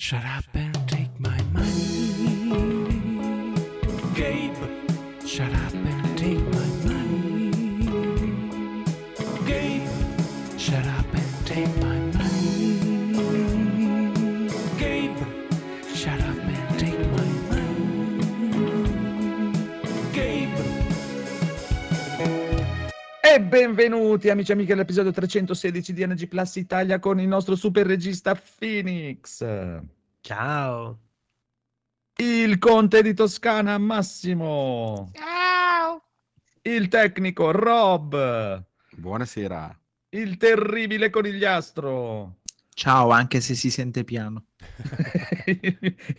Shut up and benvenuti amici e amiche all'episodio 316 di NG Plus Italia con il nostro super regista Phoenix, Ciao. il conte di Toscana Massimo, il tecnico Rob, Buonasera. il terribile conigliastro, Ciao, anche se si sente piano.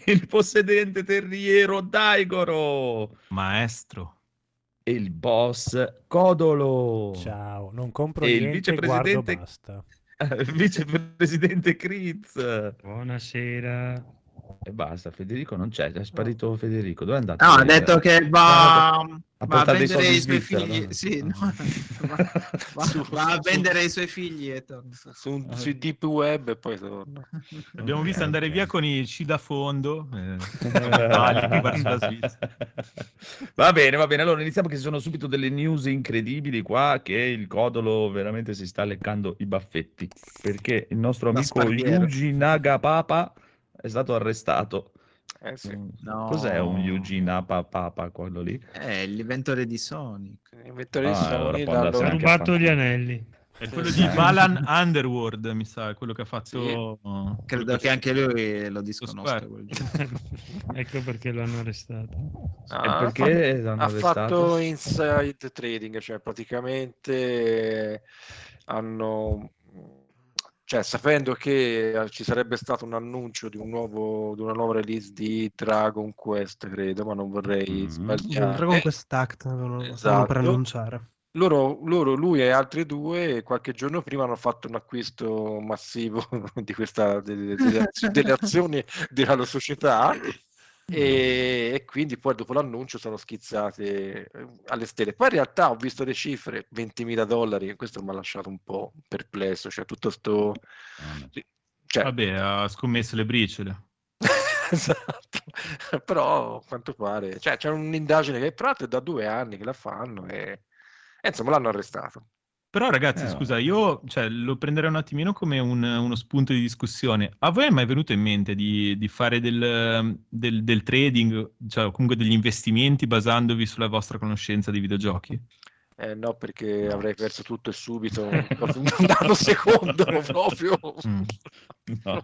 il possedente terriero Daigoro Maestro. E il boss Codolo, Ciao, non compro E il niente, guardo vicepresidente- basta. il vicepresidente Kriz. Buonasera. E basta, Federico non c'è, è sparito Federico. Dove è andato? No, ha Eh, detto che va, va a portare dei vendere i suoi Svizzera, figli. no? Sì, no, va, va- va a vendere i suoi figli e torna. Su, sui deep web e poi torno. L'abbiamo visto Ok, andare via con i C da fondo. eh. Va bene, va bene. Allora iniziamo che ci sono subito delle news incredibili qua che il Codolo veramente si sta leccando i baffetti perché il nostro amico. Yuji Nagapapa è stato arrestato. Eh sì, No. Cos'è un Yuji Nagapapa quello lì? È l'inventore di Sonic. l'inventore di Ah, l'hanno- andarsene Ha rubato gli anelli. È quello di Balan Underworld, mi sa, quello che ha fatto. Credo che anche lui lo disconosca. Ecco perché l'hanno arrestato. Ah, E ha perché fatto- l'hanno ha fatto inside trading, cioè praticamente hanno cioè sapendo che ci sarebbe stato un annuncio di un nuovo di una nuova release di Dragon Quest, credo, ma non vorrei Mm. sbagliare. Dragon Quest Act avevano Esatto. per annunciare. Loro, loro, lui e altri due, qualche giorno prima hanno fatto un acquisto massivo di questa, delle, delle azio- delle azioni della società e, e quindi poi dopo l'annuncio sono schizzate eh, alle stelle. Poi in realtà ho visto le cifre, 20.000 dollari, questo mi ha lasciato un po' perplesso, cioè tutto sto... Cioè, Vabbè, ha scommesso le briciole. esatto, però a quanto pare, cioè c'è un'indagine che tra l'altro è da due anni che la fanno e, e insomma l'hanno arrestato. Però, ragazzi, Eh, scusa, io cioè, lo prenderei un attimino come un- uno spunto di discussione. A voi è mai venuto in mente di, di fare del, del- del trading, cioè comunque degli investimenti basandovi sulla vostra conoscenza di videogiochi? Eh, no, perché avrei perso tutto e subito, un nanosecondo proprio. Mm. No.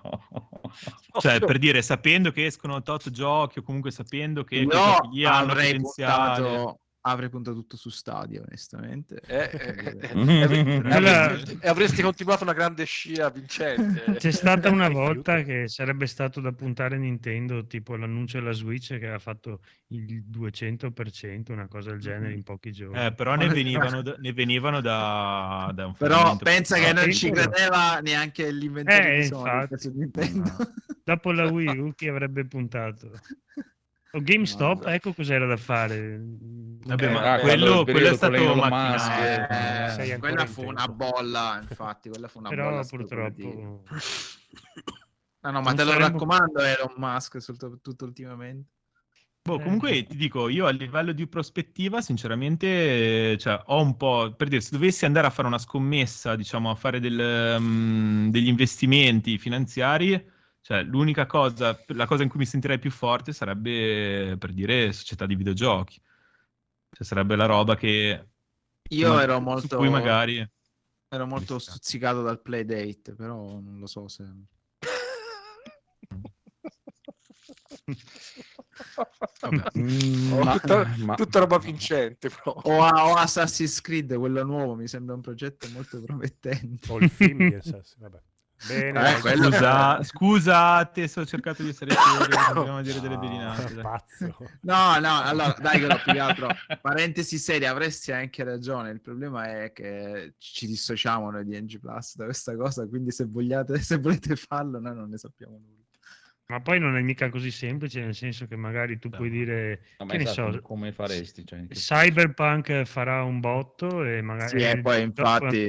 Cioè, per dire, sapendo che escono tot giochi o comunque sapendo che No, avrei potenziale. puntato, avrei puntato tutto su Stadia, onestamente. Eh, eh, eh, Mm. e avre- Quella- avresti- continuato una grande scia vincente. C'è stata una volta che sarebbe stato da puntare Nintendo, tipo l'annuncio della Switch che ha fatto il 200%, una cosa del genere in pochi giorni. Eh, però ne venivano, da, ne venivano da, da un Però pensa che portato. non ci credeva neanche l'inventore Eh, di Sonic infatti. su Nintendo. Dopo la Wii U chi avrebbe puntato? O GameStop, ecco cos'era da fare. Vabbè, Eh, ma ah, quello, quello- quello è stato macchinato. Musk, Eh, ancora quella fu tempo. una bolla, infatti, quella fu una Però bolla purtroppo. No, no, ma non te lo raccomando Elon Musk soprattutto ultimamente. Boh, Eh. comunque ti dico, io a livello di prospettiva, sinceramente, eh, cioè, ho un po', per dire, se dovessi andare a fare una scommessa, diciamo, a fare del, mm, degli investimenti finanziari, cioè, l'unica cosa, la cosa in cui mi sentirei più forte sarebbe, per dire, società di videogiochi. Cioè, sarebbe la roba che... Io ma- ero Su molto, cui magari... ero molto stuzzicato dal Playdate, però non lo so se... Mm, ma- tutta, ma- tutta roba vincente però. O, a- o Assassin's Creed, quello nuovo, mi sembra un progetto molto promettente. O il film di Assassin, vabbè. Bene, Eh, Scusa, scusate se ho cercato di essere serio, dobbiamo dire delle Ah, belinate. No, no, allora dai, che più che altro, parentesi seria, avresti anche ragione. Il problema è che ci dissociamo noi di NG Plus da questa cosa, quindi se vogliate, se volete farlo, noi non ne sappiamo nulla. Ma poi non è mica così semplice, nel senso che magari tu Beh, puoi dire, No, che ne esatto, so, come faresti? Cioè, Cyberpunk farà un botto e magari... Sì, e poi infatti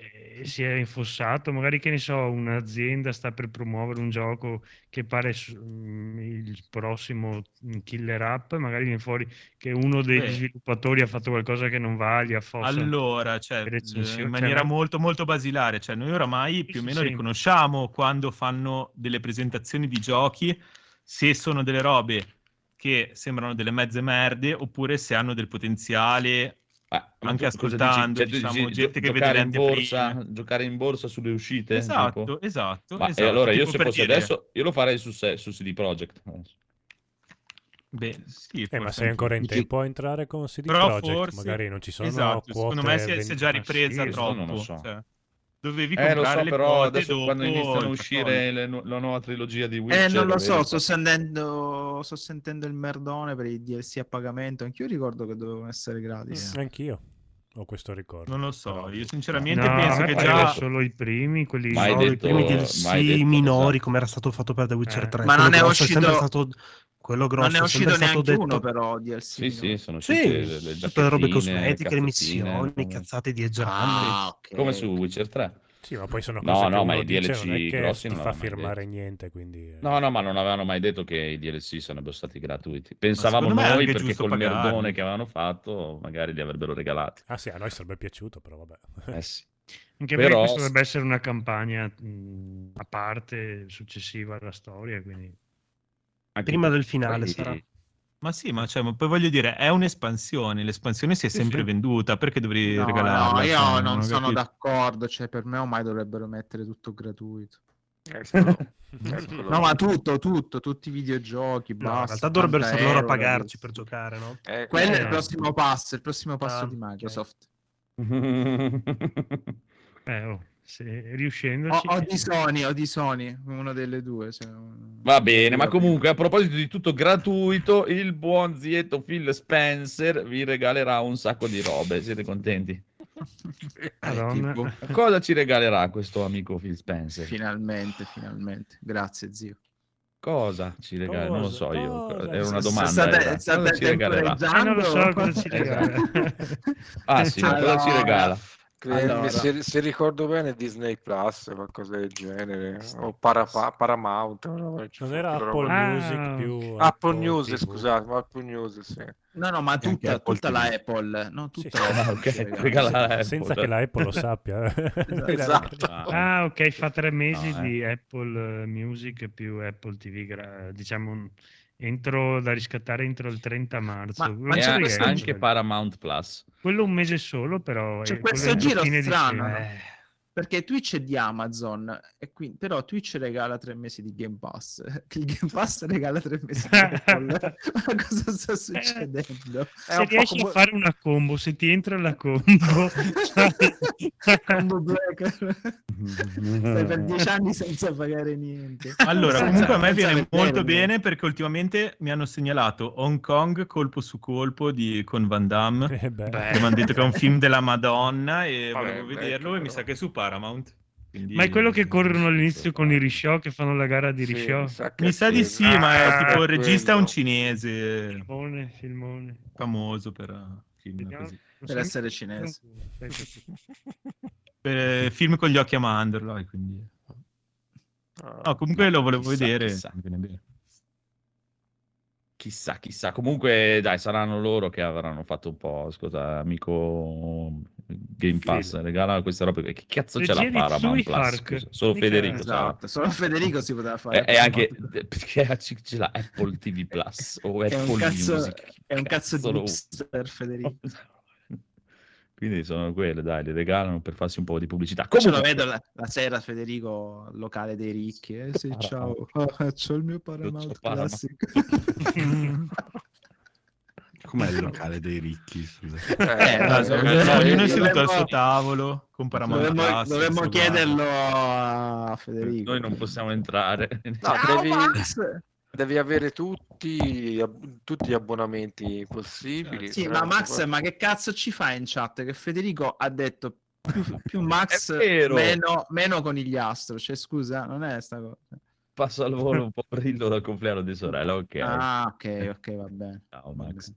e si è infossato, magari che ne so, un'azienda sta per promuovere un gioco che pare mm, il prossimo killer app, magari viene fuori che uno degli Beh. sviluppatori ha fatto qualcosa che non va, gli affossa Allora, cioè, le recensioni, in cioè, maniera ma- molto molto basilare, cioè noi oramai più o meno sì. riconosciamo quando fanno delle presentazioni di giochi se sono delle robe che sembrano delle mezze merde oppure se hanno del potenziale ma Anche ascoltando, Cioè, diciamo, dici gente che giocare vede in le borsa, giocare in borsa sulle uscite? Esatto, tipo? esatto, Ma e esatto. allora io Tipo se per fosse dire- adesso, io lo farei su, se- su CD Projekt. Beh, sì, Eh, ma sei ancora in tempo a entrare con CD Però Projekt? forse- Magari non ci sono Esatto, quote secondo me si è, si è già ripresa sì, questo troppo. non lo so. cioè, dovevi Eh, lo comprare so, le però quote adesso dopo quando iniziano a uscire le la nuova trilogia di Witcher... Eh, non lo so, sto sentendo, sto sentendo il merdone per i DLC a pagamento. Anch'io ricordo che dovevano essere gratis. Anch'io ho questo ricordo. Non lo so, Però- io sinceramente No, penso che già... solo i primi, quelli Ma hai Sono i detto- primi DLC detto- minori, come era stato fatto per The Witcher Eh. 3. Ma non è uscito- sempre stato... Quello grosso non è uscito neanche detto... uno, però. DLC. Sì, sì, sono Sì, uscite le, le tutte le robe cosmetiche, le missioni, come- cazzate di Edge Ah, ok. Come su Witcher 3. Sì, ma poi sono No, cose che no, ma i dice, DLC non è che grossi ti non fa firmare niente, quindi... eh. No, no, ma non avevano mai detto che i DLC sarebbero stati gratuiti. Pensavamo noi perché col pagarli. merdone che avevano fatto magari li avrebbero regalati. Ah sì, a noi sarebbe piaciuto, però vabbè. Eh sì. Anche Però- perché questo dovrebbe essere una campagna mh, a parte successiva alla storia, quindi Anche Prima del finale poi- sarà. Ma sì, ma, cioè, ma poi voglio dire, è un'espansione, l'espansione si è Sì, sempre sì. venduta, perché dovrei No, regalarla? no, io Cioè, non ho sono capito. d'accordo. Cioè, per me ormai dovrebbero mettere tutto gratuito. Eccolo. Eccolo. No, ma tutto, tutto, tutti i videogiochi, No, in basta. realtà dovrebbero 80 essere loro a pagarci per giocare, no? Ecco. Quello è Eh. il prossimo passo, il prossimo passo Ah, di Microsoft. eh, oh, se, O, riuscendoci... o di Sony, o di Sony, una delle due. cioè, Va bene, ma comunque a proposito di tutto gratuito, il buon zietto Phil Spencer vi regalerà un sacco di robe. Siete contenti? Madonna. Tipo, Cosa ci regalerà questo amico Phil Spencer? finalmente, finalmente. Grazie, zio. Cosa ci regala? Non lo Cosa? so io. Era una domanda. state- era. state Cosa ci regalerà? Ah, non lo so cosa ci regala. Ah sì, ma cosa ci Allora, regala? Allora. se, se ricordo bene Disney Plus qualcosa del genere o Para- Paramount Non era Apple roba- Ah. Music più... Apple News TV. scusate ma Apple News sì. No, no, ma tutta, Apple tutta la Apple. No, tutta Sì, la. Ah, Apple ok, ci regala. regala la Apple. Senza che la Apple lo sappia. Esatto. Ah, Ah, ok, fa tre mesi No, eh. di Apple Music più Apple TV, diciamo un- entro da riscattare entro il 30 marzo. Ma- ma c'è che anche, Paramount Plus. Quello un mese solo, però. C'è eh, questo giro strano, dicembre. Perché Twitch è di Amazon, e quindi, però Twitch regala tre mesi di Game Pass. Il Game Pass regala tre mesi di Apple. Ma cosa sta succedendo? Se riesci come- a fare una combo, se ti entra la combo, Combo breaker. Stai per dieci anni senza pagare niente. Allora, Senza- comunque a me viene molto bene perché ultimamente mi hanno segnalato Hong Kong colpo su colpo di, con Van Damme. Eh beh. Beh. che mi hanno detto che è un film della Madonna e Vabbè, volevo vecchio, vederlo e mi sa che è su Paramount. Quindi- Ma è quello che corrono all'inizio con i risciò, che fanno la gara di Sì, risciò. mi sa che Mi sa di quello. sì, ma è Ah, tipo il regista è un quello. cinese Filmone, filmone. famoso per eh, film. Per essere cinese. Per eh, film con gli occhi a mandorlo, quindi... Ah, No, comunque lo volevo chissà, vedere. chissà. Chissà, chissà. Comunque, dai, saranno loro che avranno fatto un po'. Scusa, amico Game Pass, regala queste robe. Che cazzo c'è la Regia di Paramount Plus? Solo Mica- Federico sa. Esatto, solo Federico si poteva fare. E, e anche perché c'è la Apple TV Plus o È un Apple cazzo- Music. È un cazzo di lo hipster, Federico. Quindi sono quelle, dai, le regalano per farsi un po' di pubblicità. Ce lo vedo la, la sera, Federico, al locale dei ricchi. Eh, sì, ciao. Paramount. Ah, c'ho il mio Paramount. Classic. Com'è il locale dei ricchi? Eh, Eh, no, so- Ognuno è seduto al suo tavolo con Paramount Dovremmo, Plus, dovremmo chiederlo a Federico. noi non possiamo entrare. No, Ciao, devi, Max! Devi avere tutti, ab- tutti gli abbonamenti possibili. Sì, se ma Max, poi- ma che cazzo ci fa in chat? Che Federico ha detto più, più Max, meno, meno conigliastro. Cioè, scusa, non è sta cosa. Passo al volo un po' brillo dal compleanno di sorella, ok. Ah, ok, ok, va bene. Ciao Max.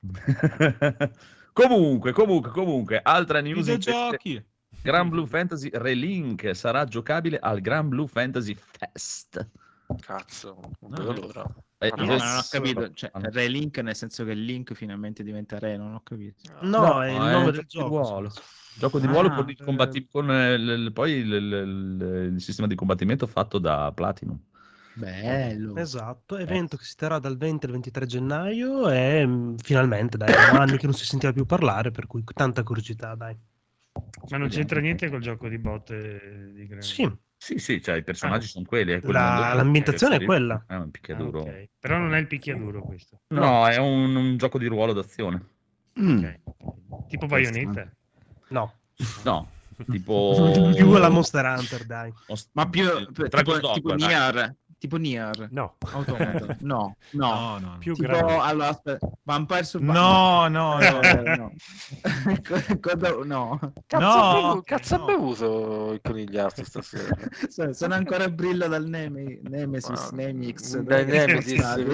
comunque, comunque, comunque, altra news. Videogiochi. Gran Blue Fantasy Relink sarà giocabile al Gran Blue Fantasy Fest. Cazzo, non vedo l'ora. Eh, No, no, ma non ho capito, cioè, Ah, no. relink nel senso che il link finalmente diventa re, non ho capito. No, è il è nome un del gioco ruolo. Gioco di ruolo Ah, con, il combatti- con, eh, il- il- poi il, il- il- il sistema di combattimento fatto da Platinum. Bello. Esatto, evento che si terrà dal 20 al 23 gennaio e mm, finalmente, dai, erano anni che non si sentiva più parlare, per cui tanta curiosità, dai. Ma non c'entra niente col gioco di botte di Gran Sì, Sì, sì, cioè i personaggi Ah. sono quelli. È La- l'ambientazione è che- quella. È un Ah, picchiaduro. ok. Però non è il picchiaduro questo. No, è un, un gioco di ruolo d'azione. Mm. Ok. Tipo Bayonetta. no, No, tipo... più alla Monster Hunter, dai. Ma più Tra tipo, tipo. Nier, tipo Nier. No, Automata. No, no. No, no, più Tipo, grande. allora, aspetta, Vampire Survivor. no, no, no. no. no. Cosa- no. Cazzo, No, ha cazzo ha no. bevuto il conigliastro stasera? Sono- Sono ancora a brillo dal Neme- Nemesis, Ah, Nemix. dai Nemesis. stati?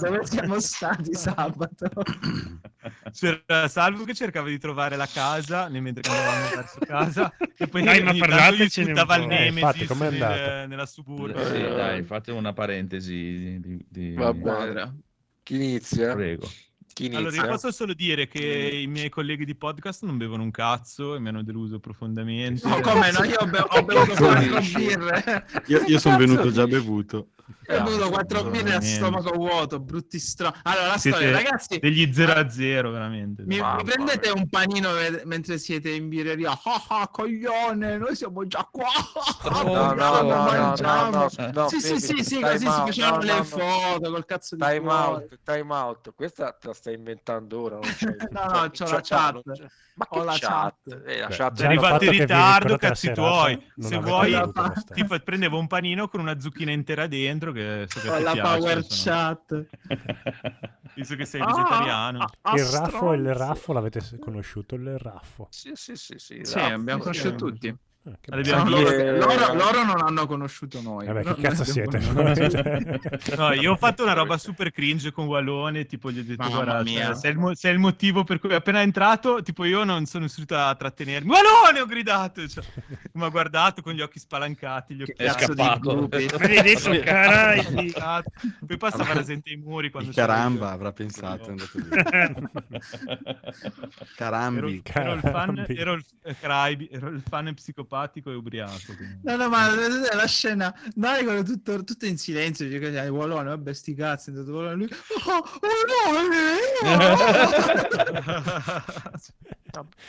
Dove siamo stati sabato? C'era Salvo che cercava di trovare la casa mentre andavamo verso casa e poi Dai, ma gli un spuntava il. Eh, infatti, Nemesis com'è nel- nella suburba. Eh, sì, Eh, dai, fate una parentesi di... di- Vabbè. Guarda. Chi inizia? Prego. Chi Allora, io posso solo dire che i miei colleghi di podcast non bevono un cazzo e mi hanno deluso profondamente. No, come no? Io ho, be- ho bevuto quattro birre. Io, io sono venuto già bevuto. Ho bevuto quattro birre a stomaco vuoto, brutti stro... Allora, la Siete storia, ragazzi, degli 0 a 0, veramente. mi, mi prendete un panino ve- mentre siete in birreria? Ah ah, coglione, noi siamo già qua. No, No, no, no, no, no, mangiamo. no, no, Sì, sì, Fede, sì, sì, time così si out, facevano no, le foto col cazzo di Time out, time out. Questa te la stai inventando ora. No, no, c'ho la chat. non c'è- Ma Ho che la chat? chat. Eh, la Beh, chat fatto in ritardo, cazzi tuoi. non Se vuoi, tipo, prendevo un panino con una zucchina intera dentro che so che Ho ti la piace, power insomma. chat. Visto che sei Ah, vegetariano. ah, Il raffo e il raffo l'avete conosciuto? Il raffo. Sì, sì, sì, sì. Sì, abbiamo conosciuto sì. tutti. Ah, che Abbiamo loro, che- loro- loro non hanno conosciuto noi. Vabbè, chi noi cazzo siete? No, io ho fatto una roba super cringe con Wallone, tipo gli ho detto Mamma guarda, mia. cioè, sei, il mo- sei il motivo per cui appena entrato, tipo io non sono riuscito a trattenermi. Wallone ho gridato, cioè, mi ha guardato con gli occhi spalancati, gli occhi Che È cazzo di scappato. Sì. carai. Poi passava rasente ai muri quando caramba avrà pensato, lì. Ero, Carambi. ero il fan, ero il, eh, Craibi, ero il fan psicopatico e ubriaco. quindi. No, no, ma la scena, dai, quello tutto, tutto in silenzio, dice che Wallone, vabbè, sti cazzi, è andato Wallone, lui, oh, Wallone!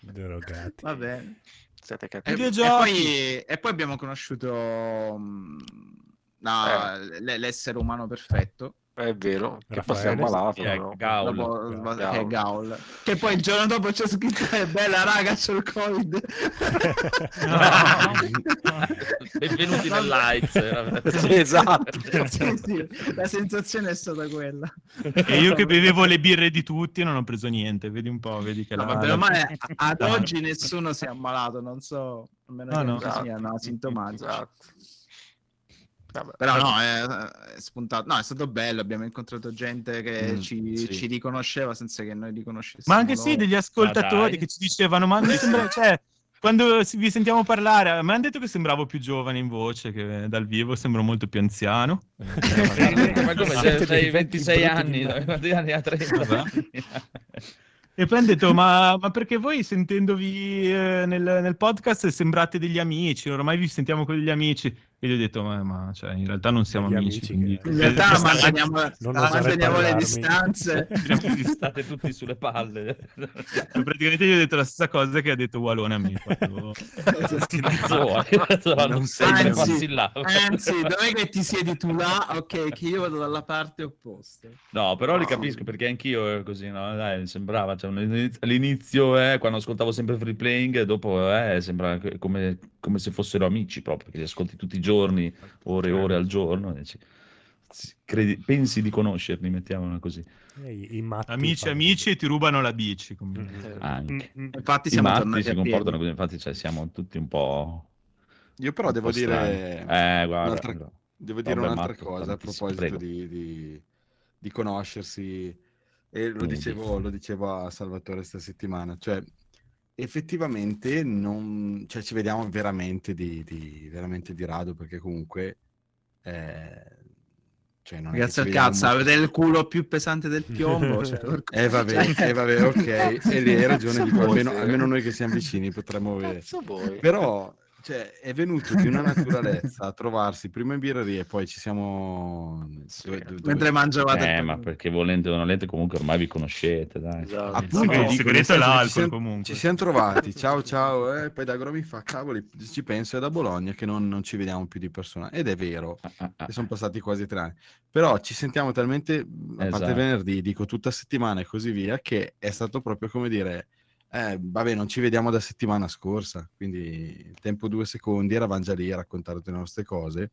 Drogati. Va bene. Siete E, e poi, e poi abbiamo conosciuto mm, no, l- l'essere umano perfetto. È vero, che poi si è Raffaele? ammalato. Chi è? no? Gaul. Dopo, Gaul. che è Gaul. Che poi il giorno dopo c'è scritto: "Eh, Bella raga, c'ho il covid. Benvenuti nell'Aids. Sì, esatto. Sì, sì, la sensazione è stata quella. E io che bevevo le birre di tutti non ho preso niente, vedi un po', vedi che No, la... vabbè, ormai a- ad oggi nessuno si è ammalato, non so, a meno No, che no. non si siano asintomatici. Esatto. Vabbè. Però no, è, è spuntato. No, è stato bello. Abbiamo incontrato gente che Mm, ci, sì. ci riconosceva senza che noi li conoscessimo. Ma anche sì, loro. degli Ma ascoltatori dai. che ci dicevano, ma mi sembra, cioè, quando vi sentiamo parlare, mi hanno detto che sembravo più giovane in voce, che dal vivo sembro molto più anziano. Ma come sei, dei sei vecchi 26 brutti anni? ha 30? E poi hanno detto, ma, ma perché voi sentendovi eh, nel, nel podcast sembrate degli amici, ormai vi sentiamo con degli amici. E gli ho detto, ma, ma, cioè, in realtà non siamo amici. amici quindi- che- In realtà Questa- manteniamo, manteniamo le distanze. Vi state tutti sulle palle. Praticamente gli ho detto la stessa cosa che ha detto Walone a me. quando- non sei Anzi. Anzi, dov'è che ti siedi tu là? Ok, che io vado dalla parte opposta. No, però li capisco perché anch'io ero così, no? Dai, sembrava, cioè, all'inizio- all'inizio, eh, quando ascoltavo sempre free playing, dopo eh, sembra come, come se fossero amici proprio, perché li ascolti tutti i giorni, ore e ore al giorno, e ci- si- credi- pensi di conoscerli, mettiamola così. Eh, I, i matti Amici, fanno amici e ti rubano la bici. Mm. Anche. Mm, mm. Infatti I siamo matti tornati si a piedi. comportano così, infatti cioè, siamo tutti un po'... Io però devo dire. Eh, guarda, un'altra, devo dire Vabbè, un'altra Marco, cosa a proposito di, di- di conoscersi. E lo dicevo, lo dicevo a Salvatore questa settimana, cioè effettivamente non, cioè, ci vediamo veramente di, di- veramente di rado perché comunque eh, cioè, non è che Grazie al cazzo, molto- avete il culo più pesante del piombo. cioè, porco- Eh vabbè, cioè- eh, vabbè, ok, e lì hai ragione, dico, almeno, almeno noi che siamo vicini potremmo vuoi? Però cioè, è venuto di una naturalezza a trovarsi prima in birreria e poi ci siamo... dove- dove- Mentre mangiavate Eh, ma perché volente o non volente comunque ormai vi conoscete, dai. Esatto. Appunto, il dico, segreto è l'alcol, ci siamo- comunque. Ci siamo trovati, ciao ciao, eh, poi Dagoro mi fa, cavoli, ci penso, è da Bologna che non, non ci vediamo più di persona. Ed è vero, Ah, ah, ah. sono passati quasi tre anni. Però ci sentiamo talmente, a parte Esatto. venerdì, dico tutta settimana e così via, che è stato proprio come dire, eh, vabbè, non ci vediamo da settimana scorsa, quindi tempo due secondi, eravamo già lì a raccontare le nostre cose.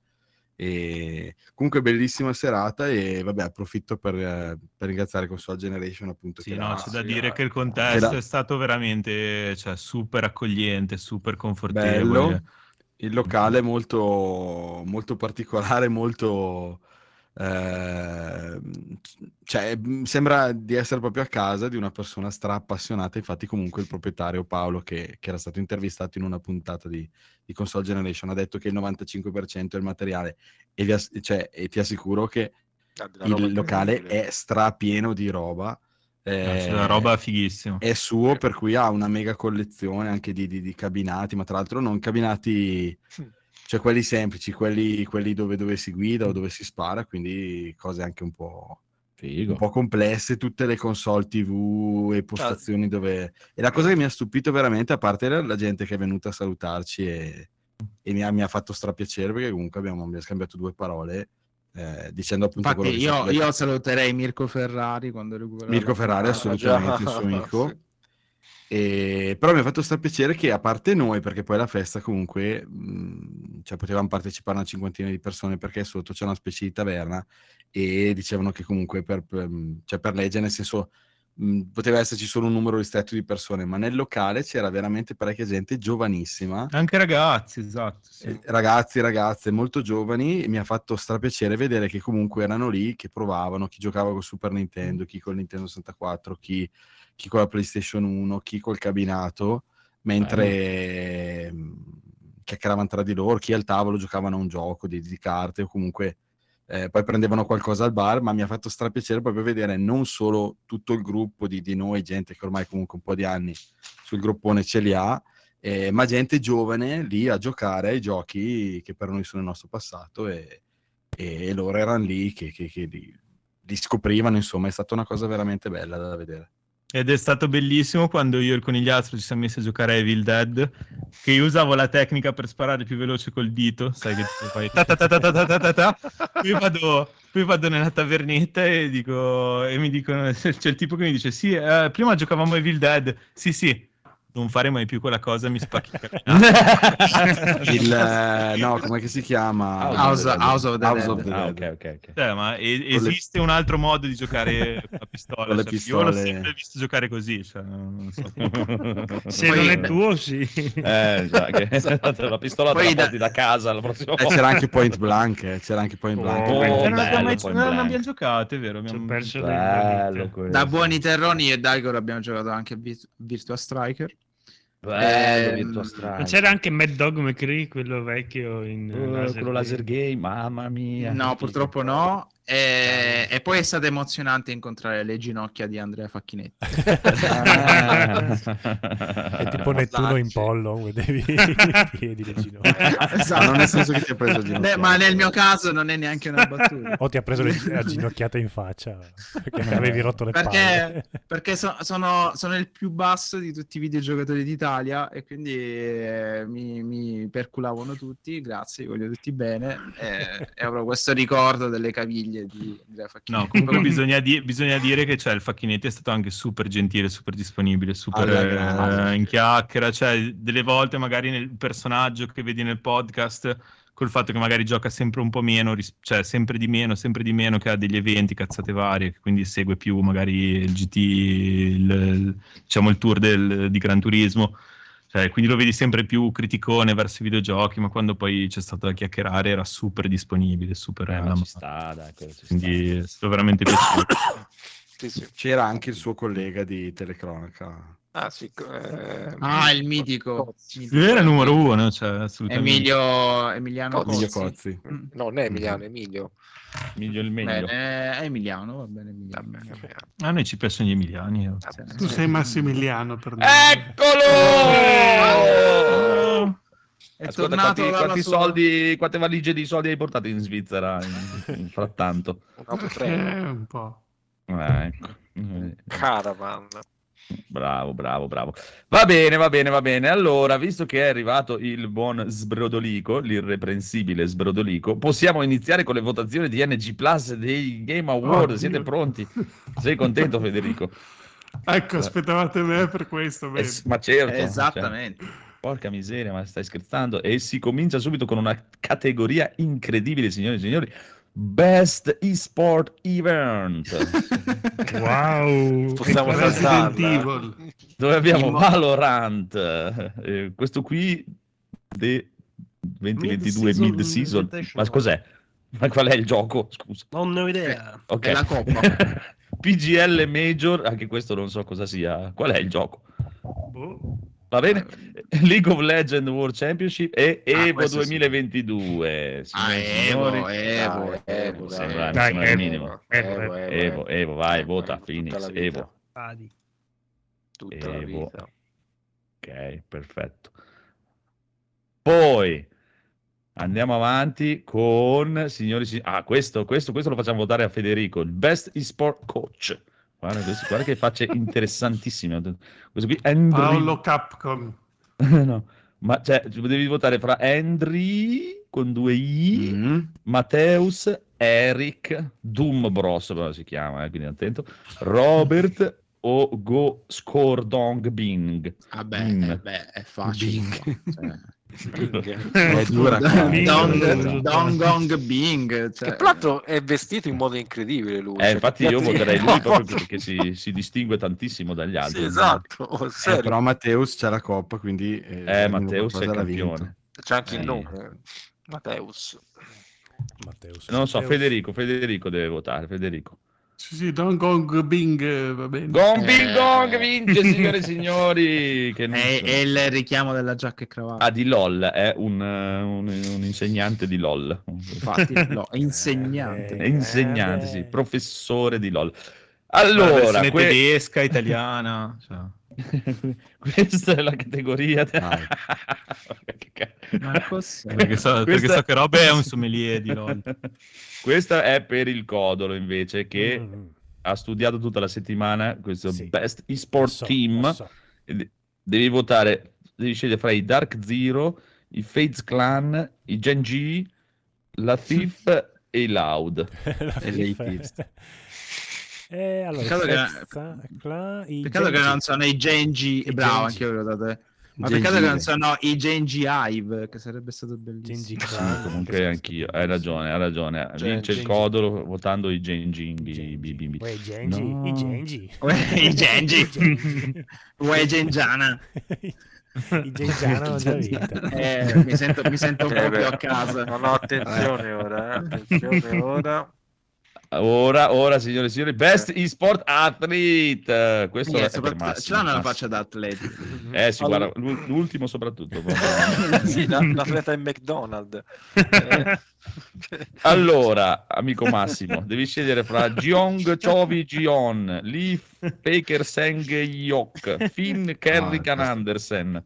E comunque bellissima serata e vabbè approfitto per, per ringraziare Console Generation appunto Sì, che no, c'è da sì, dire eh. che il contesto Era- è stato veramente cioè, super accogliente, super confortevole. bello il locale è molto, molto particolare, molto... eh, cioè, mh, sembra di essere proprio a casa di una persona stra appassionata. Infatti, comunque, il proprietario Paolo, che, che era stato intervistato in una puntata di, di Console Generation, ha detto che il 95% è il materiale. E, vi ass- cioè, e ti assicuro che Ah, il locale è strapieno di roba. C'è eh, una roba fighissima. è suo, per cui ha una mega collezione anche di, di- di cabinati, ma tra l'altro non cabinati, cioè quelli semplici, quelli, quelli dove, dove si guida o dove si spara, quindi cose anche un po', un po' complesse, tutte le console TV e postazioni dove... E la cosa che mi ha stupito veramente, a parte la, gente che è venuta a salutarci e, e mi, ha, mi ha fatto strapiacere perché comunque abbiamo, abbiamo scambiato due parole eh, dicendo appunto Infatti, quello che io, io saluterei Mirko Ferrari quando recupererà. Mirko la- Ferrari, assolutamente il suo amico. E- però mi ha fatto strapiacere che a parte noi, perché poi la festa comunque, mh, cioè potevamo partecipare una cinquantina di persone perché sotto c'è una specie di taverna e dicevano che comunque per, per- cioè per legge, nel senso, mh, poteva esserci solo un numero ristretto di persone, ma nel locale c'era veramente parecchia gente giovanissima. Anche ragazzi, esatto. sì. Eh, Ragazzi, ragazze molto giovani, e mi ha fatto strapiacere vedere che comunque erano lì, che provavano, chi giocava con Super Nintendo, chi con Nintendo 64, chi, chi con la PlayStation 1, chi col cabinato, mentre mh, chiacchieravano tra di loro, chi al tavolo giocavano a un gioco di, di carte o comunque eh, poi prendevano qualcosa al bar, ma mi ha fatto strapiacere proprio vedere non solo tutto il gruppo di, di noi, gente che ormai comunque un po' di anni sul gruppone ce li ha, eh, ma gente giovane lì a giocare ai giochi che per noi sono il nostro passato e, e loro erano lì che, che- che li, li scoprivano, insomma, è stata una cosa veramente bella da vedere. Ed è stato bellissimo quando io e il conigliastro ci siamo messi a giocare a Evil Dead, che io usavo la tecnica per sparare più veloce col dito, sai che tu fai ta ta ta ta ta vado, poi vado nella tavernetta e dico e mi dicono c'è il tipo che mi dice "Sì, eh, prima giocavamo a Evil Dead". Sì, sì. Non fare mai più quella cosa, mi spacchi il eh, no, come si chiama? House- House of the House Dead. of the Ah, Dead. ok, ok, ok. Cioè, ma e- Con le- esiste un altro modo di giocare la pistola? Con le Cioè, Io pistole. l'ho sempre visto giocare così, cioè, non so. Se Poi- non è tuo, sì. Eh, già, che- la pistola te Poi la da- da casa la prossima Eh, volta. c'era anche Point Blank, eh, c'era anche Point Blank. Oh, Eh, non bello, abbiamo mai- poi non blank. abbiamo giocato, è vero? Abbiamo... perso Bello. Da buoni terroni e Daigor abbiamo giocato anche a Vir- Virtua Striker. Bello, Striker. c'era anche Mad Dog McCree, quello vecchio in Eh, laser quello laser game, mamma mia. No, purtroppo no. E, e poi è stato emozionante incontrare le ginocchia di Andrea Facchinetti. È tipo Nettuno in pollo, vedevi i piedi le ginocchia. Esatto. non nel senso che ti ha preso a ginocchiate. Ne- ma nel mio caso non è neanche una battuta. O ti ha preso le, la ginocchiata in faccia perché non avevi rotto le Perché, palle. perché so- sono, sono il più basso di tutti i videogiocatori d'Italia e quindi eh, mi, mi perculavano tutti. Grazie, voglio tutti bene. E, e avrò questo ricordo delle caviglie di Andrea Facchinetti. No, comunque bisogna, di- bisogna dire che cioè, il Facchinetti è stato anche super gentile, super disponibile, super Alla eh, in chiacchiera. Cioè, delle volte magari nel personaggio che vedi nel podcast, col fatto che magari gioca sempre un po' meno, ris- cioè sempre di meno, sempre di meno, che ha degli eventi, cazzate varie, che quindi segue più magari il GT, il, il- diciamo il tour del- di Gran Turismo. Cioè, quindi lo vedi sempre più criticone verso i videogiochi, ma quando poi c'è stato da chiacchierare era super disponibile, super... Ah, eh, ci ma- sta, dai, ci sta. quindi è stato veramente piacevole. Sì, sì. C'era anche il suo collega di telecronaca. Ah, sì. eh, Ah, il mitico. Cozzi. Era il numero uno, cioè, assolutamente. Emilio, Emiliano Cozzi. Emilio Cozzi. Mm. No, non è Emiliano, è Emilio. Meglio il meglio. Bene, è Emiliano, va bene. Emiliano. Vabbè, vabbè. A noi ci piacciono gli emiliani. oh. Sì, Tu sì. sei Massimiliano per noi. Eccolo! È Ascolta, tornato quanti, quanti sua- soldi, quante valigie di soldi hai portato in Svizzera in, in frattanto? Un auto Eh, un po'. Ah, ecco. Caravan. Bravo, bravo, bravo. Va bene, va bene, va bene. Allora, visto che è arrivato il buon Sbrodolico, l'irreprensibile Sbrodolico, possiamo iniziare con le votazioni di NG Plus dei Game Award. Oddio. Siete pronti? Sei contento, Federico? Ecco, aspettavate me per questo. Eh, ma certo. cioè, Esattamente. porca miseria, ma stai scherzando? E si comincia subito con una categoria incredibile, signori e signori. Best eSport Event, Wow. Possiamo saltarla. Resident Evil. dove abbiamo Valorant, eh, questo qui de 2022 Mid-season. Ma cos'è? Ma qual è il gioco? Scusa. Non ne ho idea. Ok. È la coppa. PGL Major, anche questo non so cosa sia. Qual è il gioco? Boh. Va bene? League of Legends World Championship e Ah, Evo questo sì. 2022. Ah, Evo, signori. Evo, Evo, Evo, sì. dai. Sembra Evo. minimo. Evo, Evo, Evo, vai, Evo, vota, Phoenix. Evo. Adi. Tutta la Evo. vita. Ok, perfetto. Poi andiamo avanti con signori. si- Ah, questo, questo, questo lo facciamo votare a Federico, il Best eSport Coach. Guarda, questo, guarda che facce interessantissime. Questo qui, Andri... Paolo Capcom. no, ma cioè, devi votare fra Andri con due I, Mm. Matteus, Eric, Doom Bros, però si chiama, eh, quindi attento, Robert o Go Scordong Bing. Vabbè, Mm. eh, beh, è facile. Cioè. Bing. È dura. Bing. Dong, Dong Gong Bing. Cioè, Che tra l'altro è vestito in modo incredibile lui. Eh, cioè, infatti io voterei lui proprio perché si, si distingue tantissimo dagli altri. Sì, esatto, oh, Eh, però Matteus c'è la coppa, quindi... Eh, almeno Matteus è campione. C'è anche il Eh, nome. Mateus. Matteus. Non lo so, Matteus. Federico, Federico deve votare, Federico. Sì, sì, Don Gong Bing, eh, va bene. Gong Eh. Bing Gong vince, signore e signori! Che è, so- è il richiamo della giacca e cravatta. Ah, di LOL, è un, eh, un- un insegnante di LOL. Infatti, no, è insegnante. È insegnante, sì, Eh, professore di LOL. Allora, que- tedesca, italiana. cioè. questa è la categoria. Ma cos'è? Perché so, perché Questa- so che Rob è un sommelier di LOL. Questa è per il Codolo invece, che Mm, ha studiato tutta la settimana questo Sì. Best eSport so, Team. so. E de- Devi votare, devi scegliere fra i Dark Zero, i Fates Clan, i Gen G, la Thief e i Loud. La E tips. Eh, allora, Peccato che- Peccato che non sono i Genji. I Bravo, Genji. anche io dato. Ma Genji. peccato che non sono i Genji Hive, che sarebbe stato bellissimo. Genji Sì, comunque anch'io, hai ragione, hai ragione. Gen- Vince il Genji. Codolo votando i Genji. bi. Uè, i Genji, No. i Genji. Uè, I Genji. I Genji. Uè, Gengiana. I Gengiano hanno già vinto. Eh, mi sento, mi sento un Eh, beh. più a casa. No, no, attenzione ora, eh, attenzione ora. Ora, ora, signore e signori, Best eSport Athlete. Questo Minchia, è per Massimo. ce l'hanno la faccia da atleti. Eh sì, Allora- guarda, l'u- l'ultimo soprattutto. sì, la- l'atleta in McDonald's. Eh, Allora, amico Massimo, devi scegliere fra Jeong Chovi Gion, Lee Faker Seng Yok, Finn Kerrikan questo- Andersen,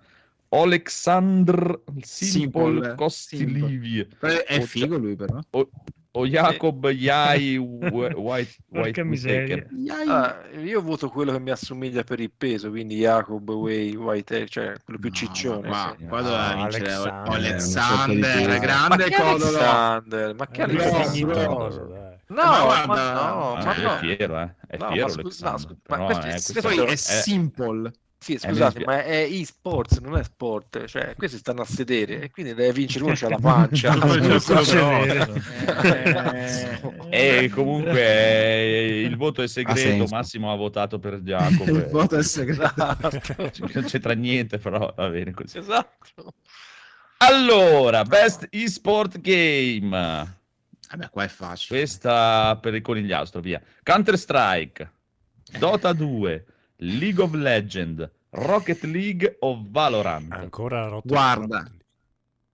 Oleksandr Simple Simple, Kostilivie È figo lui però. o Jacob Yai White White miseria. ah, io voto quello che mi assomiglia per il peso, quindi Jacob Way White, cioè quello più No, ciccione. Qua, sì. qua doveva Ah, vincere Alexander. Alexander, Eh, Ma grande codolo. Alexander? Ma che Eh, Alexander? No, Ma ma, guarda- no, Ah, ma è no. fiero, eh? È No, fiero ma scu- Alexander, no, scu- ma questo- eh, questo è è- simple. Sì, Eh, scusate, ma è e-sports, non è sport, cioè questi stanno a sedere e quindi deve vincere uno c'ha la pancia. Sedere. Eh, E comunque eh, il voto è segreto. Massimo ha votato per Jacopo. Il voto è segreto. Esatto. Non c'entra niente, però va bene così. esatto. Allora, Best eSport Game. Vabbè, qua è facile. Questa per il conigliastro, via. Counter Strike, Dota 2, League of Legends, Rocket League o Valorant? Ancora rotto. Guarda,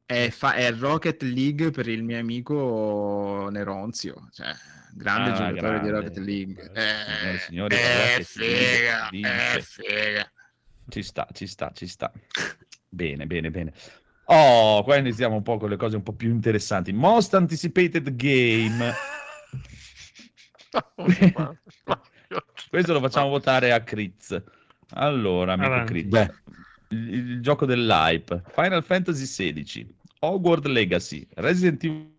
è, fa- è Rocket League per il mio amico Neronzio, cioè, grande Ah, giocatore di grande. Rocket League. Signore e Eh, signori, eh, Rocket League figa, eh, figa. Ci sta, ci sta, ci sta. Bene, bene, bene. Oh, qua iniziamo un po' con le cose un po' più interessanti. Most anticipated game. Questo lo facciamo votare a Critz. Allora, amico. Critz. Il, il gioco dell'hype. Final Fantasy XVI, Hogwarts Legacy, Resident Evil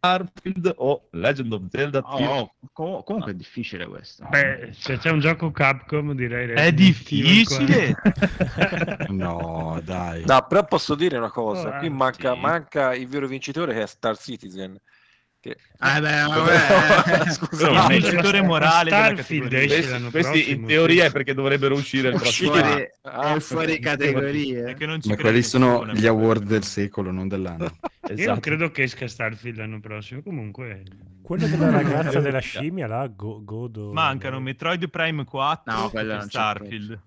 Starfield o Legend of Zelda Tears Oh, com- comunque è difficile questo. Beh, se c'è un gioco Capcom direi... È difficile. no, dai. No, però posso dire una cosa, Oh, qui eh, manca, manca il vero vincitore che è Star Citizen. Che... Ah, beh, vabbè. Scusa, Il vincitore morale Starfield esce Questi, l'anno questi in teoria è perché dovrebbero uscire il prossimo anno. Ah, è fuori ci Ma quelli sono gli award del secolo, non dell'anno. Io non Esatto. credo che esca Starfield l'anno prossimo, comunque... Quello della ragazza della scimmia là, Go- Godo. Mancano Metroid Prime 4 No, quello e non c'è Starfield.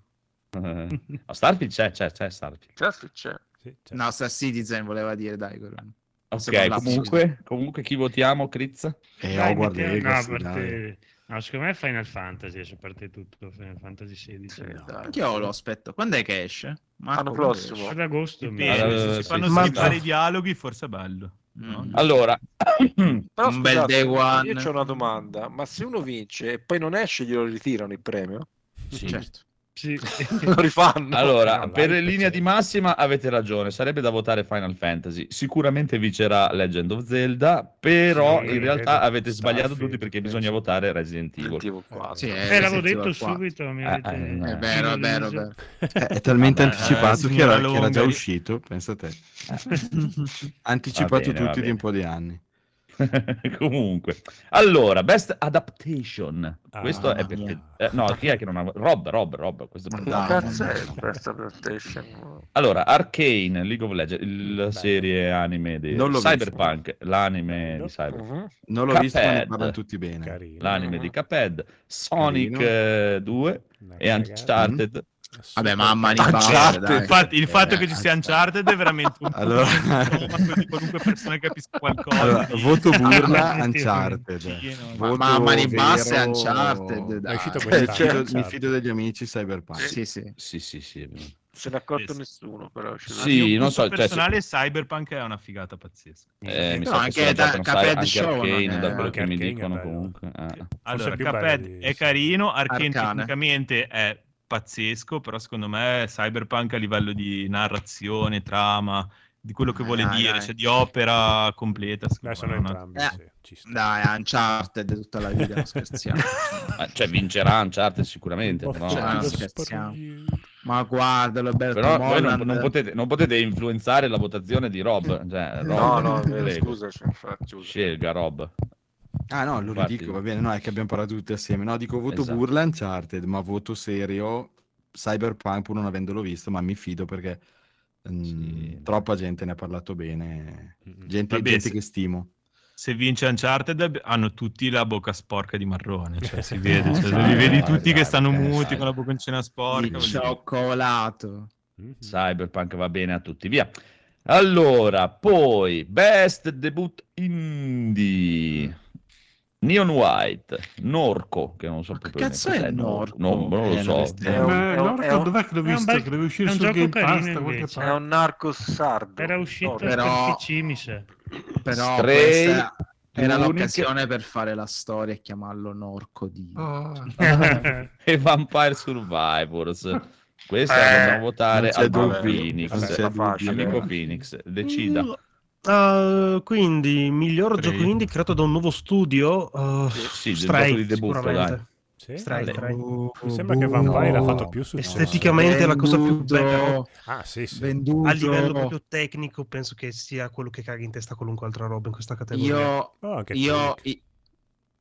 No, Starfield c'è, c'è, c'è Starfield. Starfield c'è. Sì, cioè, No, Star Citizen voleva dire, dai, Coron. Ok, comunque, comunque chi votiamo, Critz? E Dai, Hogwarts no, a Legacy, parte- dai. no, secondo me Final Fantasy, adesso parte tutto Final Fantasy 16. Sì, no. Anch'io lo aspetto. Quando è che esce? Marco, L'anno prossimo. Ad agosto. mi- Allora, se si fanno sì, skippare sì. i dialoghi forse è bello. esce? no? Mm. Allora, Però Un bel day one. Io ho una domanda, ma se uno vince e poi non esce, glielo ritirano il premio? sì. Certo. Sì. Lo rifanno? Allora, No, per l'hype linea c'è. di massima avete ragione, sarebbe da votare Final Fantasy. Sicuramente vincerà Legend of Zelda, però Sì, in realtà avete sbagliato tutti perché penso. bisogna votare Resident Evil. Sentivo qua. Sì, Eh, l'avevo Resident detto Evil 4. subito. Mi Eh, avete... eh, È vero, è vero, è vero. Eh, è talmente Vabbè, anticipato eh, che, era, che era già uscito, pensa a te. Anticipato bene, tutti di un po' di anni. Comunque, allora, Best Adaptation. Ah, questo è perché... eh, no, chi è che non ha... Rob, Rob, Rob. Questo è Ma No, cazzo no, è no. questa PlayStation? Allora, Arcane, League of Legends, la Bello. serie anime di l'ho visto. Cyberpunk, l'anime Bello. di Cyberpunk. Mhm. Non l'ho visto, ma Cuphead. parlano tutti bene. Carino. l'anime Mhm. di Cuphead, Sonic Carino. eh, 2 Una e. Uncharted. Vabbè, mamma Uncharted. dai. Infatti, il fatto Eh, che ci sia Uncharted è veramente un Allora- di qualunque persona capisca qualcosa. Allora, di- voto burla Uncharted. Sì. Voto Mamma di basse vero- Uncharted, È dai. uscito Eh, fido- mi Uncharted. fido degli amici Cyberpunk. Sì, sì. Sì, sì, sì. è vero. Se ne è accorto Sì. nessuno, però. Sì, Io, non so, cioè, personale Cyberpunk è una figata pazzesca. Eh, mi No, anche da- anche Show, Arcane, è- da quello che mi Arcane è dicono comunque. eh. Allora, Cuphead di- è carino, Arcane. tecnicamente è pazzesco, però secondo me Cyberpunk a livello di narrazione, trama, di quello che vuole dai, dire, dai. cioè di opera completa, Beh, secondo sono me è una- entrambi, Eh, sì, ci sta. Dai, Uncharted tutta la vita, non scherziamo. Cioè, vincerà Uncharted sicuramente, però, Cioè, scherziamo. Ma guardalo, Alberto però voi non, non potete, non potete influenzare la votazione di Rob. Cioè, Rob No, no, eh, infatti, scusa. Scelga Rob. Ah no, lo Infatti- ridico, va bene, no, è che abbiamo parlato tutti assieme. No, dico voto Esatto. burla Uncharted, ma voto serio Cyberpunk pur non avendolo visto, ma mi fido perché mm, Sì. troppa gente ne ha parlato bene. Mm. Gente, Vabbè, gente se- che stimo. Se vince Uncharted hanno tutti la bocca sporca di marrone, cioè si vede, cioè, Dai, li vedi tutti che dai, stanno dai, muti con la bocconcina sporca. Il voglio dire. cioccolato. Mhm. Cyberpunk va bene a tutti, via. Allora, poi Best Debut Indie. Neon White, Norco, che non so che cazzo è Norco? No, non lo Eh, non so. È un- Ma è un- Norco, è un- dov'è che l'ho visto? bel- Che uscito un su Game Pass. È un narco sardo. Era uscito No, Però- per PC, mi sa. Però Stray, questa era l'occasione per fare la storia e chiamarlo Norco di... Oh, e Vampire Survivors. Questa Eh, la dobbiamo votare non dubbio, Phoenix. non. Amico Phoenix, decida. Uh, quindi, miglior Stray. gioco indie creato da un nuovo studio. uh, Sì, Stray, di debutto, sicuramente. dai. Sì? Stray. Stray. Mi sembra che Vampire No. ha fatto più successo. Esteticamente è la cosa più bella. Ah, sì, sì. venduto. A livello proprio tecnico, penso che sia quello che caga in testa qualunque altra roba in questa categoria. Io, Oh, io,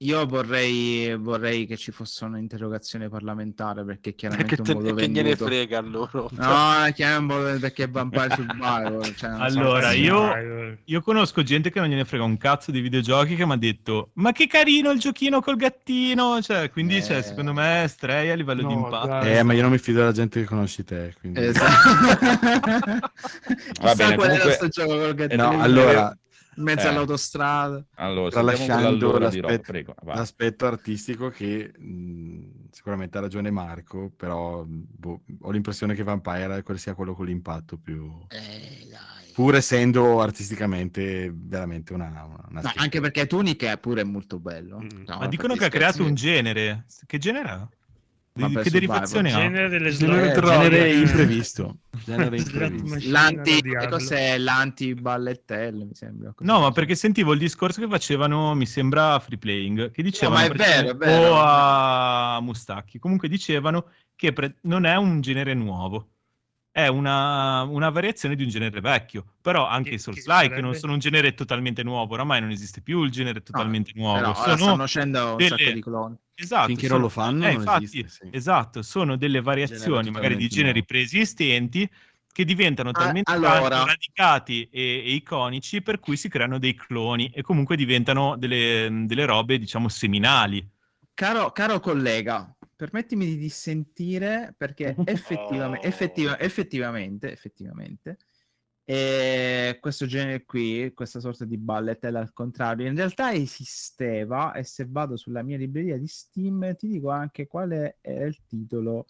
Io vorrei, vorrei che ci fosse un'interrogazione parlamentare perché chiaramente Che, un te- modo che gliene venduto. frega a loro. No, è chiaro un modo perché Vampire Survivor. Cioè, non so Allora, se- io, io conosco gente che non gliene frega un cazzo di videogiochi che mi ha detto ma che carino il giochino col gattino, cioè, quindi cioè, Eh. secondo me Stray a livello di No, impatto. dai. Eh, ma io non mi fido della gente che conosci te. Quindi... Esatto. Va bene, comunque- sto gioco col gattino No, allora, in mezzo Eh. all'autostrada. Allora, tralasciando l'aspetto, l'aspetto artistico che mh, sicuramente ha ragione Marco, però boh, ho l'impressione che Vampire sia quello con l'impatto più... Eh, Pur essendo artisticamente veramente una... una, una No, anche perché Tunic è pure molto bello. Mm. No, Ma dicono che ha creato un genere. Che genere ha? Vabbè, che derivazione ha? Genere delle Genere genere eh, imprevisto. Genere imprevisto. L'anti, che cos'è? L'anti-ballettelle, mi sembra. No, ma perché sentivo il discorso che facevano, mi sembra, Free Playing, che dicevano... ma è vero, è vero. O a Mustacchi. Comunque dicevano che pre- non è un genere nuovo. È una, una variazione di un genere vecchio. Però anche Che- i Souls che like non sono un genere totalmente nuovo. Oramai non esiste più il genere totalmente nuovo. Però ora sono stanno uscendo un delle- sacco di cloni. Esatto, Finché sono- non lo fanno eh, non infatti, esiste, sì. esatto, sono delle variazioni magari di generi nuovo. preesistenti che diventano Ah, talmente allora. radicati e, e iconici per cui si creano dei cloni e comunque diventano delle, delle robe, diciamo, seminali. Caro, caro collega, permettimi di dissentire perché effettivamente, Oh. effettiva- effettivamente, effettivamente, eh, questo genere qui, questa sorta di balletella al contrario, in realtà esisteva e se vado sulla mia libreria di Steam ti dico anche quale era il titolo.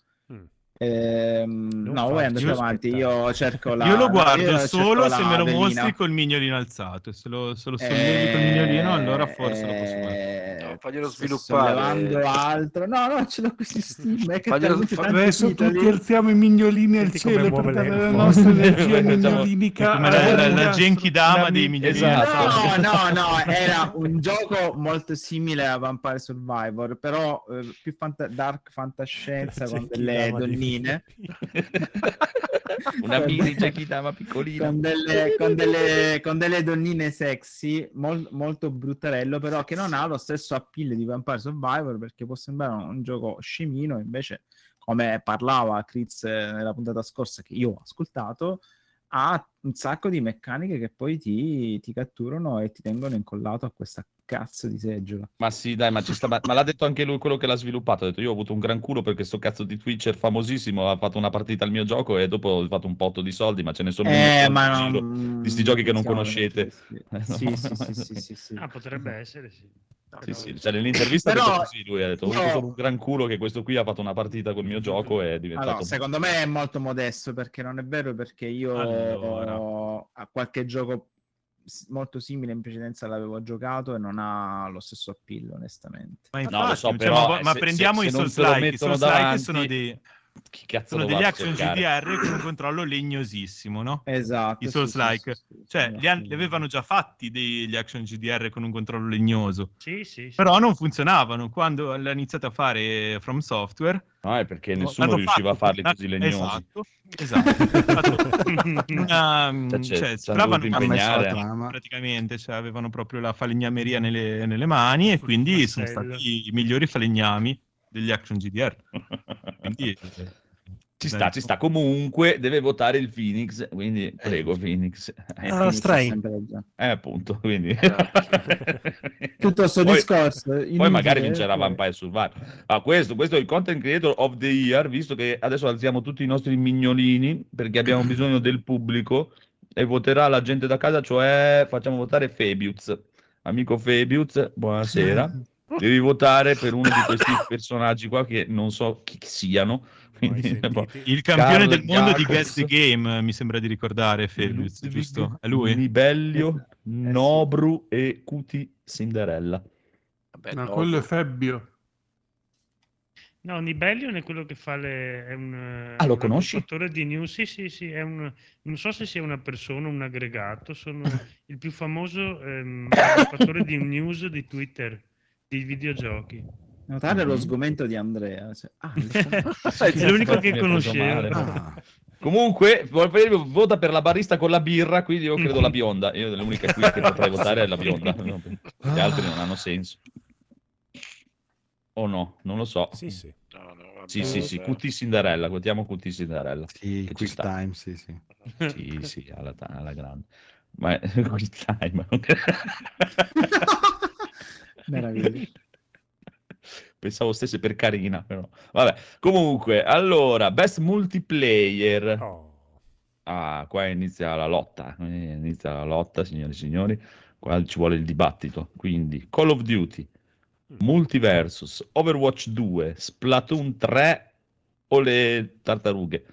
Non no, voi andate farci avanti, io cerco la... Io lo guardo io solo se me lo velina. mostri col mignolino alzato. Se lo, se lo sollevi col mignolino, allora forse lo posso guardare. Eh, No, faglielo sto sviluppare. sollevando altro. No, no, ce l'ho Faglielo- fa- tanti Adesso tutti alziamo i mignolini al cielo per dare la nostra energia mignolinica. Come la, la, la Genki Dama dei mi- mignolini esatto. No, no, no, era un gioco molto simile a Vampire Survivor, però eh, più fanta- dark fantascienza con delle Donnine. Una mini Gekidama piccolina. con delle, con delle, con delle donnine sexy, mol- molto bruttarello, però che non ha lo stesso appeal di Vampire Survivor perché può sembrare un, un gioco scemino, invece come parlava Chris eh, nella puntata scorsa che io ho ascoltato, ha un sacco di meccaniche che poi ti, ti catturano e ti tengono incollato a questa cazzo di seggiola. Ma sì, dai, ma, ci sta, ma, ma l'ha detto anche lui, quello che l'ha sviluppato. Ha detto: Io ho avuto un gran culo perché sto cazzo di Twitcher famosissimo ha fatto una partita al mio gioco e dopo ho fatto un potto di soldi, ma ce ne sono Eh, ma non- di sti giochi che non siamo conoscete. Sì, sì, sì, sì, sì, sì. Ah, potrebbe essere, sì. Sì, sì, cioè, nell'intervista Però così, lui ha detto: Ho avuto io- solo un gran culo che questo qui ha fatto una partita col mio gioco e è diventato... Allora, secondo me è molto modesto perché non è vero perché io Allora. a qualche gioco molto simile in precedenza l'avevo giocato e non ha lo stesso appeal onestamente. Ma No, infatti, lo so, cioè, però, ma, ma se- prendiamo se- i se non Souls like. I Souls like sono, dei, Chi cazzo sono degli a action? GDR con un controllo legnosissimo, no? Esatto. I Souls like. sì, sì, Cioè, sì, li, sì. li avevano già fatti degli action GDR con un controllo legnoso. Sì, sì, sì. Però non funzionavano. Quando l'ha iniziato a fare From Software, No, è perché nessuno riusciva a fatto farli con- così legnosi. Esatto, esatto. Una, Cioè, c'è- cioè, ci sembravano impegnare. praticamente, cioè, avevano proprio la falegnameria nelle, nelle mani e quindi sono stati i migliori falegnami degli action GDR. Quindi, Ci sta, ci sta. Comunque deve votare il Phoenix, quindi prego Phoenix. Eh, Ah, Phoenix Stray. è sempre ragione. Eh, appunto, quindi... Tutto sto Poi- discorso. Poi inutile, magari vincerà eh, Vampire Survivor. Ah, questo, questo è il Content Creator of the Year, visto che adesso alziamo tutti i nostri mignolini perché abbiamo bisogno del pubblico e voterà la gente da casa, cioè facciamo votare Fabius. Amico Fabius, buonasera. Devi votare per uno di questi personaggi qua che non so chi siano. Quindi, boh. il campione Carl del mondo di Jacobs. Guess the Game, mi sembra di ricordare, Fabius, giusto? È lui? Nibellio, Eh, Nobru e Cuti Cinderella. Vabbè, No, no. quello è Febbio. No, Nibellion è quello che fa le... È un, eh, Ah, lo un conosci? di news. Sì, sì, sì, è un... Non so se sia una persona o un aggregato, sono il più famoso ehm, di news di Twitter, di videogiochi. Notare lo Mhm. sgomento di Andrea. cioè, ah, è l'unico che male. Ah, Comunque, vota per la barista con la birra, quindi io credo la bionda. Io l'unica qui che potrei votare è la bionda. no? Gli altri non hanno senso. O no? Non lo so. Sì, sì. No, no, vabbè, Sì, sì, sì. QT Cinderella, quotiamo QT Cinderella. Sì, quick time, sì, sì. Sì, sì, alla, alla grande. Ma quick time. Meraviglia. Pensavo stesse per Carina, però. Vabbè, comunque, allora, best multiplayer. Oh. Ah, qua inizia la lotta, eh, inizia la lotta, signori e signori. Qua ci vuole il dibattito. Quindi, Call of Duty, Multiversus, Overwatch 2, Splatoon 3 o le tartarughe?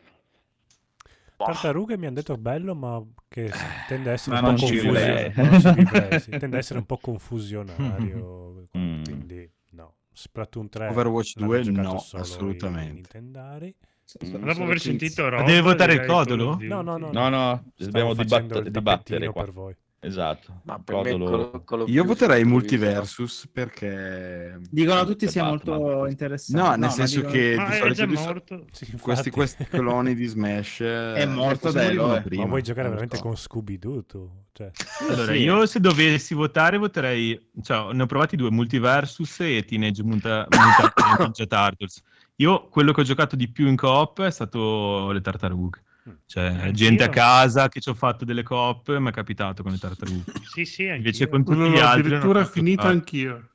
Tartarughe mi hanno detto bello, ma che s- tende a essere un po' non vivrei. non sì. Tende a essere un po' confusionario. Mm. Quindi, no. Splatoon 3. Overwatch l'avevo 2 giocato no, assolutamente. Nintendari. Dopo aver sentito Rob, devi votare il codolo? No, no, no. No, no, dobbiamo dibattere qua. per voi. Esatto. Ma per me Codolo- Call- Call of Io voterei Multiversus perché... Dicono tutti sia Batman. molto interessante. No, nel ma senso dicono- che Ma di è solito già morto. Sì, questi, questi cloni di Smash È morto, lo è. prima, Ma vuoi giocare veramente so. con Scooby-Doo tu? Cioè, Allora, Sì. io se dovessi votare, voterei. Cioè, ne ho provati due: Multiversus e Teenage Muta- Mutant Ninja Turtles. Io quello che ho giocato di più in coop è stato le tartarughe. Mm. Cioè, Anch'io. gente a casa che ci ho fatto delle coop, mi è capitato con le tartarughe. Sì, sì, anch'io. Invece con tutti gli altri. addirittura fatto finito fare. anch'io.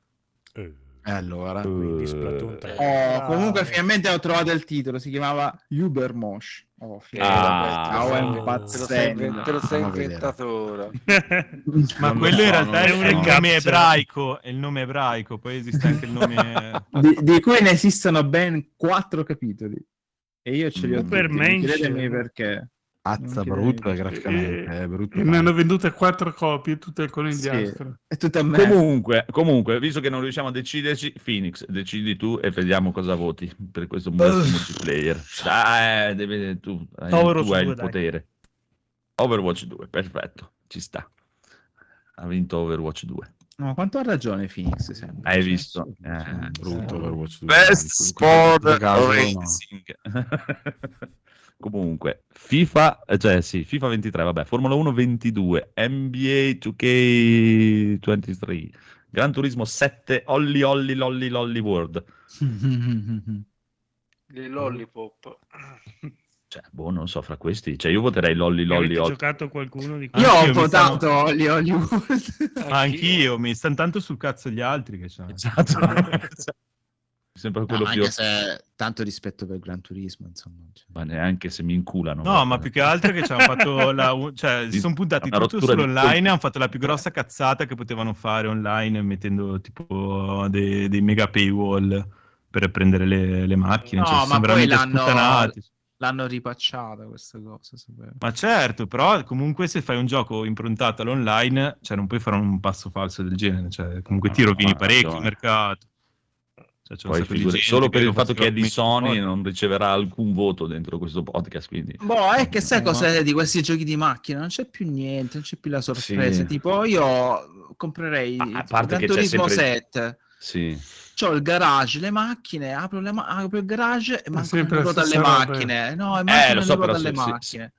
eh, E allora... 3. Oh, comunque Ah, finalmente ho trovato il titolo, si chiamava Ubermosh. Oh, finalmente. Ah. Un Oh. Te lo sei, inventato ora. Ma Non lo quello so, in realtà è so. nome ebraico. È il nome ebraico, poi esiste anche il nome. di, di cui ne esistono ben quattro capitoli. E io ce li ho tutti, Supermensch. chiedetemi perché. Azza, chiedetemi. graficamente, è brutto. E ne hanno vendute quattro copie, tutte al conigliastro. È tutta a me. Comunque, comunque, visto che non riusciamo a deciderci, Phoenix, decidi tu e vediamo cosa voti per questo multiplayer. Dai, devi, tu, hai, Overwatch tu hai 2, il dai. potere. Overwatch 2, perfetto, ci sta. Ha vinto Overwatch 2. No, quanto ha ragione Phoenix sempre. Hai visto? Eh, sì. brutto Overwatch 2. Best Sport caso, no. Racing. Comunque, FIFA, eh, cioè sì, FIFA 23, vabbè, Formula 1 22, NBA 2K23, Gran Turismo 7, Olli Olli Lolli Lolli World. Le lollipop. Cioè, boh, non so, fra questi, cioè io voterei Lolli Lolli Olli. giocato qualcuno di Io ho votato Holly Hollywood. Ma anch'io, mi stanno tanto sul cazzo gli altri che c'hanno. Esatto. Sempre quello No, più... se tanto rispetto per Gran Turismo, insomma. cioè. Ma neanche se mi inculano. No, guarda. ma più che altro che ci hanno fatto la... cioè, si sono puntati tutto di sull'online e hanno fatto la più grossa cazzata che potevano fare online mettendo tipo dei, dei mega paywall per prendere le, le macchine. No, cioè, ma poi l'hanno-. L'hanno ripacciata questa cosa. sapevo. Ma certo, però comunque se fai un gioco improntato all'online, cioè non puoi fare un passo falso del genere, cioè comunque ti No, rovini ha parecchio il mercato. Cioè, c'è un Poi solo per il fatto fa che è di Sony non riceverà alcun voto dentro questo podcast, quindi... Boh, è che sai No. cos'è di questi giochi di macchina? Non c'è più niente, non c'è più la sorpresa. Sì. Tipo, io comprerei A- a parte Gran che c'è Turismo sempre- 7. Sì. C'ho il garage, le macchine, apro, le ma- apro il garage e mancano le ruote alle macchine. No, e Eh, mancano lo le so, ruote alle sì, sì, macchine.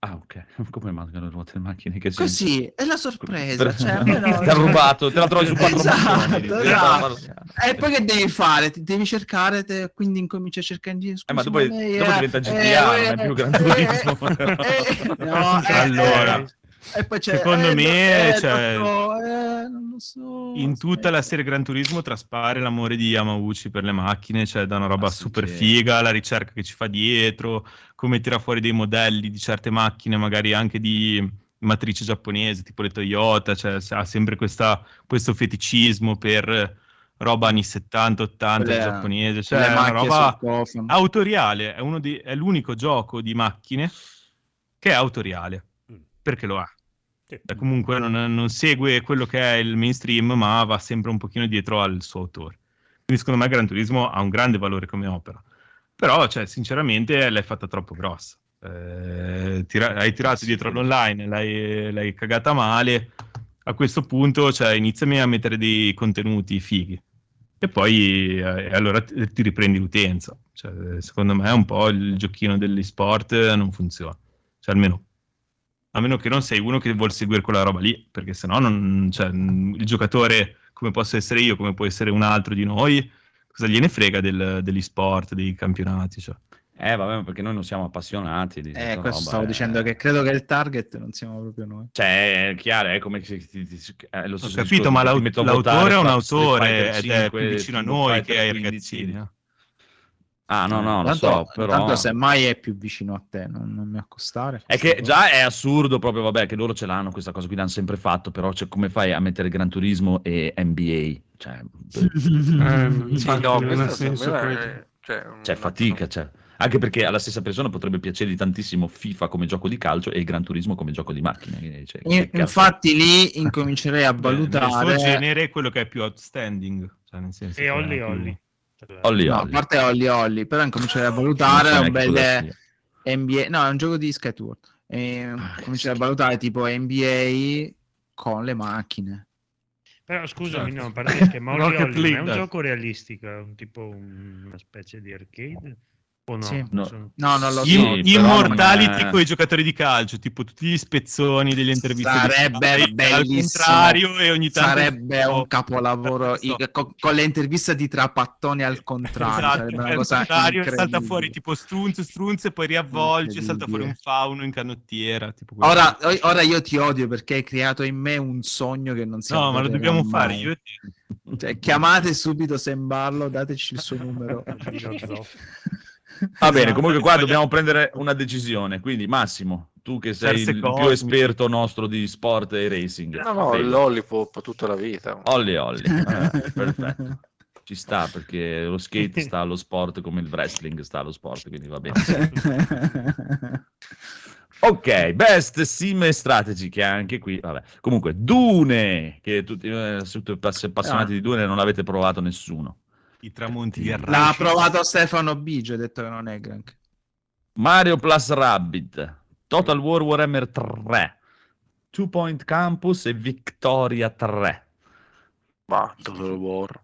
Ah, ok. Come mancano le ruote delle macchine? Che Così, è la sorpresa. Per- Cioè, no- Ti ha rubato, te la trovi su quattro Esatto, esatto. E poi che devi fare? Ti devi cercare, te- quindi incominci a cercare in Eh, ma dopo, dopo diventa GTA, non è più Gran Turismo. no, eh, Allora, eh, e poi c'è, secondo eh, me, eh, cioè, dottore, eh, non lo so, In tutta la serie Gran Turismo traspare l'amore di Yamauchi per le macchine, cioè da una roba Ah, sì, super sì. figa, la ricerca che ci fa dietro, come tira fuori dei modelli di certe macchine, magari anche di matrice giapponese, tipo le Toyota, cioè ha sempre questa- questo feticismo per roba anni 70-80 Quelle- giapponese, cioè le è una roba autoriale, è, uno di- è l'unico gioco di macchine che è autoriale. Perché lo è. Sì. Cioè, comunque non, non segue quello che è il mainstream, ma va sempre un pochino dietro al suo autore. Quindi secondo me Gran Turismo ha un grande valore come opera. Però, cioè, sinceramente, l'hai fatta troppo grossa. Eh, tira- hai tirato dietro all'online, l'hai, l'hai cagata male. A questo punto, cioè, iniziami a mettere dei contenuti fighi. E poi eh, allora ti, ti riprendi l'utenza. Cioè, secondo me un po' il giochino degli sport non funziona. Cioè, almeno a meno che non sei uno che vuole seguire quella roba lì, perché sennò non, cioè, il giocatore come posso essere io, come può essere un altro di noi, Cosa gliene frega del- degli sport, dei campionati? Cioè. Eh, vabbè, ma perché noi non siamo appassionati di Eh, questo roba, stavo eh. dicendo che credo che il target non siamo proprio noi. Cioè, è chiaro, è come se ti, ti- è lo Ho stesso capito, ma ti l'aut- l'autore è un autore ed è 5, più vicino a noi che ai 15. ragazzini. eh. Ah, no, no, lo tanto, so, però... tanto semmai è più vicino a te, non, non mi accostare. È che già è assurdo proprio, vabbè, che loro ce l'hanno, questa cosa qui l'hanno sempre fatto, però cioè, come fai a mettere Gran Turismo e NBA? Cioè, Eh, Sì, infatti, no, non ha senso è- cioè, c'è un- fatica, cioè. Anche perché alla stessa persona potrebbe piacergli tantissimo FIFA come gioco di calcio e Gran Turismo come gioco di macchine. quindi, cioè, In- infatti lì incomincerei a Beh, nel suo valutare... genere è quello che è più outstanding. Cioè, nel senso E Olli Olli. Olli No, a Olli. parte Olli Olli, però incomincerei a valutare un bel. NBA, no, è un gioco di skateboard. E comincerei a valutare tipo NBA con le macchine. Però scusami, Certo. no, a ma Olli Olli non è un gioco realistico, è un tipo un- una specie di arcade? O no? Sì. No. No, non lo so. Sì, Im- però Immortality non è- con i giocatori di calcio, tipo tutti gli spezzoni delle interviste di Sarebbe al bellissimo. contrario e ogni tanto Sarebbe un capolavoro So. i- co- con le interviste di Trapattoni al contrario. Esatto, sarebbe una al salta fuori tipo strunz, strunz e poi riavvolge, salta fuori un fauno in canottiera. Ora, ora io ti odio perché hai creato in me un sogno che non si no, ma lo dobbiamo mai. fare io e te. Cioè, chiamate subito Semballo, dateci il suo numero. Va bene, Esatto, comunque qua dobbiamo prendere una decisione. Quindi Massimo, tu che sei Terze il più cose. esperto nostro di sport e racing. No, no, prego. l'Ollipop tutta la vita. Olli Olli. Eh, perfetto. Ci sta perché lo skate sta allo sport come il wrestling sta allo sport, quindi va bene. Ok, best sim strategy che anche qui, vabbè. Comunque, Dune, che tutti eh, tutti ass- appassionati Ah. di Dune non l'avete provato nessuno. I tramonti di L'ha Arrashi. provato Stefano Biggio, ha detto che non è granché. Mario Plus Rabbit, Total War Warhammer 3, Two Point Campus e Victoria 3. Ma Total War.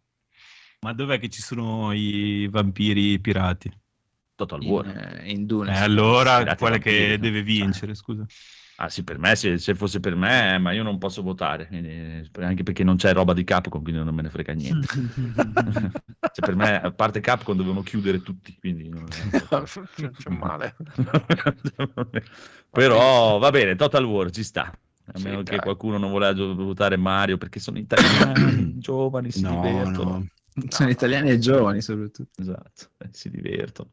Ma dov'è che ci sono i vampiri pirati? Total In, War. eh, in Dune. Eh, allora, quale che deve vincere, scusa. Ah sì, per me, se, se fosse per me, ma io non posso votare, quindi- anche perché non c'è roba di Capcom, quindi non me ne frega niente. Cioè, per me, a parte Capcom, dovevano chiudere tutti, quindi... non- C'è male. Però va bene, Total War ci sta. A Sì, meno che dai. qualcuno non voleva votare Mario perché sono italiani, giovani, si No, divertono. no. Sono italiani e giovani soprattutto. Esatto, eh, si divertono.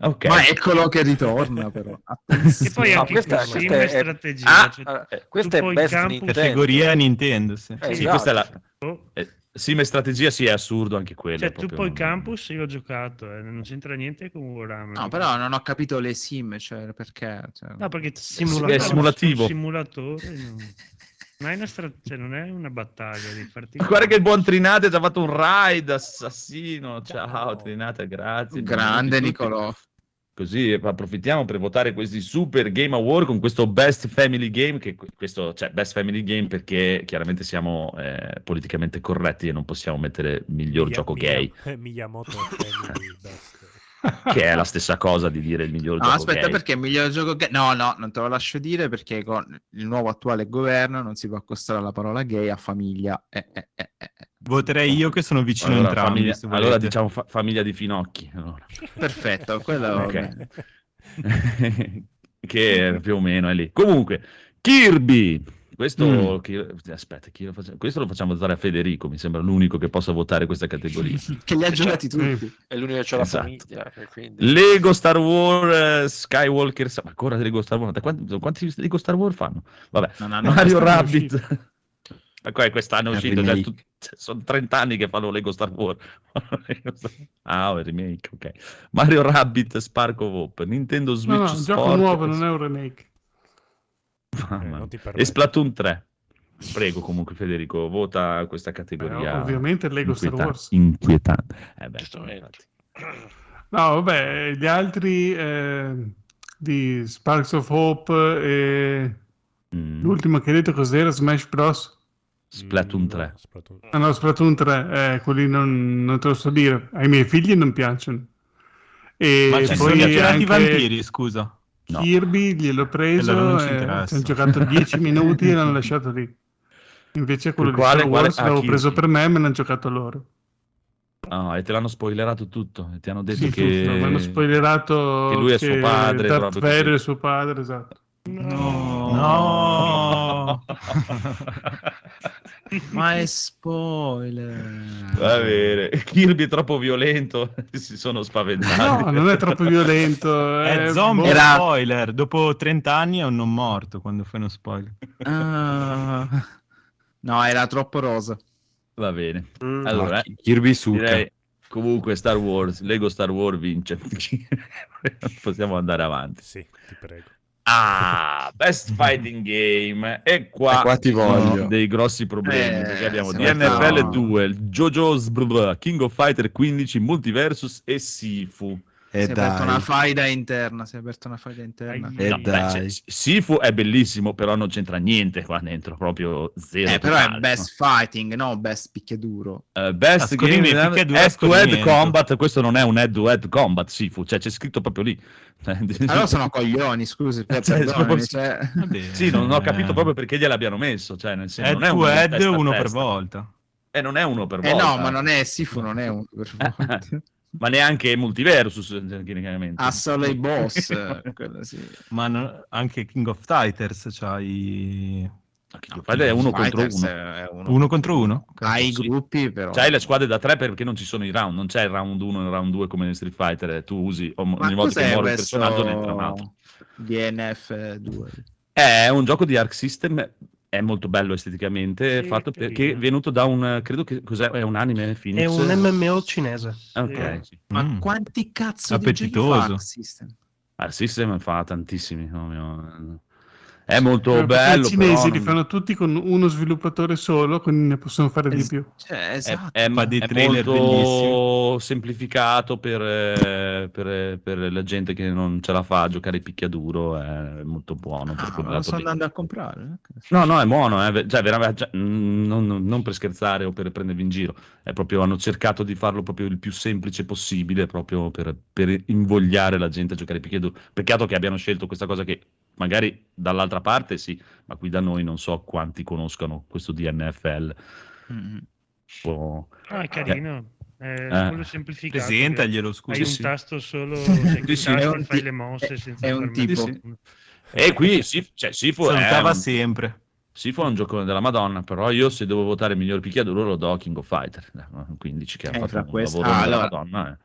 Ok. Ma eccolo che ritorna però. E Attenzione. poi No, anche questa- questa è- strategia. Ah, cioè, Eh, questa è best Nintendo. Categoria Nintendo, sì. Eh, Sì, questa è la... oh, eh, sim e strategia sì, è assurdo anche quello. cioè, è tu poi campus io ho giocato, eh, non c'entra niente con Warhammer. No, però non ho capito le sim, cioè perché. cioè- No, perché È simulativo. Simulatore. non è una stra- cioè, non è una battaglia di farti Guarda che il buon Trinate ci ha fatto un raid assassino. Ciao, Trinate, grazie. Grande. Nicolò. Così approfittiamo per votare questi super Game Award con questo Best Family Game, che questo, cioè Best Family Game perché chiaramente siamo eh, politicamente corretti e non possiamo mettere miglior Miya- gioco Miya- gay, Miyamoto Family Best. Che è la stessa cosa di dire il miglior No, gioco aspetta, gay. perché il miglior gioco gay. No, no, non te lo lascio dire perché con il nuovo attuale governo non si può accostare la parola gay a famiglia. Eh, eh, eh, eh, eh. Voterei io che sono vicino a Allora, entrambi. famiglia, allora diciamo fa- famiglia di finocchi. allora. Perfetto, quello va Ok. bene. che più o meno è lì. Comunque, Kirby. Questo, Mm. chi- aspetta, chi lo facciamo? questo lo facciamo votare a Federico, mi sembra l'unico che possa votare questa categoria. che li ha giocati tutti. È l'unico che c'ha Esatto. la famiglia. quindi- Lego Star Wars eh, Skywalker, ma ancora Lego Star Wars, quanti, quanti Lego Star Wars fanno? Vabbè, Non hanno Mario quest'anno è Rabbit. Ma qua- quest'anno è È uscito, il già tut- cioè, sono 30 anni che fanno Lego Star Wars. ah, il remake, ok. Mario Rabbit Spark of Hope, Nintendo Switch No, no, un gioco Sport, nuovo, non è un remake. Mamma Eh, e. Splatoon 3. Prego comunque Federico, vota questa categoria. ovviamente Lego Star inquietante- Wars. Inquietante. Eh beh, Giustamente. No, vabbè, gli altri eh, di Sparks of Hope e Mm. l'ultimo che hai detto cos'era? Smash Bros. Splatoon Mm, 3. no, Splatoon. Ah no, Splatoon 3, eh, quelli non, non te lo so dire. Ai miei figli non piacciono. E Ma ci sono poi i pirati anche vampiri, scusa. No. Kirby gliel'ho Allora preso, e ci hanno giocato 10 minuti e l'hanno lasciato lì. Invece quello Quale- di Star quale- Wars ah, l'avevo Kirby. preso per me e me l'hanno giocato loro. No, e te l'hanno spoilerato tutto. E ti hanno detto Sì, che... tutto. Mi hanno spoilerato che lui è suo padre, Darth Vader è suo padre, esatto. No. Ma è spoiler. Va bene. Kirby è troppo violento, si sono spaventati. No, non è troppo violento. È È zombie boh, Era- spoiler. Dopo 30 anni è un non morto quando fai uno spoiler. Ah. No, era troppo rosa. Va bene. Mm. Allora, No, Kirby direi comunque Star Wars, Lego Star Wars vince. Possiamo andare avanti. Sì, ti prego. Ah, Best Fighting Game. E qua, E qua ti voglio. dei grossi problemi Eh, perché abbiamo DNFL no- 2, JoJo's Brr, King of Fighter 15, Multiversus e Sifu. E si è aperta una faida interna. Si è aperta una faida interna. E No, beh, dai. cioè, Sifu è bellissimo, però non c'entra niente qua dentro, proprio zero. Eh, però è best fighting, no best picchiaduro. Eh, best A Scorimento, Game picchia due a Head to Head Scorimento. Combat, questo non è un Head to Head Combat Sifu, cioè c'è scritto proprio lì. Allora sono coglioni, scusi, per- Cioè, perdonami, cioè- Sì, non ho eh, capito proprio perché gliel'abbiano messo, cioè nel senso, Head non è to uno head, uno per volta. Eh, non è uno per Eh volta. no, ma non è Sifu, non è un per volta. Ma neanche Multiversus, tecnicamente. Ha solo i boss, sì. Ma no- anche King of Fighters c'hai King of Fighters è uno contro uno. è uno. uno contro uno. Ha i Sì. gruppi, però. C'hai le squadre da tre perché non ci sono i round, non c'è il round 1 e il round 2 come in Street Fighter, eh, tu usi ogni Ma volta che muore il personaggio ne entra un altro. DNF2? È un gioco di Arc System, è molto bello esteticamente, Sì, fatto perché è venuto da un, credo che cos'è, è un anime Phoenix. È un MMO cinese. Ah, Ok, sì. Ma Mm. quanti cazzo di giochi Appetitoso. fa System? Arc System fa tantissimi, no, mio- è molto perché bello, I cinesi però li non- fanno tutti con uno sviluppatore solo, quindi ne possono fare di Es- più. Cioè, è, esatto. è- Fa dei è trailer molto semplificato per, eh, per- per la gente che non ce la fa a giocare picchiaduro, è molto buono. Ah, lo sto lì. andando a comprare. eh. No, no, è buono, eh, cioè, veramente, cioè, non, non- non per scherzare o per prendervi in giro, è proprio, hanno cercato di farlo proprio il più semplice possibile, proprio per, per invogliare la gente a giocare picchiaduro. Peccato che abbiano scelto questa cosa che magari dall'altra parte sì, ma qui da noi non so quanti conoscano questo DNFL. Mm. O- Ah, è carino. È Eh. quello semplificato. Presentaglielo, che scusa. Hai un sì. tasto solo, sì, e un fai le mosse è- senza è un tipo. Sì, E qui sì, cioè, Sifu è Salutava un, sempre. Sifu è un giocone della Madonna, però io se devo votare miglior picchiaduro lo do a King of Fighter, eh, 15 che ha Eh, fatto un questi- lavoro ah, della allora, Madonna. Eh.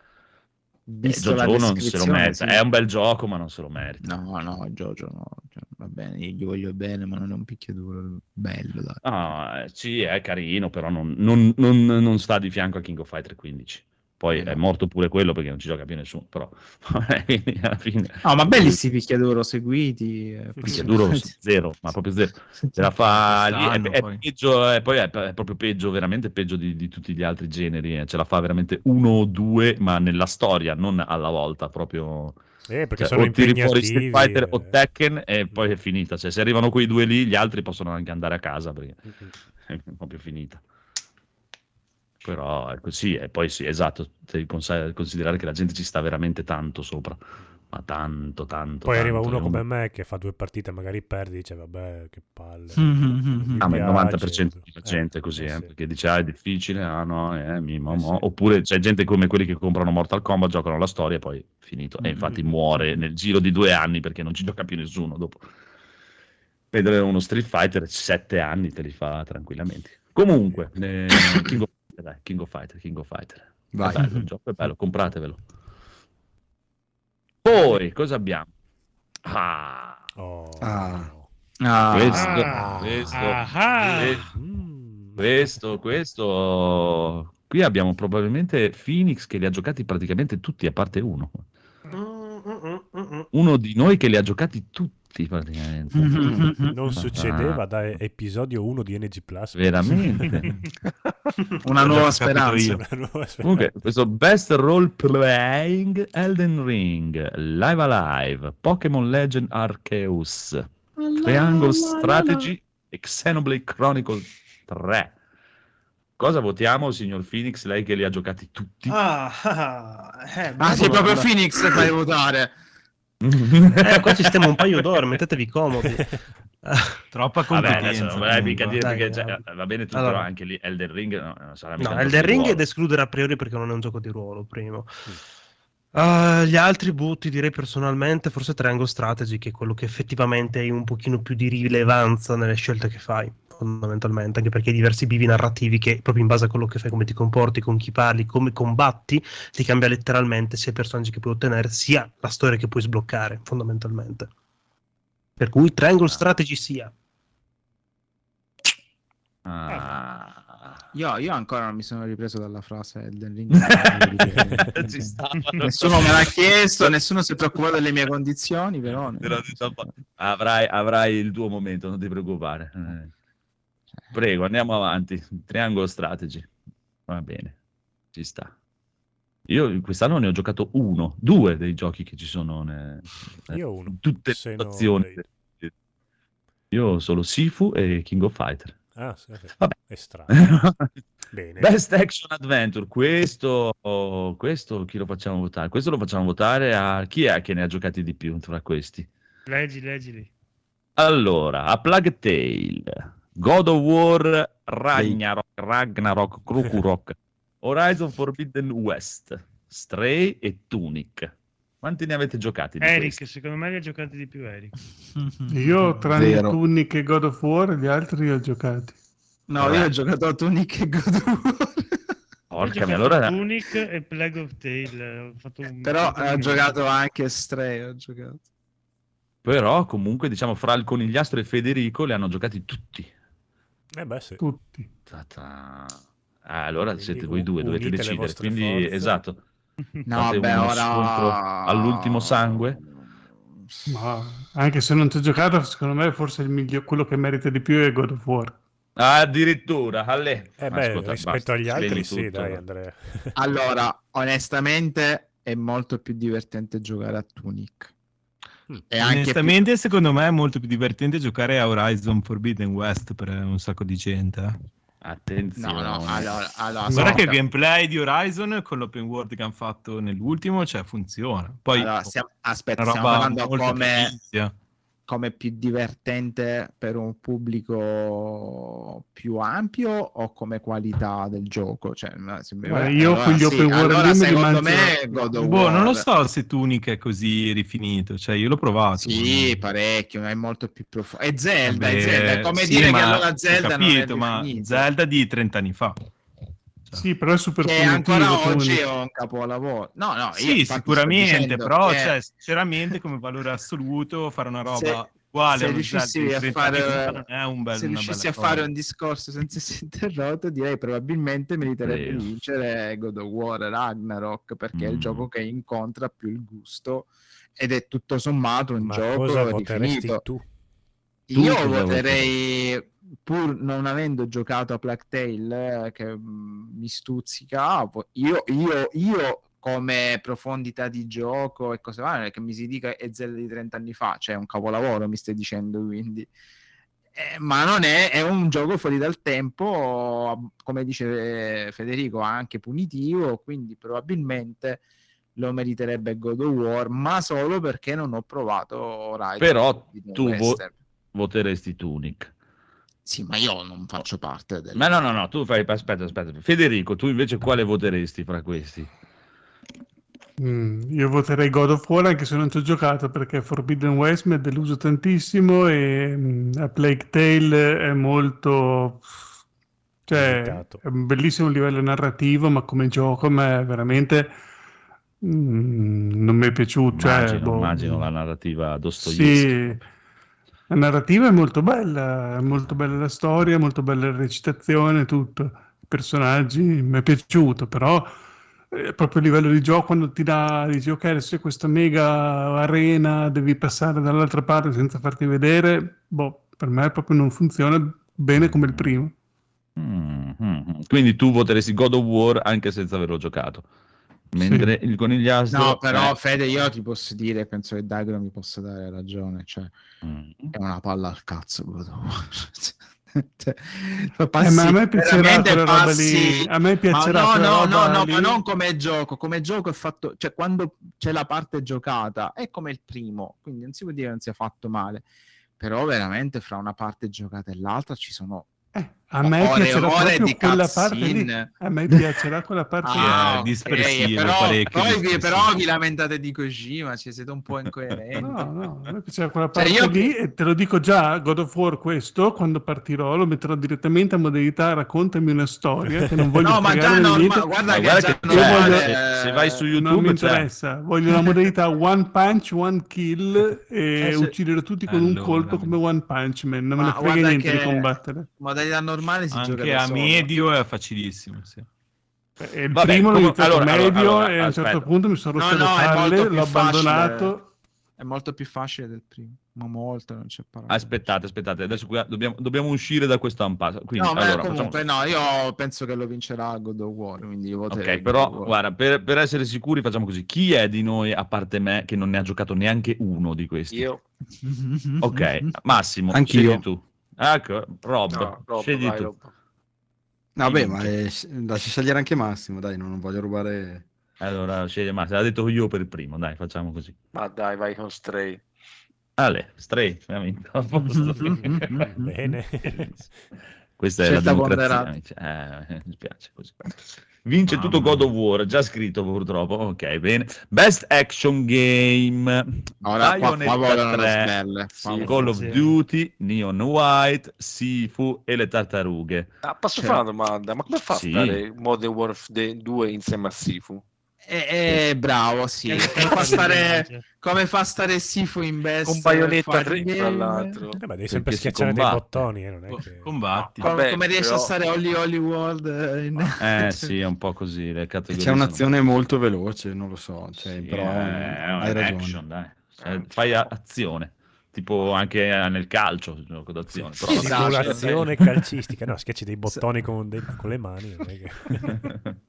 Visto Eh, Jojo non se lo merita, sì. è un bel gioco ma non se lo merita. No, no, Jojo no. Cioè, va bene, io gli voglio bene, ma non è un picchiaduro bello, dai. Ah, eh, sì, è carino, però non, non- non- non sta di fianco a King of Fighter 15. Poi Eh, è morto pure quello perché non ci gioca più nessuno, però quindi alla fine No, ma belli sti picchiaduro seguiti. eh, picchiaduro zero, ma proprio zero. Se la fa lì, è, è poi. peggio, è, poi è, è proprio peggio, veramente peggio di, di tutti gli altri generi. eh. Ce la fa veramente uno o due, ma nella storia, non alla volta. Proprio Eh, perché cioè, sono o tiri fuori Street impegnativi. Fighter o eh. Tekken e poi è finita. Cioè, se arrivano quei due lì, gli altri possono anche andare a casa perché Mhm. è proprio finita. Però è così, e poi sì, esatto, devi cons- considerare che la gente ci sta veramente tanto sopra, ma tanto, tanto. Poi arriva tanto, uno è come me che fa due partite, magari perdi, dice vabbè, che palle. Mhm, non mhm. mi Ah, ma il piace. 90% della gente è così, eh eh, sì. perché dice ah è difficile, ah no, eh, mi, mo, Eh mo". sì. oppure c'è gente come quelli che comprano Mortal Kombat, giocano la storia e poi finito, e infatti Mm. muore nel giro di due anni perché non ci gioca più nessuno dopo. Vedere uno Street Fighter, sette anni te li fa tranquillamente. Comunque, eh, King, of, dai, King of Fighter, King of Fighter. Vai. È bello, il gioco è bello, compratevelo. Poi, cosa abbiamo? Ah, Oh. Ah. Ah, questo, Ah, questo, ah. questo. Mm. Questo, questo. Qui abbiamo probabilmente Phoenix che li ha giocati praticamente tutti, a parte uno. Uno di noi che li ha giocati tutti praticamente. Non succedeva da episodio 1 di NG Plus. Veramente. una nuova speranza. io. Una nuova speranza. Comunque, questo Best Role Playing Elden Ring, Live Alive, Pokémon Legend Arceus, Triangle Strategy e Xenoblade Chronicle 3. Cosa votiamo, signor Phoenix, lei che li ha giocati tutti? Ah, ah, eh, Ah, sei proprio. Phoenix che fai votare. Eh, qua ci stiamo un paio d'ore, mettetevi comodi. Troppa Vabbè, adesso competenza. mica dire Dai, perché cioè, va bene tutto, Allora. però anche lì Elden Ring no, non sarà mica No, di Ring è ruolo. da escludere a priori perché non è un gioco di ruolo, primo. Uh, gli altri butti direi personalmente forse Triangle Strategy che è quello che effettivamente hai un pochino più di rilevanza nelle scelte che fai fondamentalmente anche perché hai diversi bivi narrativi che proprio in base a quello che fai come ti comporti con chi parli come combatti ti cambia letteralmente sia i personaggi che puoi ottenere sia la storia che puoi sbloccare fondamentalmente per cui Triangle Strategy sia Ah. Io, io ancora non mi sono ripreso dalla frase Elden Ring. Ci stava. nessuno me l'ha chiesto, nessuno si è preoccupato delle mie condizioni, però... Avrai, avrai il tuo momento, non ti preoccupare. Eh. Prego, andiamo avanti. Triangolo strategy. Va bene, ci sta. Io quest'anno ne ho giocato uno, due dei giochi che ci sono ne- Io uno, in tutte le situazioni. dei- Io solo Sifu e King of Fighter. Ah, sì, sì. Vabbè. È strano. Bene. Best Action Adventure, questo, questo chi lo facciamo votare? Questo lo facciamo votare a chi è che ne ha giocati di più tra questi? Leggi, leggili. Allora, a Plague Tale, God of War, Ragnarok, Ragnarok, Krukurok, Horizon Forbidden West, Stray e Tunic. Quanti ne avete giocati di Eric, questi? secondo me li ha giocati di più Eric. Io, tranne Zero. Tunic e God of War, gli altri li ho giocati. No, io ho giocato a Tunic e God of War. Porca mia, allora... Tunic e Plague of Tale. Ho fatto un... Però ho giocato anche Stray, ho giocato. Però comunque diciamo fra il conigliastro e Federico li hanno giocati tutti. Eh beh, sì. Tutti. Ta-ta. Ah, allora Quindi siete voi due, dovete decidere. Quindi, forze. esatto. No, Fate beh, ora... all'ultimo sangue. Ma anche se non ci ho giocato, secondo me forse il miglior, quello che merita di più è God of War. Addirittura, alle. Eh beh, Ascolta, rispetto basta, agli altri sì, tutto. dai Andrea. Allora, onestamente è molto più divertente giocare a Tunic. Mm. E anche più... Onestamente, secondo me è molto più divertente giocare a Horizon Forbidden West per un sacco di gente. eh. Attenzione. No, no, allora, allora Guarda che il gameplay di Horizon con l'open world che hanno fatto nell'ultimo, cioè funziona. Poi Allora, stiamo- aspetta, stiamo parlando come. Come più divertente per un pubblico più ampio o come qualità del gioco? Cioè, Guarda, io allora con gli sì, open world allora secondo me God Boh, non lo so se Tunic è così rifinito, cioè io l'ho provato. Sì, parecchio, è molto più profondo. È Zelda, è Vabbè, Zelda, è come sì, dire che ma allora Zelda capito, non è ma definito. Zelda di 30 anni fa. Sì, però è super che punitivo. ancora oggi è un capolavoro. No, no, Sì, sicuramente, però che cioè, sinceramente come valore assoluto fare una roba Se- uguale se a riuscissi a 30 anni fare- è un bel, se riuscissi a fare un discorso senza essere interrotto, direi probabilmente meriterebbe di vincere God of War Ragnarok perché è il Mm. gioco che incontra più il gusto ed è tutto sommato un Ma gioco cosa voteresti rifinito. tu? Tu Io cosa voterei, pur non avendo giocato a Plague Tale, eh, che mm, mi stuzzica, vo- io, io, io come profondità di gioco e cose varie, che mi si dica è Zelda di 30 anni fa, cioè è un capolavoro, mi stai dicendo, quindi... Eh, ma non è, è un gioco fuori dal tempo, come dice eh, Federico, anche punitivo, quindi probabilmente lo meriterebbe God of War, ma solo perché non ho provato Horizon. Però tu vo- voteresti Tunic. Sì, ma io non faccio parte del... Ma no, no, no, tu fai... Aspetta, aspetta. Federico, tu invece quale voteresti fra questi? Mm, io voterei God of War anche se non ci ho giocato perché Forbidden West mi è deluso tantissimo e mm, a Plague Tale è molto... cioè è un bellissimo livello narrativo ma come gioco a me veramente mm, non mi è piaciuto. Cioè, Immagino, boh, immagino la narrativa Dostoevsky. Sì, la narrativa è molto bella, è molto bella la storia, molto bella la recitazione, tutto. I personaggi mi è piaciuto, però eh, proprio a livello di gioco quando ti dà, dici ok, adesso c'è questa mega arena, devi passare dall'altra parte senza farti vedere, boh, per me proprio non funziona bene come il primo. Mm, mm, mm. Quindi tu voteresti God of War anche senza averlo giocato. Mentre il conigliastro... No, però eh, Fede, io ti posso dire, penso che Dagro mi possa dare ragione, cioè mm. è una palla al cazzo War. Cioè, Eh, passi- ma a me piacerà quella roba passi- lì, a me piacerà ma no, no, no, no, ma non come gioco, come gioco è fatto, cioè quando c'è la parte giocata è come il primo, quindi non si può dire che non sia fatto male. però veramente fra una parte giocata e l'altra ci sono A me ore piacerà ore di quella parte lì. A me piacerà quella parte lì. Ah, è ok, dispersivo, però, parecchio poi vi- dispersivo. però vi lamentate di Kojima, cioè siete un po' incoerenti. No, no, a me piaceva quella Cioè, parte io- lì e te lo dico già, God of War questo, quando partirò lo metterò direttamente a modalità raccontami una storia che non voglio No, ma già norma- niente. guarda Ma che guarda che c'è, voglio- se, se vai su non mi YouTube interessa, voglio una modalità one punch, one kill e Eh, se- uccidere tutti con un Allora, colpo come One Punch Man, non me Ma ne frega niente di che- combattere. modalità normale si gioca Anche da a solo. medio è facilissimo. Sì. E il Vabbè, primo l'ho allora, medio allora, e a un certo punto mi sono No, rotto le no, è palle, molto più l'ho facile. abbandonato. È molto più facile del primo, ma molto, non c'è parole. Aspettate, aspettate, adesso dobbiamo, dobbiamo uscire da questo impasse. Quindi, no, allora, comunque facciamo- no, io penso che lo vincerà God of War, quindi Ok, però guarda, per, per essere sicuri facciamo così. Chi è di noi, a parte me, che non ne ha giocato neanche uno di questi? Io, Ok, Massimo, Anch'io. tu. Ecco, Rob, no, Rob, scegli vai, tu. Rob. Vabbè, ma è- lascia scegliere anche Massimo, dai, non, non voglio rubare... Allora, scegli Massimo. L'ha detto io per il primo, dai, facciamo così. Ma dai, vai con Stray. Ale, Stray, veramente, a posto. Bene. Questa è Scelta la democrazia. Eh, mi spiace così. Vince Mamma tutto God of. War, già scritto purtroppo. Ok, bene. Best Action Game. Ora qua, qua Bayonetta vogliono le 3, sbelle. Sì, Call of sì. Duty, Neon White, Sifu e le tartarughe. Ah, posso Cioè- fare una domanda? Ma come fa Sì. a stare Modern Warfare 2 insieme a Sifu? Eh, eh, bravo, sì. Come fa stare, come fa stare Sifu in best Con Bayonetta fighting 3, tra l'altro. Eh, ma devi sempre Perché schiacciare dei bottoni, eh, non è che... Combatti. Com- Vabbè, come riesce però- a stare Holly Holly World eh, in... Eh sì, è un po' così. C'è sono- un'azione molto veloce, non lo so, cioè, Sì, però è un hai ragione. action, dai. Eh, Fai azione. Tipo anche nel calcio, il gioco d'azione. Sì, però-. Simulazione calcistica, no, schiacci dei bottoni con, dei- con le mani. non è che-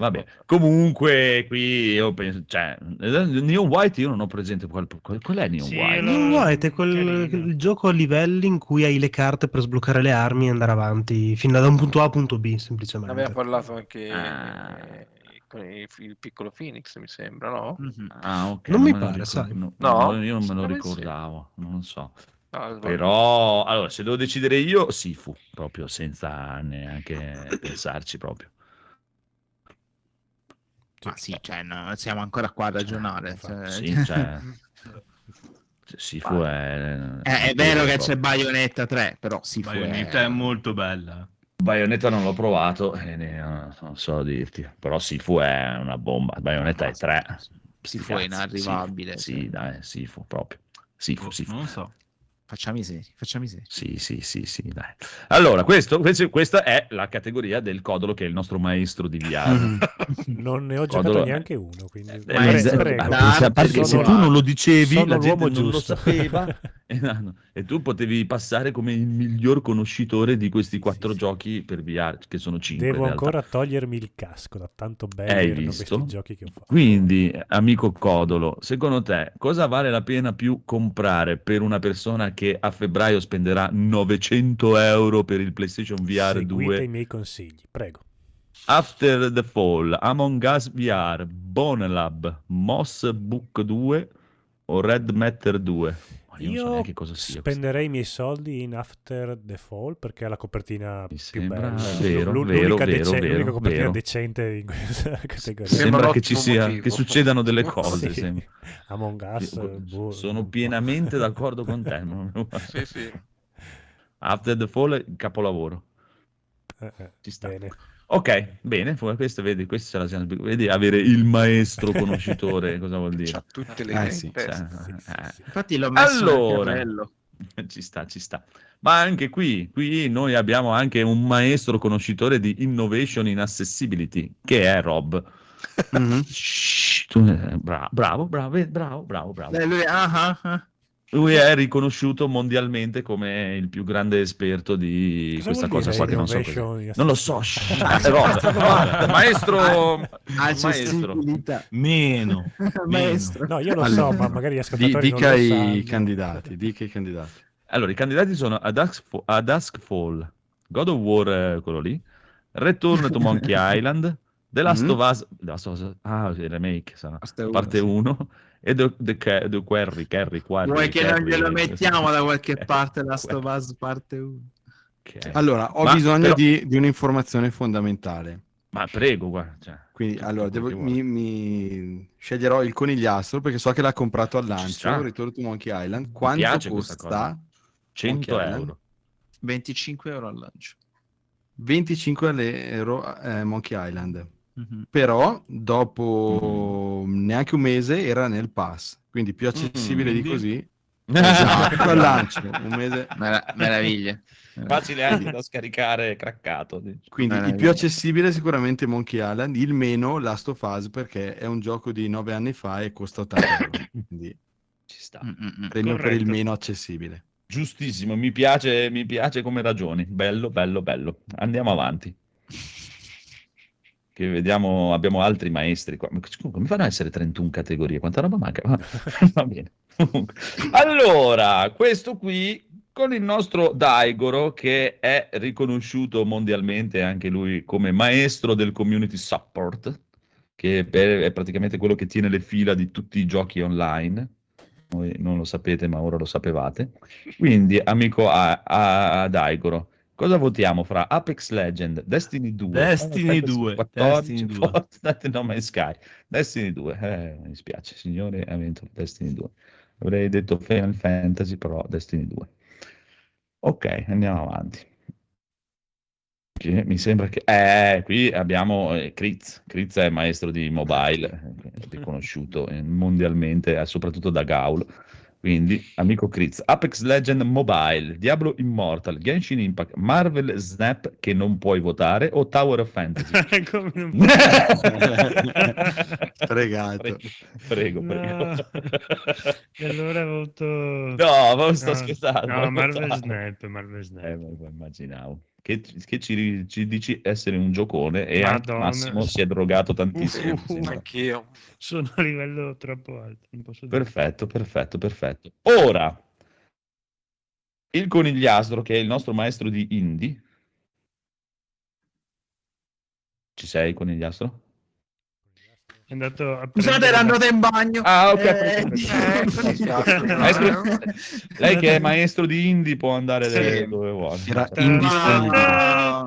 Vabbè, comunque qui io penso, cioè, Neon White io non ho presente qual, qual, qual è Neon Sì, White. Neon White è quel il gioco a livelli in cui hai le carte per sbloccare le armi e andare avanti fino da un punto A a un punto B, Ne semplicemente. aveva parlato anche Ah. eh, con il, piccolo Phoenix, mi sembra, no? Mhm. Ah, ok, Non mi me lo pare, sai. no, No? no, io non me lo me sì. ricordavo, non so. No. Però, allora, se devo decidere io, Sifu, proprio senza neanche pensarci proprio. Ma sì, cioè, no, siamo ancora qua a ragionare. cioè- Sì, cioè, Sifu è... Eh, è vero che c'è Bayonetta 3, però Sifu Bayonetta è... è molto bella. Bayonetta non l'ho provato, e ne- non so dirti, però Sifu è una bomba. Bayonetta è 3. Sifu è inarrivabile. Sì, cioè. sì, dai, Sifu proprio. Sifu, Sifu. Non so. Facciamo i seri, facciamo i seri. Sì, sì, sì, sì, dai. Allora, questo, questo- questa è la categoria del Codolo che è il nostro maestro di VR. Mhm. Non ne ho giocato Codolo- neanche uno, quindi... Eh, è- esatto, prego. a parte che se tu non lo dicevi, sono la gente l'uomo non lo sapeva e, no, e tu potevi passare come il miglior conoscitore di questi quattro sì. giochi per VR, che sono cinque in Devo ancora togliermi il casco da tanto belli Hai erano visto? questi giochi che ho fatto. Quindi, amico Codolo, secondo te cosa vale la pena più comprare per una persona che a febbraio spenderà 900 euro per il PlayStation VR Seguite 2? i miei consigli, prego. After the Fall, Among Us VR, Bonelab, Moss Book 2 o Red Matter 2? Ma io, non so Io neanche cosa sia. questo. spenderei i miei soldi in After the Fall perché ha la copertina Mi più sembra bella. vero, L'u- vero, l'unica, vero, dece- vero, l'unica copertina vero. decente in questa categoria. Sembra Sembra che ci sia, motivo. che succedano delle cose. Sì. sembra. Among Us, boh. Sono pienamente d'accordo con te. Sì, sì. After the Fall, è il capolavoro. Eh, eh, Ci sta. bene. Ok, bene, questo vedi, questo la siamo Vedi avere il maestro conoscitore, cosa vuol dire? C'ha tutte le Eh, sì, testa. Eh, Infatti l'ho messo Allora. ci sta, ci sta. Ma anche qui, qui noi abbiamo anche un maestro conoscitore di innovation in accessibility, che è Rob. Mhm. Shh, tu- eh, bra- bravo, bravo, bravo, bravo, bravo. Lui, ah, ah, ah. Lui è riconosciuto mondialmente come il più grande esperto di Cosa questa cosa qua che non so Non lo so, maestro, maestro. Accessibilità. Meno. Maestro. No, io lo so, Allora, ma magari gli ascoltatori dica non lo i sanno. candidati, dica i candidati. Allora, i candidati sono Ad Dusk, A Dusk Fall, God of War, eh, quello lì, Return to Monkey Island, The Last Mhm. of Us, The Last of Us- ah, il remake sarà, Parte uno, parte sì. 1, E the, Ca- the Quarry, Carry, Quarry, Vuoi che non glielo mettiamo da qualche parte la. Stovaz parte 1? Ok. Allora, ho Ma bisogno però- di, di un'informazione fondamentale. Ma prego, guarda. cioè, Quindi, tutto allora, devo- mi, mi sceglierò il conigliastro perché so che l'ha comprato al lancio. Return to Monkey Island. Quanto costa? cosa. 100 Monkey Island? euro. 25 euro al lancio. 25 euro eh, Monkey Island. Mhm. Però dopo neanche un mese era nel pass, quindi più accessibile di quindi? così. Esatto, al lancio, un mese. Mera- meraviglia. Facile anche da scaricare craccato. Quindi il più accessibile è sicuramente Monkey Island, il meno Last of Us perché è un gioco di 9 anni fa e costa 80 euro. Quindi Ci sta. Mm, mm, mm. premio per il meno accessibile. Giustissimo, mi piace, mi piace come ragioni. Bello, bello, bello. Andiamo avanti. Che vediamo, abbiamo altri maestri qua. Come fanno a essere 31 categorie? Quanta roba manca? Va- Va bene. Allora, questo qui con il nostro Daigoro che è riconosciuto mondialmente anche lui come maestro del community support, che è praticamente quello che tiene le fila di tutti i giochi online. Voi non lo sapete, ma ora lo sapevate. Quindi, amico a, a, a Daigoro, cosa votiamo fra Apex Legend, Destiny 2, Destiny Final Fantasy 2, 14, Destiny 2. Fortnite, No Man's Sky, Destiny 2. Eh, mi dispiace, signore, ha vinto Destiny 2. Avrei detto Final Fantasy, però Destiny 2. Ok, andiamo avanti. Che mi sembra che... Eh, qui abbiamo eh, Kritz. Kritz è maestro di mobile, eh, riconosciuto eh, mondialmente, eh, soprattutto da Gaul. Quindi, amico Kritz, Apex Legend Mobile, Diablo Immortal, Genshin Impact, Marvel Snap che non puoi votare o Tower of Fantasy? Come non Fregato. Prego, prego. No. E allora voto... No, ma sto No, scherzando. No, Marvel No. Snap, Marvel Snap. Eh, ma- ma immaginavo. Che, che ci, ci dici essere un giocone e. Massimo si è drogato tantissimo. Uh, sembra. Anch'io. Sono a livello troppo alto, non posso dire. Perfetto, perfetto, perfetto. Ora, il conigliastro, che è il nostro maestro di indie. Ci sei, conigliastro? È andato a Scusate, era la- andato in bagno. Ah, ok. Eh, perfetto. Maestro- lei che è maestro di indie può andare Sì. dove vuole. Era ta- ta-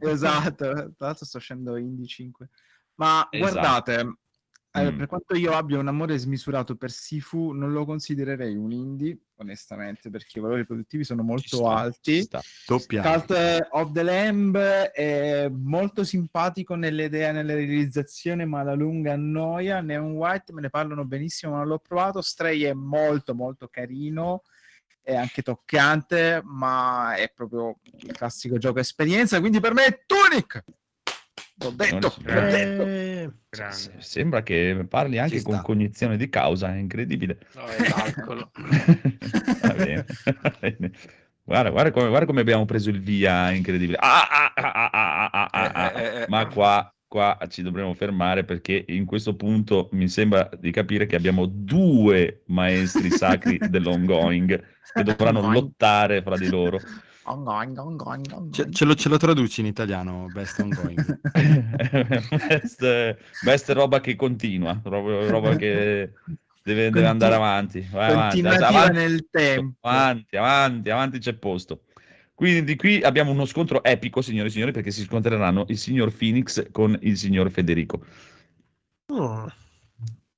Esatto, tra l'altro sto scendendo Indie 5. Ma Esatto. guardate, eh, Mm. per quanto io abbia un amore smisurato per Sifu, non lo considererei un indie, onestamente, perché i valori produttivi sono molto sta, alti. Doppia. Cult of the Lamb è molto simpatico nelle idee e nella realizzazione, ma alla lunga annoia. Neon White me ne parlano benissimo, ma non l'ho provato. Stray è molto molto carino, è anche toccante, ma è proprio il classico gioco esperienza, quindi per me è Tunic! L'ho detto, l'ho detto. Eh. Se- Sembra che parli anche Ci con sta. cognizione di causa, è incredibile. No, è l'alcol. Va bene, va bene. Guarda, guarda come, guarda come abbiamo preso il via, incredibile. Ah, ah, ah, ah, ah, ah, ah, ah. Eh, eh, eh. Ma qua, qua ci dovremo fermare perché in questo punto mi sembra di capire che abbiamo due maestri sacri dell'ongoing che dovranno lottare fra di loro. Ce, ce lo, ce lo traduci in italiano, best ongoing. best, best roba che continua, roba, roba che deve, deve Conti- andare avanti. Vai avanti, avanti, nel tempo. avanti, avanti, avanti c'è posto. Quindi qui abbiamo uno scontro epico, signore e signori, perché si scontreranno il signor Phoenix con il signor Federico oh.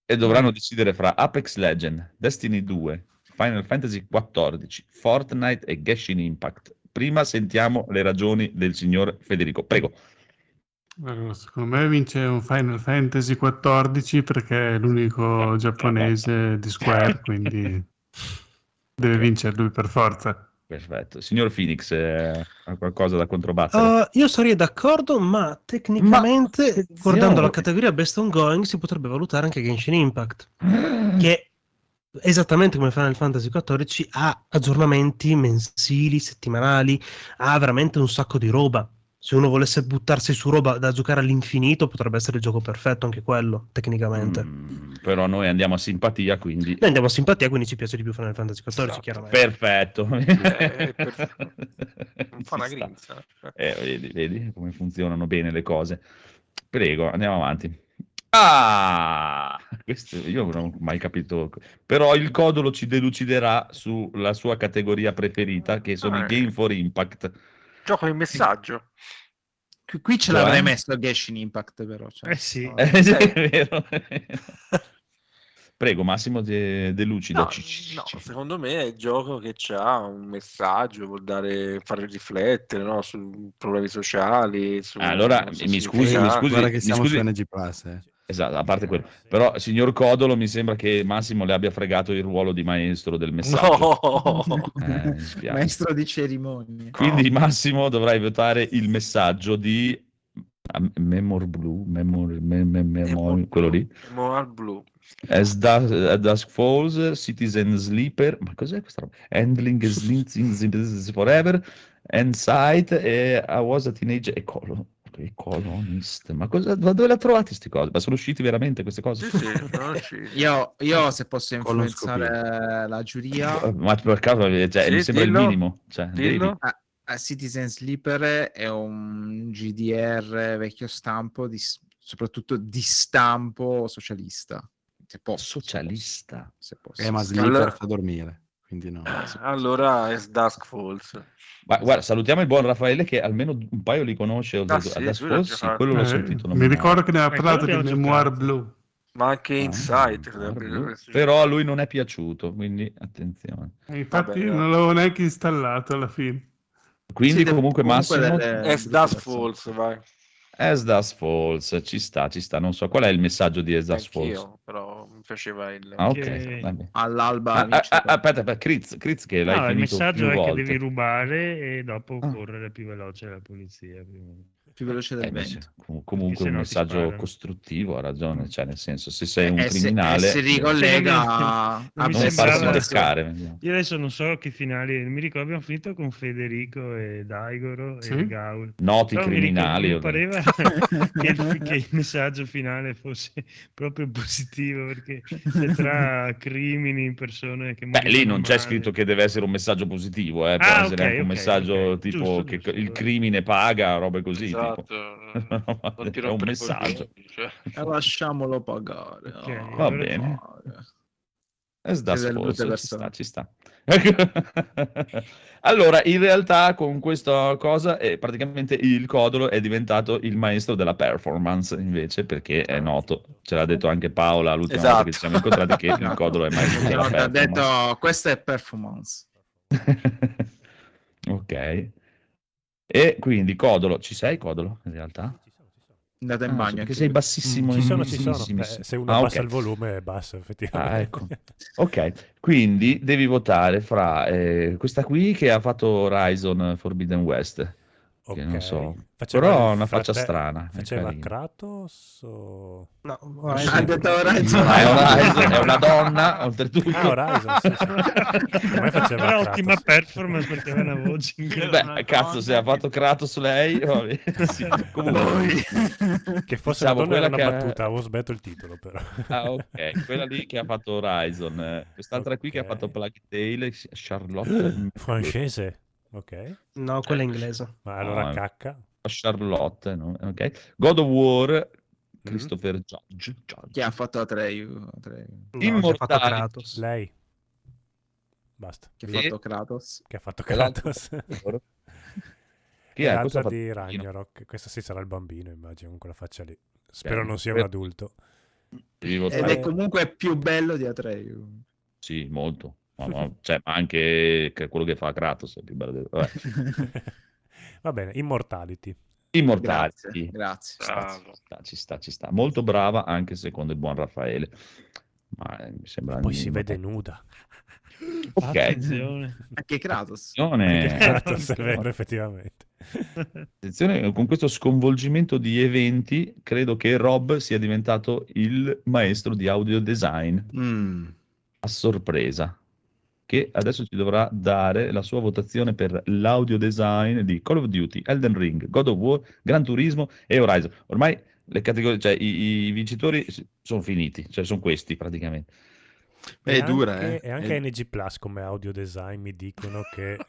e dovranno decidere fra Apex Legend, Destiny 2, Final Fantasy XIV, Fortnite e Genshin Impact. Prima sentiamo le ragioni del signor Federico. Prego. Allora, secondo me vince un Final Fantasy XIV perché è l'unico giapponese di Square, quindi deve vincere lui per forza. Perfetto. Signor Phoenix, eh, ha qualcosa da controbattere? Uh, io sarei d'accordo, ma tecnicamente, guardando la categoria Best Ongoing, si potrebbe valutare anche Genshin Impact, che esattamente come Final Fantasy XIV ha aggiornamenti mensili, settimanali, ha veramente un sacco di roba. Se uno volesse buttarsi su roba da giocare all'infinito, potrebbe essere il gioco perfetto anche quello, tecnicamente. Mm, però noi andiamo a simpatia, quindi... Noi andiamo a simpatia, quindi ci piace di più Final Fantasy XIV, Esatto. chiaramente. Perfetto. Eh, per- Non fa una grinza. Eh, vedi, vedi come funzionano bene le cose. Prego, andiamo avanti. Ah, questo io non ho mai capito. Però il codolo ci deluciderà sulla sua categoria preferita, che sono Ah, i Game for Impact. Gioco di messaggio. Qui, qui ce Cioè? l'avrei messo Genshin Impact, però. cioè. Eh sì. Eh, sì, è vero, è vero. Prego, Massimo, de- No, delucidaci. no, secondo me è il gioco che ha un messaggio, vuol dare, fare riflettere no, su problemi sociali. Su, Allora, mi scusi, mi significati. scusi, Guarda che mi siamo scusi. su NG Plus, eh. Esatto, a parte quello. Però, signor Codolo, mi sembra che Massimo le abbia fregato il ruolo di maestro del messaggio. No! Eh. Maestro di cerimonie. Quindi Massimo dovrai votare il messaggio di ah, Memor Blue, Memor, me- me- Memor- quello lì. Moal blu. As Dusk, as Dusk Falls, Citizen Sleeper, ma cos'è questa roba? Handling Slinks Forever, Endsight e I Was a Teenage Ecolo- Ecolonist. Ma cosa, ma dove le ha trovate queste cose? Ma sono usciti veramente queste cose? Sì, sì. Io, io, se posso influenzare la giuria, Ma per caso, cioè, Sì, mi sembra dillo, il minimo. Cioè, Dillo? a, a Citizen Sleeper è un GDR vecchio stampo, di, soprattutto di stampo socialista. Se posso, Socialista. Se posso. Eh, ma Sleeper Allora- fa dormire, quindi no. Allora è Dusk Falls. Ma guarda, salutiamo il buon Raffaele che almeno un paio li conosce. Ah, sì, l'ha Ascolsi, giocato. quello l'ho Eh, sentito. mi ricordo che ne ha Eh, parlato di Memoir. Blue. Ma anche Insight. Ah, dovresti Però a lui non è piaciuto, quindi attenzione. E infatti Vabbè, non l'avevo neanche installato alla fine. Quindi Sì, comunque, comunque Massimo, delle- È Dusk Falls, vai. As Dust Falls, ci sta, ci sta. Non so qual è il messaggio di As Dust Falls. Anch'io, però mi piaceva il... Ah, ok. Che- all'alba Ah, ah, ah, aspetta, aspetta, Kriz, Kriz che l'hai No, il finito messaggio più è volte. che devi rubare e dopo Ah. correre più veloce della polizia. prima. Più veloce del Eh, vento. com- comunque se un messaggio costruttivo, ha ragione, cioè nel senso se sei un E se- criminale e si ricollega Sì, non mi- a, non mi non farsi pescare. Io adesso non so che finali, mi ricordo abbiamo finito con Federico e Daigoro Sì. e Gaul. Noti Però mi criminali. ricordo- mi pareva che il, che il messaggio finale fosse proprio positivo perché c'è tra crimini, persone che Beh, lì non c'è male. scritto che deve essere un messaggio positivo, eh, può Ah, essere ok, anche un ok, messaggio ok. tipo Giusto, che giusto, il crimine paga, robe così. Esatto. Tipo. Non ti è un messaggio. cioè. E lasciamolo pagare. Ok, oh, Va bene. pagare. Falls, brutte ci sta, ci sta. allora, in realtà con questa cosa eh, praticamente il Codolo è diventato il maestro della performance invece perché è noto, ce l'ha detto anche Paola l'ultima volta che ci siamo Esatto. incontrati che il Codolo è maestro della volta ha performance. detto questa è performance. ok. E quindi Codolo, ci sei Codolo in realtà? Andate in Ah, bagno. perché anche sei bassissimo. Ci in- sono, ci sono. bassissimissimo. Beh, se uno Ah, abbassa ok. il volume è basso, effettivamente. Ah, ecco. Ok, quindi devi votare fra eh, questa qui che ha fatto Horizon Forbidden West, che non so, Faceva però una faccia frate- strana. è Faceva. Kratos o... No, Ha detto Horizon. È Horizon, è una donna, oltretutto. Ah, Horizon, sì, sì. Faceva Kratos. ottima performance perché aveva una voce incredibile. Beh, cazzo, se ha fatto Kratos lei, vabbè. Sì, comunque, Che fosse Diciamo, una donna era quella una che- battuta, avevo sbagliato il titolo però. ah, ok, quella lì che ha fatto Horizon, eh, quest'altra qui che ha fatto Plague Tale, Charlotte. Francese, ok. No, quella è inglese. Ma allora No, eh. cacca. Charlotte, no? ok. God of War, Christopher Judge. Judge. Chi ha fatto Atreyu? Atreyu. No, che fatto. Kratos. Lei. Basta. Chi ha fatto Kratos? Che ha fatto Kratos. Chi è? l'altra di. Ragnarok. Questo sì sarà il bambino, immagino, con quella faccia lì. Spero Ok. non sia un adulto. Ed è comunque più bello di Atreyu. Sì, molto. Ma- ma- cioè, anche che quello che fa Kratos è più bello. del- Vabbè. Va bene, Immortality. Immortality. Grazie. grazie. Bravo. Ci sta, ci sta, ci sta. Molto brava anche secondo il buon Raffaele. Ma eh, mi sembra... Poi si vede nuda. Ok. Attenzione. Anche Kratos. Attenzione, Kratos, è vero, effettivamente. attenzione, con questo sconvolgimento di eventi, credo che Rob sia diventato il maestro di audio design Mm. a sorpresa. Che adesso ci dovrà dare la sua votazione per l'audio design di Call of Duty, Elden Ring, God of War, Gran Turismo e Horizon. Ormai le categorie, cioè i, i vincitori sono finiti, cioè sono questi praticamente. Beh, E è dura, anche, eh. E anche È- NG Plus come audio design mi dicono che...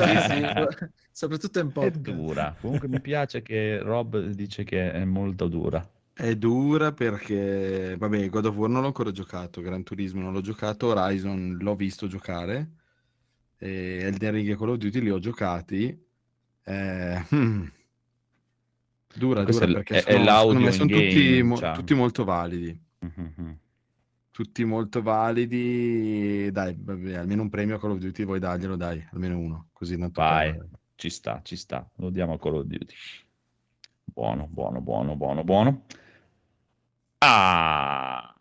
Sì, sì, soprattutto in È podcast. dura. Comunque mi piace che Rob dice che è molto dura. È dura perché, vabbè, God of War non l'ho ancora giocato, Gran Turismo non l'ho giocato, Horizon l'ho visto giocare, e Elden Ring e Call of Duty li ho giocati. Eh, hmm. Dura, Questo dura è perché è- è sono, me sono tutti, mo- cioè. tutti molto validi. Mhm. Tutti molto validi. Dai, vabbè, almeno un premio a Call of Duty vuoi darglielo, dai, almeno uno, così tanto Vai, per- ci sta, ci sta. Lo diamo a Call of Duty. Buono, buono, buono, buono, buono. Ah,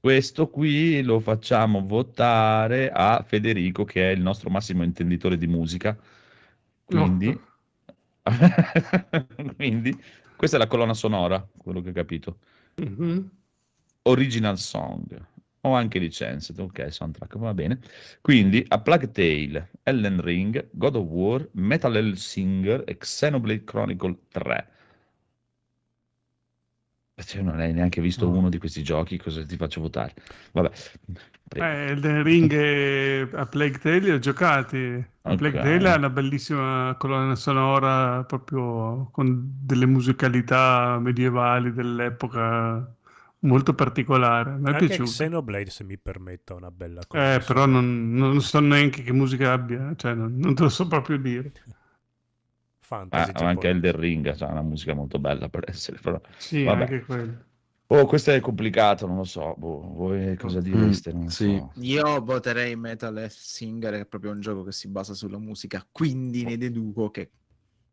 questo qui lo facciamo votare a Federico, che è il nostro massimo intenditore di musica. Quindi, quindi questa è la colonna sonora, quello che ho capito. Mhm. Original song o anche licensed, ok, soundtrack, va bene. Quindi a Plague Tale, Elden Ring, God of War, Metal Hellsinger e Xenoblade Chronicle 3. Cioè, non hai neanche visto uno di questi giochi, cosa ti faccio votare? Vabbè. Eh, Elden Ring e a Plague Tale li ho giocati. A Ok. Plague Tale ha una bellissima colonna sonora proprio con delle musicalità medievali dell'epoca molto particolare. Mi è Anche piaciuto. Xenoblade, se mi permetto, ha una bella Eh, cosa. però non, non so neanche che musica abbia, cioè non, non te lo so proprio dire. Fantasy Ah, anche. Elden Ring ha una musica molto bella per essere, però... Sì, Vabbè. anche quello. Oh, questo è complicato, non lo so. Boh, voi cosa direste? Non lo sì. so. Io voterei Metal Singer, che è proprio un gioco che si basa sulla musica, quindi ne deduco che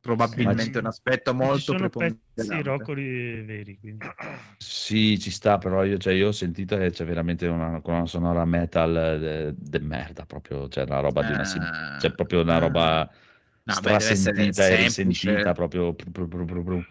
probabilmente è un aspetto molto sono pezzi roccoli veri, quindi. Sì, ci sta, però io, cioè, io ho sentito che c'è veramente una colonna sonora metal de, de merda, proprio, cioè una roba di una, cioè proprio una roba No, deve essere strasentita e semplice. risentita, proprio, pru- pru- pru.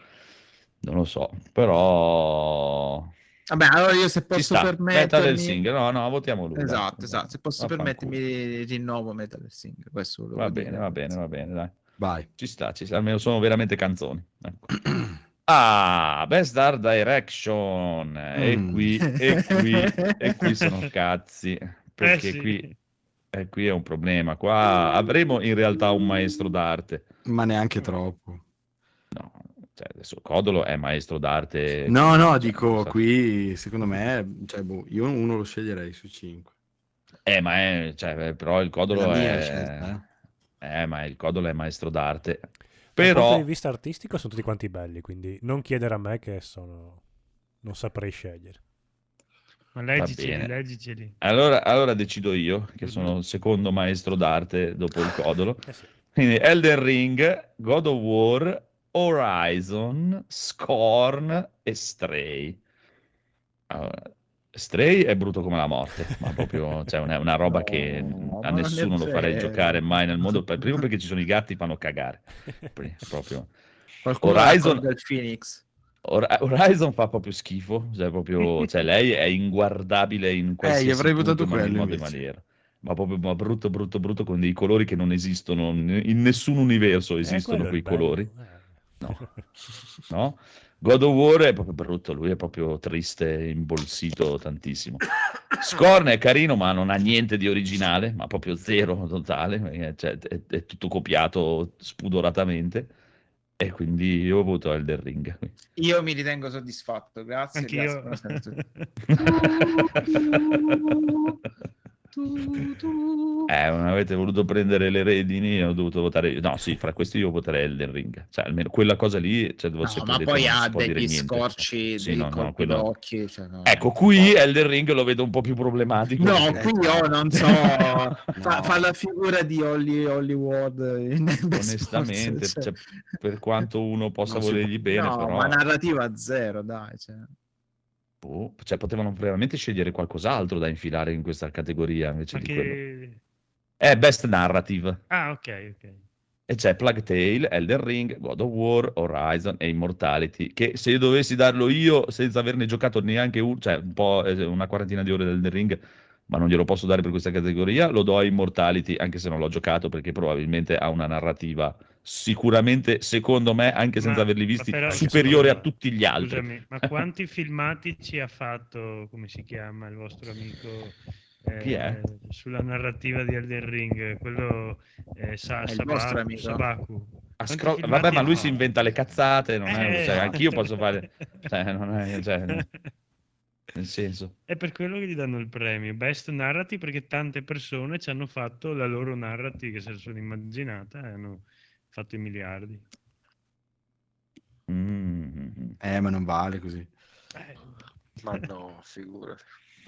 non lo so, però Vabbè, allora io se posso sta, Metal permettermi... Hellsinger, no, no, votiamo lui. dai. Esatto, esatto. Se posso Vaffanculo. permettermi, rinnovo Metal Singer. Questo Va dire. bene, va bene, va bene, dai. Vai. Ci sta, ci sta, almeno sono veramente canzoni. Ecco. Ah, Best Art Direction. E Mm. qui, e qui, e qui sono cazzi. Perché sì. qui, e qui è un problema. Qua avremo in realtà un maestro d'arte. Ma neanche troppo. No, cioè, adesso Codolo è maestro d'arte. No, no, Cioè, dico qui, secondo me, cioè, boh, io uno lo sceglierei su cinque. Eh, ma è, cioè, però il Codolo è... scelta, Eh, ma il Codolo è maestro d'arte. Dal punto Però... di vista artistico sono tutti quanti belli, quindi non chiedere a me che sono... non saprei scegliere. Ma leggiceli, leggiceli. Allora, allora decido io, che sono il secondo maestro d'arte dopo il Codolo. Eh sì. Quindi Elden Ring, God of War, Horizon, Scorn e Stray. Allora, Stray è brutto come la morte, ma proprio cioè, è una roba che No, a non è nessuno lo farei giocare mai nel mondo. per- Primo perché ci sono i gatti che fanno cagare. Pri- proprio. Qualcuno Horizon- Phoenix. Hor- Horizon fa proprio schifo, cioè, proprio, cioè lei è inguardabile in qualsiasi Eh, avrei votato punto, ma in modo maniera. Ma proprio ma brutto, brutto, brutto, con dei colori che non esistono, in nessun universo Eh, esistono il quei colori, Eh. No. no? God of War è proprio brutto, lui è proprio triste, imbolsito tantissimo. Scorn è carino, ma non ha niente di originale, ma proprio zero totale, perché, cioè, è, è tutto copiato spudoratamente. E quindi io voto Elden Ring. Io mi ritengo soddisfatto, grazie. Anch'io. grazie Eh, non avete voluto prendere le redini, ho dovuto votare. No, sì, fra questi io voterei Elden Ring. Cioè, almeno quella cosa lì, cioè, No, ma poi ha può degli niente. scorci, Sì, dei no, no, quello- d'occhi. cioè, no. Ecco, qui Elden Ring lo vedo un po' più problematico. No, perché- qui io non so. Fa, fa la figura di Holly, Hollywood Onestamente, Sports, cioè, per quanto uno possa volergli bene, no, però ma narrativa zero, dai. Cioè. boh, cioè, potevano veramente scegliere qualcos'altro da infilare in questa categoria invece Ma di quello. È Best Narrative. Ah, ok, ok. E c'è Plague Tale, Elden Ring, God of War, Horizon e Immortality. Che se io dovessi darlo io, senza averne giocato neanche un, cioè un po', eh, una quarantina di ore del Elden Ring, ma non glielo posso dare per questa categoria, lo do a Immortality, anche se non l'ho giocato, perché probabilmente ha una narrativa sicuramente, secondo me, anche senza Ma- averli visti, però- superiore a tutti gli altri. Scusami, ma quanti filmati ci ha fatto, come si chiama, il vostro amico eh, Chi è? sulla narrativa di Elden Ring? Quello eh, Sa- È Sabaku-? Sabaku. Scro- Vabbè, ma lui si fatto? inventa le cazzate, non è- Eh. cioè, anch'io posso fare... Cioè, non è... cioè, nel senso... È per quello che gli danno il premio Best Narrative perché tante persone ci hanno fatto la loro narrative che se la sono immaginata e hanno fatto i miliardi. Mm. Eh, ma non vale così. Ma no, figurati.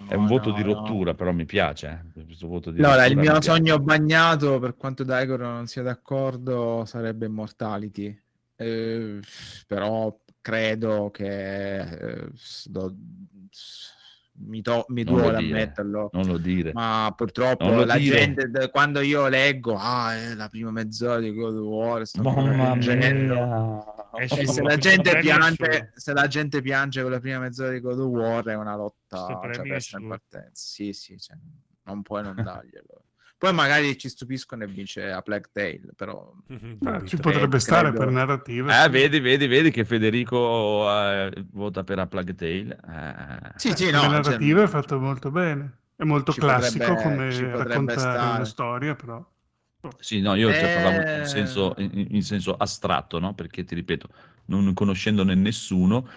È un No, voto no, di no. rottura, però mi piace. eh, Questo voto di Allora, il mio mi piace. sogno bagnato, per quanto Daigoro non sia d'accordo, sarebbe Immortality. Eh, però credo che eh, do- mi, to- mi duole dire, ammetterlo. Non lo dire. Ma purtroppo Non lo la dire. gente, quando io leggo, ah, è la prima mezz'ora di God of War, sto Mamma Esce se la, gente piange, se la gente piange con la prima mezz'ora di God of War è una lotta cioè, in partenza. Sì, sì, cioè, non puoi non darglielo. Poi magari ci stupiscono e vince a Plague Tale, però Dubito. ci potrebbe stare credo- per narrativa. Eh, sì. vedi, vedi, vedi che Federico eh, vota per A Plague Tale. Eh, sì, sì, no, cioè, narrativa è fatto molto bene. È molto Ci classico potrebbe- come raccontare stare. una storia, però. Sì, no, io cioè, parlavo Eh. in senso, in, in senso astratto, no? Perché ti ripeto, non conoscendone nessuno,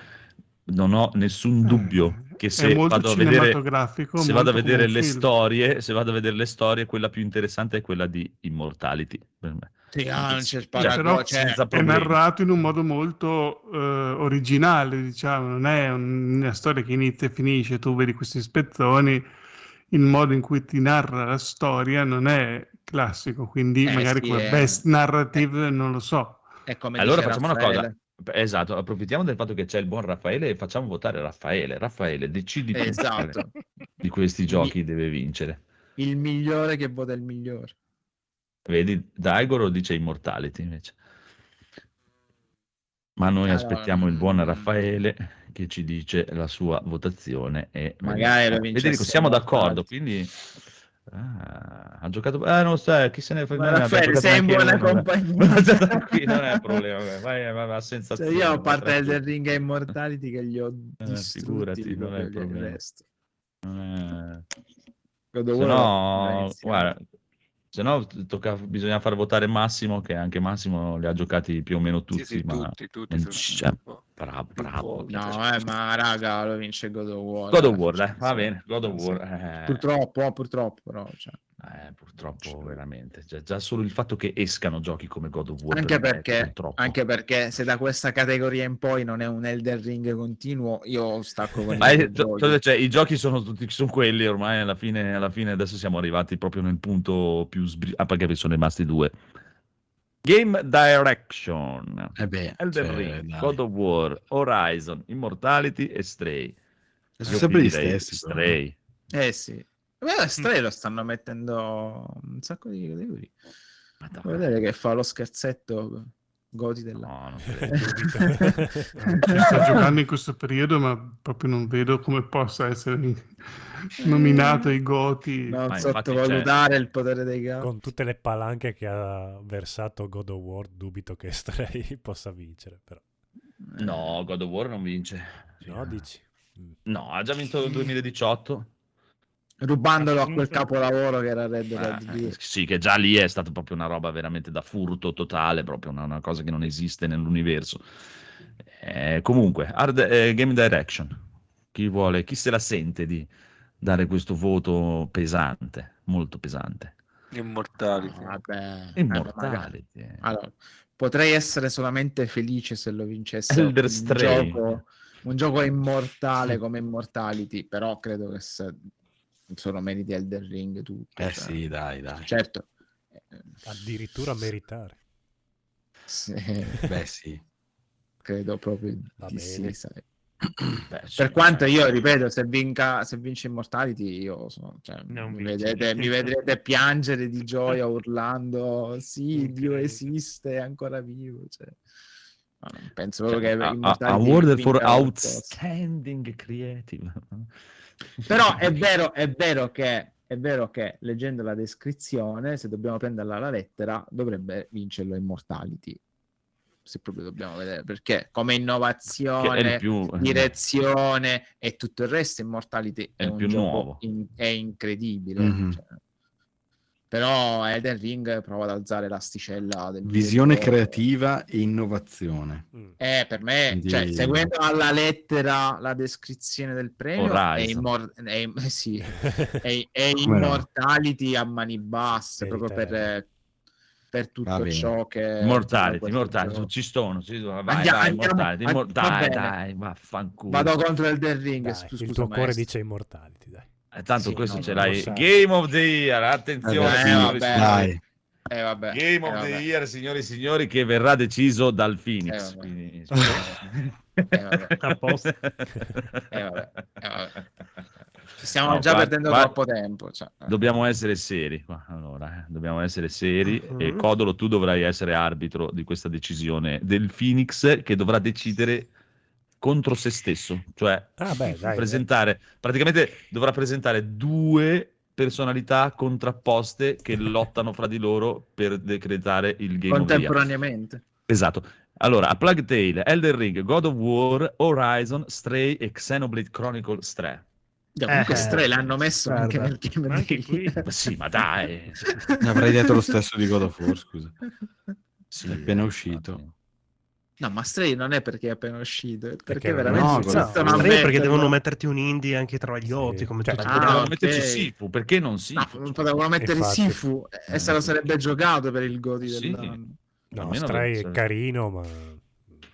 non ho nessun dubbio che se vado a vedere, cinematografico, se vado a vedere le film. storie, se vado a vedere le storie, quella più interessante è quella di Immortality per me. sì, ah, non c'è Cioè, però cioè, senza È narrato in un modo molto eh, originale, diciamo, non è un- una storia che inizia e finisce, tu vedi questi spezzoni, il modo in cui ti narra la storia non è classico, quindi Eh, magari sì, come è- best narrative non lo so. è come Allora facciamo una cosa. Esatto, approfittiamo del fatto che c'è il buon Raffaele e facciamo votare Raffaele. Raffaele, decidi Esatto, di questi giochi deve vincere. il migliore che vota il migliore. Vedi, Daigoro dice Immortality invece. Ma noi Allora, aspettiamo il buon mm. Raffaele che ci dice la sua votazione e Magari lo vincesse Federico, siamo d'accordo, quindi ah, ha giocato eh non so, chi se ne ha Raffaele, sei in buona compagnia. Tranquillo, non è un problema, vai, vai, vai, va senza Cioè, io a parte il del Ring e Immortality che li ho Eh, distrutti figurati, non è il il problema. resto. Eh, no, guarda, se no tocca, bisogna far votare Massimo, che anche Massimo li ha giocati più o meno tutti, Sì, sì, ma tutti, tutti. c'è- oh, bravo, bravo. No, eh, ma raga, lo vince God of War. God of eh, War, dai, va bene, God of. War. eh, Purtroppo, purtroppo, però. cioè. Eh, purtroppo, veramente. Già, già solo il fatto che escano giochi come God of War. Anche me perché, purtroppo. anche perché se da questa categoria in poi non è un Elden Ring continuo, io stacco con Ma i è- cioè, cioè, i giochi sono tutti sono quelli ormai alla fine, alla fine adesso siamo arrivati proprio nel punto più sbri- ah perché sono rimasti due Game Direction Eh beh, Elden cioè, Ring dai. God of War Horizon Immortality e Stray sono sempre gli stessi. Stray Eh sì. Beh, Stray lo stanno mettendo un sacco di categorie. Vedere che fa lo scherzetto Goti della... no, non sto giocando in questo periodo, ma proprio non vedo come possa essere nominato ai Goti. Non Ma sottovalutare il potere dei gatti. Con tutte le palanche che ha versato God of War, dubito che Stray possa vincere. Però. no God of War non vince No, dici? Mm. no ha già vinto il 2018 Rubandolo a quel capolavoro che era Red Dead Eh, 2. sì, che già lì è stata proprio una roba veramente da furto totale, proprio una, una cosa che non esiste nell'universo. Eh, comunque, Hard, eh, Game Direction, chi vuole, chi se la sente di dare questo voto pesante, molto pesante? Immortality. Ah, vabbè. Eh, magari. Immortality. Allora, potrei essere solamente felice se lo vincesse Elder un Stray. gioco, un gioco immortale come Immortality, però credo che se- sono meriti Elder Ring tutto. Eh cioè. sì, dai, dai. Certo. Addirittura meritare. sì, Beh sì. credo proprio Va di sì, sai. Beh, Per quanto cioè, io, ripeto, se, vinca, se vince Immortality, io sono, cioè, mi, vedete, mi vedrete piangere di gioia urlando, sì, Dio esiste, è ancora vivo. Cioè. Ma non penso proprio che A- a- award for outstanding creative. Però è vero, è vero che è vero che leggendo la descrizione, se dobbiamo prenderla alla lettera, dovrebbe vincerlo Immortality. Se proprio dobbiamo vedere perché come innovazione, più, direzione e tutto il resto, Immortality È è, il un più gioco nuovo. in- è incredibile. Mhm. cioè. Però Elden Ring prova ad alzare l'asticella del Visione videogioco. creativa e innovazione. Mm. Eh, per me, Quindi- cioè, seguendo alla lettera la descrizione del premio, è, immor- è- eh, sì, è, è? Immortality a mani basse, Per proprio per, per tutto ciò che... Immortality, questo Immortality, gioco. ci sono, ci sono. Vai, Andiamo- vai, andiamo- Immortality, an- Immor- va dai, dai, vaffanculo. Vado contro Elden Ring, Dai, scusa, il tuo cuore maestro. dice Immortality, dai. Eh, tanto Sì, questo no, ce l'hai. Game of the Year, attenzione, Eh, signori, vabbè. Eh, vabbè. Game eh, of the vabbè. Year, signori e signori, che verrà deciso dal Phoenix. Eh, vabbè. quindi- Eh. Eh. Eh, stiamo No, già perdendo troppo tempo. cioè, eh. Dobbiamo essere seri. Allora, eh, dobbiamo essere seri. E Mhm. Codolo, tu dovrai essere arbitro di questa decisione del Phoenix che dovrà decidere contro se stesso. Cioè, Ah, beh, dai. presentare, praticamente dovrà presentare due personalità contrapposte che lottano fra di loro per decretare il Game. Contemporaneamente. Esatto. Allora, a Plague Tale, Elden Ring, God of War, Horizon, Stray e Xenoblade Chronicles 3. Già, comunque Eh, Stray l'hanno messo anche guarda. nel game Ma anche qui. Ma sì, ma dai. avrei detto lo stesso di God of War, scusa. Sì, È appena uscito. No, ma Stray non è perché è appena uscito, è perché, Perché veramente no, iniziano a Stray perché devono metterti un indie anche tra gli otti, come Cioè, tutti ah, Potevano ok. metterci Sifu, perché non Sifu? No, potevano mettere Infatti. Sifu e se lo sarebbe giocato per il Godi Sì. dell'anno. No, Stray è carino, ma...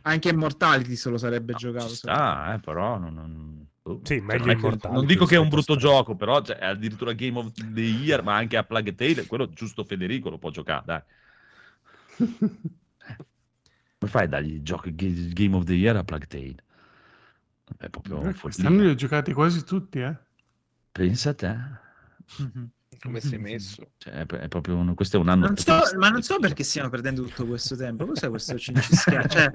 Anche Immortality se lo sarebbe giocato. Ci se- sta, eh, però non... non... oh, Sì, cioè, meglio non, è che- Immortality non dico che è un brutto Stray. gioco, però cioè, è addirittura Game of the Year, ma anche a Plague Tale, quello giusto Federico lo può giocare, dai. Come fai a dargli il gioco Ga- Game of the Year a Plague Tale? È proprio Eh, follia. Quest'anno li ho giocati quasi tutti, eh. Pensa a te. Mhm. Come sei messo? Cioè, è, proprio un- questo è un anno Non so, ma non so perché stiamo perdendo tutto questo tempo. Cos'è questo cincischiato? Cioè,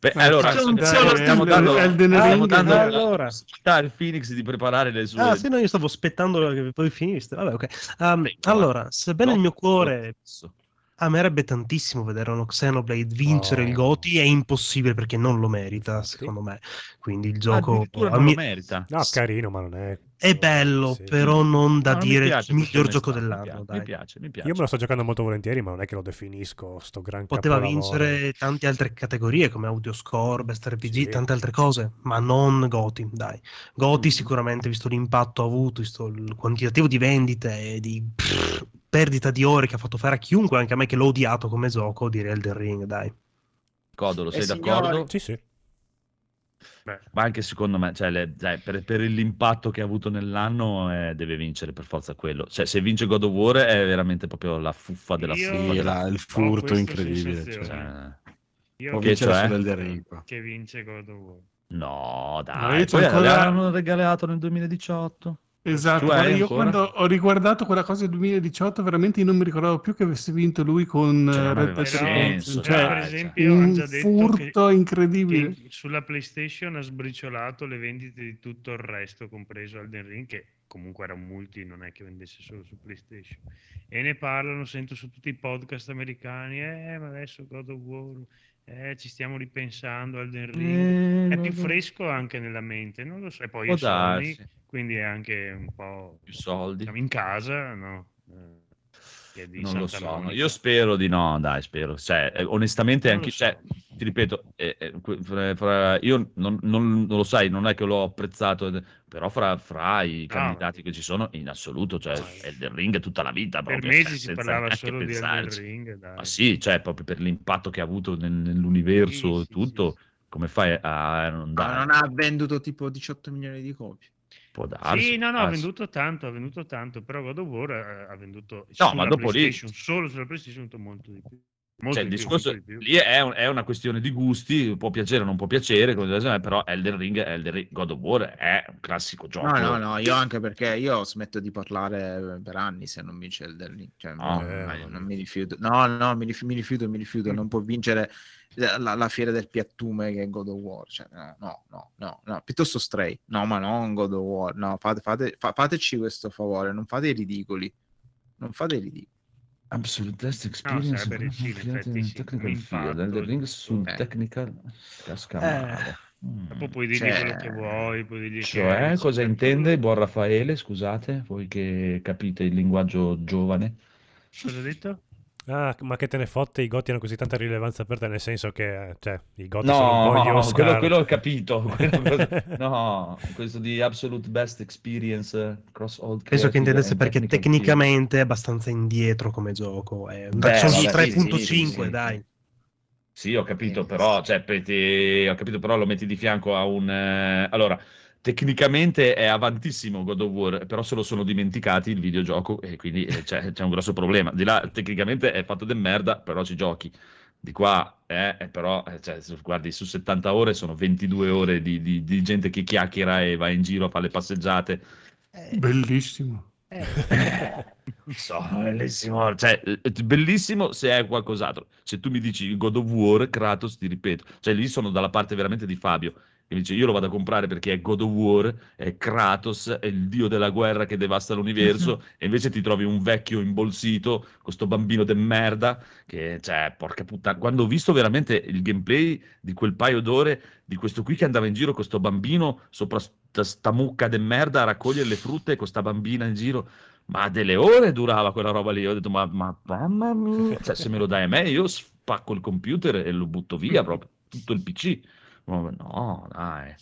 Beh, allora, stiamo stiamo dando, Elden stiamo Ring, dando no? la Allora. al Phoenix di preparare le sue... Ah, sì, no, io stavo aspettando che poi finiste. Vabbè, ok. Um, allora, sebbene il mio cuore spesso. Amerebbe tantissimo vedere uno Xenoblade vincere Oh. il Goti, è impossibile perché non lo merita, secondo me. Quindi il gioco non mi- lo merita. No, carino, ma non è... è bello, Sì. però non da No, mi dire piace il miglior gioco mi dell'anno. piace, dai. Mi piace, mi piace. Io me lo sto giocando molto volentieri, ma non è che lo definisco sto gran Poteva capolavoro. vincere tante altre categorie come audio score, best RPG, Sì. tante altre cose, ma non Goti, dai. Goti Mm. sicuramente, visto l'impatto avuto, visto il quantitativo di vendite e di pff, perdita di ore che ha fatto fare a chiunque, anche a me che l'ho odiato come gioco, direi Elden Ring, dai. Codolo, sei Eh, d'accordo? signori. Sì, sì. Ma anche secondo me, cioè, le- dai, per, per l'impatto che ha avuto nell'anno, eh, deve vincere per forza quello. Cioè, se vince God of War è veramente proprio la fuffa della Io- fuffa. Della- la- il furto incredibile. cioè. cioè, Io Può Che vincere cioè? sull'Elden Ring qua. che vince God of War. no, dai, poi ancora- l'hanno regalato nel 2018. Esatto, guarda, io ancora? quando ho riguardato quella cosa del 2018, veramente io non mi ricordavo più che avesse vinto lui con Cioè, eh, Red Dead Redemption. però, cioè, per Cioè, esempio, un già detto che, furto incredibile. che sulla PlayStation ha sbriciolato le vendite di tutto il resto, compreso Elden Ring, che comunque era un multi, non è che vendesse solo su PlayStation. E ne parlano, sento su tutti i podcast americani, eh, ma adesso God of War, eh, ci stiamo ripensando, Elden Ring. È più fresco anche nella mente, non lo so. E poi è Sony, darsi. quindi è anche un po' Più soldi. siamo in casa, no? Eh, è Non lo Santa so, Monica. io spero di no, dai, spero. Cioè, eh, onestamente, Non anche, lo so. cioè, ti ripeto, eh, eh, fra- fra- io non, non- non lo sai, non è che l'ho apprezzato, ed- però fra, fra i candidati che ci sono, in assoluto, cioè, Elden Ring tutta la vita. per proprio, mesi cioè, si parlava solo di pensarci. Ring. Dai. Ma sì, cioè, proprio per l'impatto che ha avuto nel- nell'universo e sì, tutto, sì, sì. Come fai a non Ma dare? non ha venduto tipo 18 milioni di copie. Può darsi, Sì, no, no, ha venduto tanto, ha venduto tanto, però God of War eh, ha venduto No, ma dopo lì- solo sulla PlayStation molto di più. Molto Cioè, il più, discorso più. lì è, un- è una questione di gusti, può piacere o non può piacere, però Elden Ring, Elden Ring, God of War è un classico gioco. No, no, no, io anche perché io smetto di parlare per anni se non vince Elden Ring. Cioè, No, non- eh, non mi rifiuto. No, no, mi rifiuto, mi rifiuto, mi rifiuto. Non può vincere la, la fiera del piattume che è God of War. Cioè, no, no, no, no, no, piuttosto Stray. No, ma non God of War. No, fate, fate, fa- fateci questo favore, non fate i ridicoli. Non fate i ridicoli. Absolute Best No, Experience sì, in effetti sì, Technical Field. Elden Ring sul Eh. technical casca Eh. male. Mm. Dopo puoi dirgli Cioè- quello che vuoi, puoi dirgli che Cioè, è cosa super intende cool. buon Raffaele? Scusate, voi che capite il linguaggio giovane. Cosa ha detto? Ah, ma che te ne fotte, i Goti hanno così tanta rilevanza per te, nel senso che, eh, cioè, i Goti sono un po' gli No, Oscar. quello, quello ho capito. quello- cosa- no, questo di Absolute Best Experience Cross All Penso che intendesse perché tecnicamente è abbastanza indietro come gioco. È un Beh, vabbè, sì, 3.5, sì, sì, sì. dai. Sì, ho capito, però, cioè, peti- ho capito, però lo metti di fianco a un... eh, Allora, tecnicamente è avantissimo God of War, però se lo sono dimenticati il videogioco e quindi eh, c'è, c'è un grosso problema. Di là, tecnicamente è fatto de merda, però ci giochi. Di qua, eh, eh, però, eh, cioè, guardi, su 70 ore sono 22 ore di, di- di gente che chiacchiera e va in giro a fare le passeggiate. Bellissimo. Non so, bellissimo, cioè, bellissimo se è qualcos'altro. Se tu mi dici God of War, Kratos, ti ripeto, cioè lì sono dalla parte veramente di Fabio, mi dice io lo vado a comprare perché è God of War, è Kratos, è il dio della guerra che devasta l'universo, e invece ti trovi un vecchio imbolsito, questo bambino de merda, che, cioè, porca puttana, quando ho visto veramente il gameplay di quel paio d'ore, di questo qui che andava in giro con sto bambino sopra sta, sta mucca de merda a raccogliere le frutte con sta bambina in giro, ma delle ore durava quella roba lì. Ho detto, ma, ma mamma mia, cioè, se me lo dai a me, io spacco il computer e lo butto via proprio tutto il PC. No, dai,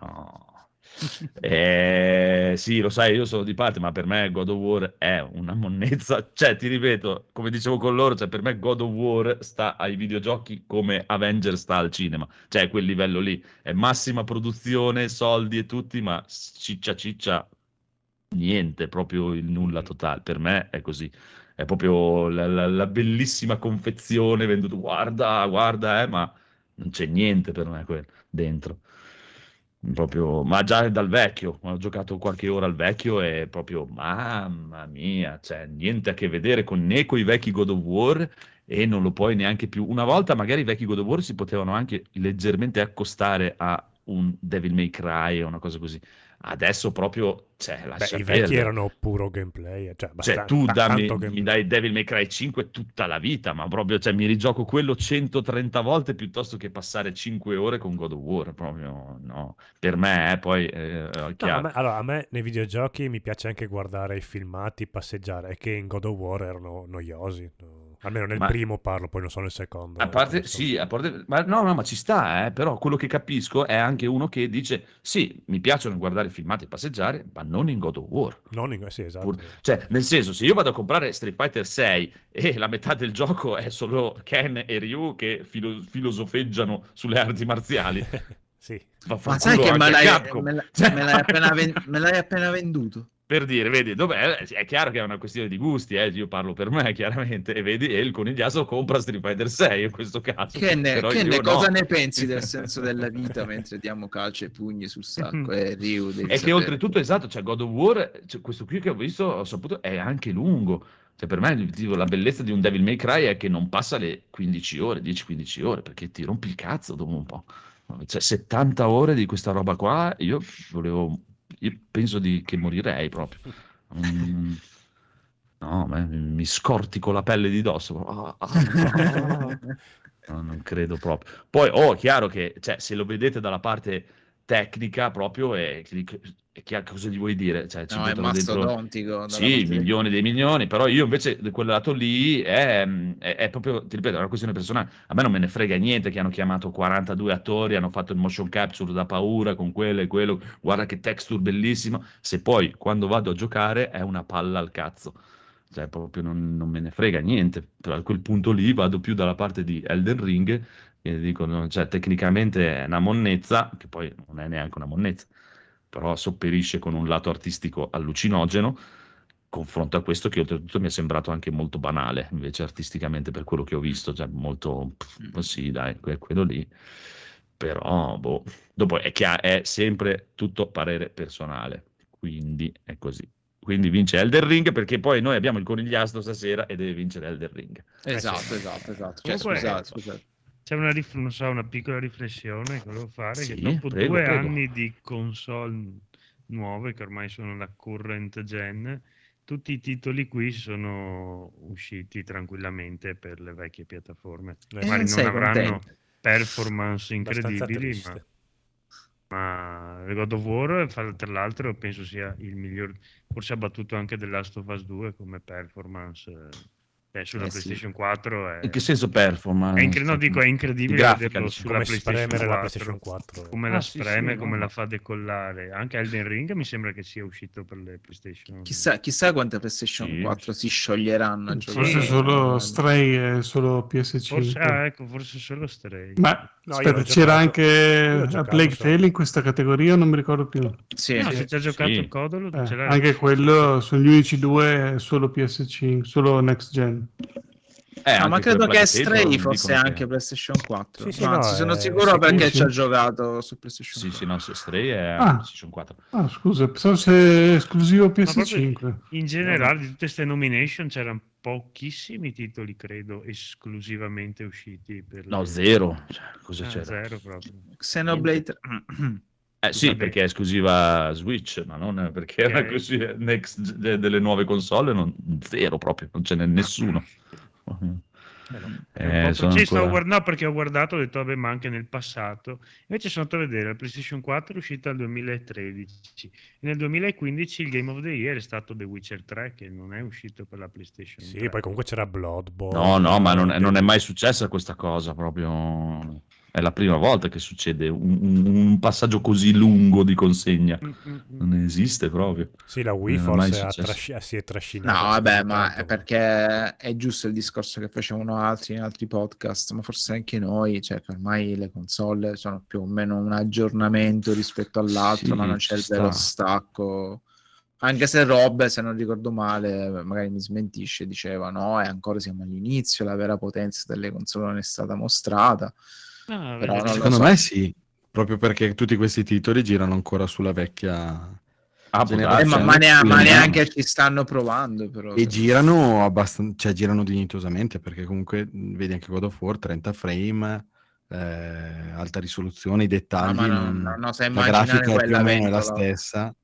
no. Eh, sì, lo sai, io sono di parte, ma per me God of War è una monnezza. Cioè, ti ripeto, come dicevo con loro, cioè, per me God of War sta ai videogiochi come Avengers sta al cinema. Cioè, a quel livello lì. È massima produzione, soldi e tutti, ma ciccia ciccia niente, proprio il nulla totale. Per me è così. È proprio la, la- la bellissima confezione venduta. Guarda, guarda, eh, ma non c'è niente per me quel dentro. Proprio, ma già dal vecchio, ho giocato qualche ora al vecchio e proprio, mamma mia, cioè niente a che vedere con né con i vecchi God of War e non lo puoi neanche più. Una volta magari i vecchi God of War si potevano anche leggermente accostare a un Devil May Cry o una cosa così. Adesso proprio, cioè, Beh, i vecchi perdere. erano puro gameplay, cioè, Cioè, abbastanza- tu dammi, tanto mi gameplay. dai Devil May Cry 5 tutta la vita, ma proprio, cioè, mi rigioco quello 130 volte piuttosto che passare 5 ore con God of War, proprio, no. Per me, eh, poi, eh, No, a chiaro. me, allora, a me nei videogiochi mi piace anche guardare i filmati, passeggiare, che in God of War erano noiosi. no. Almeno nel Ma- primo parlo, poi non so nel secondo. A parte, so. sì, a parte, ma no, no, ma ci sta, eh, però quello che capisco è anche uno che dice, sì, mi piacciono guardare filmati e passeggiare, ma non in God of War. Non in- sì, esatto. Pur- Cioè, nel senso, se io vado a comprare Street Fighter 6 e la metà del gioco è solo Ken e Ryu che filo- filosofeggiano sulle arti marziali, Sì. Ma sai che me l'hai, me l'hai- Cioè- me l'hai appena, ven- me l'hai appena venduto? Per dire, vedi, dov'è? È chiaro che è una questione di gusti, eh, io parlo per me, chiaramente, e vedi, e il conigliaso compra Street Fighter 6 in questo caso. Che ne, Però che io ne- no. cosa ne pensi del senso della vita mentre diamo calcio e pugni sul sacco? Eh, Ryu, devi E che sapere. oltretutto, esatto, cioè God of War, cioè, questo qui che ho visto, ho saputo, è anche lungo. Cioè, per me tipo, la bellezza di un Devil May Cry è che non passa le 15 ore, 10-15 ore, perché ti rompi il cazzo dopo un po'. Cioè, 70 ore di questa roba qua, io volevo, io penso di, che morirei proprio. Mm, no, ma mi scortico la pelle di dosso. Ah, ah, ah. No, non credo proprio. Poi, oh, chiaro che, cioè, se lo vedete dalla parte tecnica proprio, è, è chiaro cosa gli vuoi dire? Cioè, ci No, è dentro... mastodontico. dalla Sì, milioni dei milioni, però io invece di quel lato lì è, è- è proprio, ti ripeto, è una questione personale. A me non me ne frega niente che hanno chiamato 42 attori, hanno fatto il motion capture da paura con quello e quello, guarda che texture bellissimo, se poi quando vado a giocare è una palla al cazzo. Cioè, proprio non, non me ne frega niente. Però a quel punto lì vado più dalla parte di Elden Ring, che dicono, cioè, tecnicamente è una monnezza, che poi non è neanche una monnezza, però sopperisce con un lato artistico allucinogeno, confronto a questo che oltretutto mi è sembrato anche molto banale, invece artisticamente per quello che ho visto, cioè molto, pff, sì dai, que- quello lì, però boh. Dopo è chiaro, è sempre tutto parere personale, quindi è così. Quindi vince Elden Ring perché poi noi abbiamo il conigliastro stasera e deve vincere Elden Ring. Esatto, esatto, esatto. Cioè, scusate, scusate. C'è una, rif- non so, una piccola riflessione che volevo fare, Sì, che dopo prego, due prego. anni di console nuove, che ormai sono la current gen, tutti i titoli qui sono usciti tranquillamente per le vecchie piattaforme. Eh, Magari non avranno contento. performance incredibili, ma, ma God of War, tra l'altro, penso sia il miglior, forse ha battuto anche The Last of Us 2 come performance. Eh, sulla Eh sì. PlayStation 4 è, In che senso performance? è incre- no, dico, è incredibile Di grafica, vederlo dici. sulla Come PlayStation spremere 4, la PlayStation 4. come Ah, la sì, spreme, sì, come no. la fa decollare. Anche Elden Ring mi sembra che sia uscito per le PlayStation. Chissà, chissà quante PlayStation Sì. 4 si scioglieranno Sì. Forse solo Stray è solo PS5. Forse, ah, ecco, forse solo Stray. Ma No, aspetta, c'era giocato- anche a Plague so. Tale in questa categoria, non mi ricordo più. Sì, No, sì. se ci ha giocato Sì. il Codolo, Eh, anche quello sono gli unici due solo PS5, solo next gen. Eh, No, ma credo che Stray fosse anche PlayStation 4. Sì, sì, No, no, anzi, sono è sicuro sicuro, perché sì. ci ha giocato su PlayStation Sì, 4. sì, no, se Stray è Ah. PlayStation 4. Ah, scusa, pensavo sia esclusivo proprio- PS5. In generale, di tutte queste nomination c'erano pochissimi titoli, credo, esclusivamente usciti per No, le- zero. Cioè, cosa Ah, c'era? zero proprio. Xenoblade Eh sì, perché è esclusiva Switch, ma non perché era così next de- delle nuove console, non, zero proprio, non ce n'è nessuno. Eh, sono sì, stavo ancora- guardando perché ho guardato, ho detto vabbè, ma anche nel passato. Invece sono andato a vedere, la PlayStation 4 è uscita nel 2013 e nel 2015 il Game of the Year è stato The Witcher 3 che non è uscito per la PlayStation Sì, 3. poi comunque c'era Bloodborne. No, no, ma non è, non è mai successa questa cosa, proprio... È la prima volta che succede un, un- un passaggio così lungo di consegna. Mm, mm, mm. Non esiste proprio. Sì, la Wii mai forse trasci- si è trascinata. No, vabbè, ma è perché è giusto il discorso che facevano altri in altri podcast, ma forse anche noi, cioè che ormai le console sono più o meno un aggiornamento rispetto all'altro, Sì, ma non c'è il vero sta. stacco. Anche se Rob, se non ricordo male, magari mi smentisce, diceva no, e ancora siamo all'inizio, la vera potenza delle console non è stata mostrata. No, Però Secondo so. me sì, proprio perché tutti questi titoli girano ancora sulla vecchia... Ah. Eh, ma, ma nea- ma neanche ci stanno provando, però. E girano abbastanza, cioè girano dignitosamente perché comunque vedi anche God of War 30 frame, eh, alta risoluzione, i No, dettagli, ma non, non so la grafica è più o meno la stessa,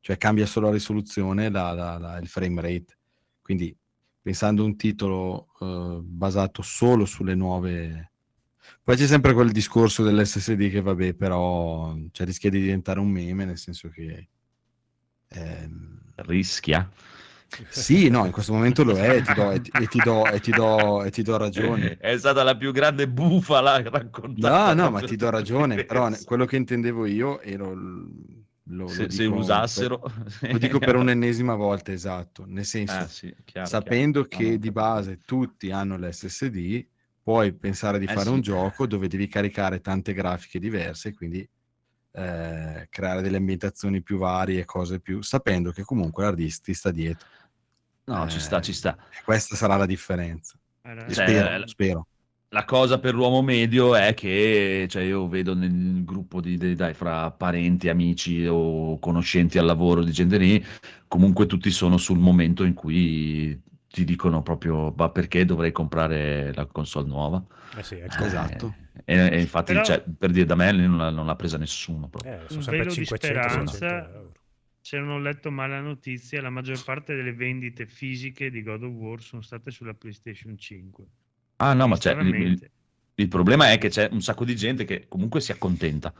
cioè cambia solo la risoluzione, la- la- la- il frame rate. Quindi pensando a un titolo eh, basato solo sulle nuove... Poi c'è sempre quel discorso dell'SSD che vabbè, però cioè, rischia di diventare un meme, nel senso che... ehm, Rischia. sì, no, in questo momento lo è, ti do- e, ti, e ti do, e, ti do, e ti do ragione. È stata la più grande bufala raccontata. No, no, ma ti do ragione, però quello che intendevo io e lo, lo- lo se, se usassero... per- lo dico per un'ennesima volta, esatto, nel senso, Ah, sì, chiaro, sapendo chiaro. che No, no, di base tutti hanno l'SSD, puoi pensare di Eh, fare sì. un gioco dove devi caricare tante grafiche diverse, quindi eh, creare delle ambientazioni più varie, cose più, sapendo che comunque disk ti sta dietro. No, ci Eh, sta, ci sta. E questa sarà la differenza. Cioè, spero, la- spero. La cosa per l'uomo medio è che cioè, io vedo nel gruppo di, di- dai, fra parenti, amici o conoscenti al lavoro di gente lì, comunque tutti sono sul momento in cui ti dicono proprio ma perché dovrei comprare la console nuova? Eh sì, ecco. Eh, Esatto. E, e infatti, Però- cioè, per dire da me non l'ha, non l'ha presa nessuno. proprio. Eh, sono Un sempre velo di 500 600 speranza. euro. Se non ho letto male la notizia, la maggior parte delle vendite fisiche di God of War sono state sulla PlayStation 5. Ah no, ma Quindi cioè, il, il- il problema è che c'è un sacco di gente che comunque si accontenta.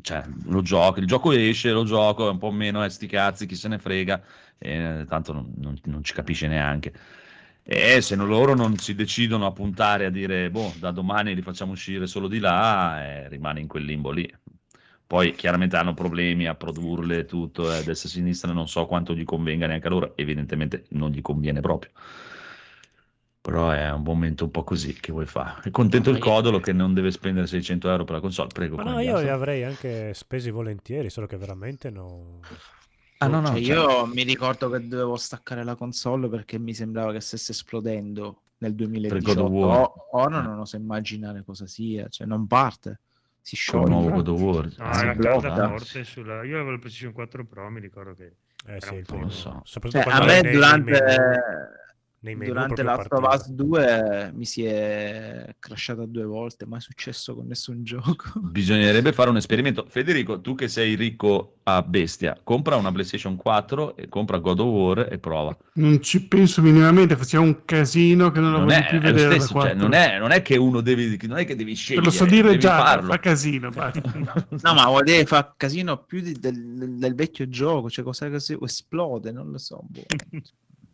Cioè, lo gioco, il gioco esce, lo gioco, è un po' meno, eh, sti cazzi, chi se ne frega, e, tanto non, non- non ci capisce neanche. E se non- loro non si decidono a puntare a dire, boh, da domani li facciamo uscire solo di là, eh, rimane in quel limbo lì. Poi chiaramente hanno problemi a produrle tutto, eh, destra e sinistra, non so quanto gli convenga neanche a loro, evidentemente non gli conviene proprio. Però è un momento un po' così che vuoi fare. È contento No, il io- codolo che non deve spendere 600 euro per la console, prego. Ma no, io li avrei anche spesi volentieri, solo che veramente no. Ah, no, no, Cioè, cioè- io mi ricordo che dovevo staccare la console perché mi sembrava che stesse esplodendo nel God 2018. of War. O- Ora non oso immaginare cosa sia, cioè non parte, si Come nuovo scioglie. God of War. No, Ah, era blocca. calda forte sulla... Io avevo la PlayStation 4 Pro, mi ricordo che... Eh sì, il non so. Soprattutto Cioè, a me durante... nei Nei menu Durante proprio Last of partire. Us 2 mi si è crashata due volte, mai successo con nessun gioco. Bisognerebbe fare un esperimento. Federico, tu che sei ricco a bestia, compra una PlayStation 4 e compra God of War e prova. Non ci penso minimamente, facciamo un casino che non lo Non voglio è, più è vedere stesso, cioè, non, è, non è che uno deve, non è che devi Te scegliere, lo so dire già, farlo. fa casino. No, ma vuol dire fa casino più di- del, del- vecchio gioco, cioè cosa esplode, non lo so. boh.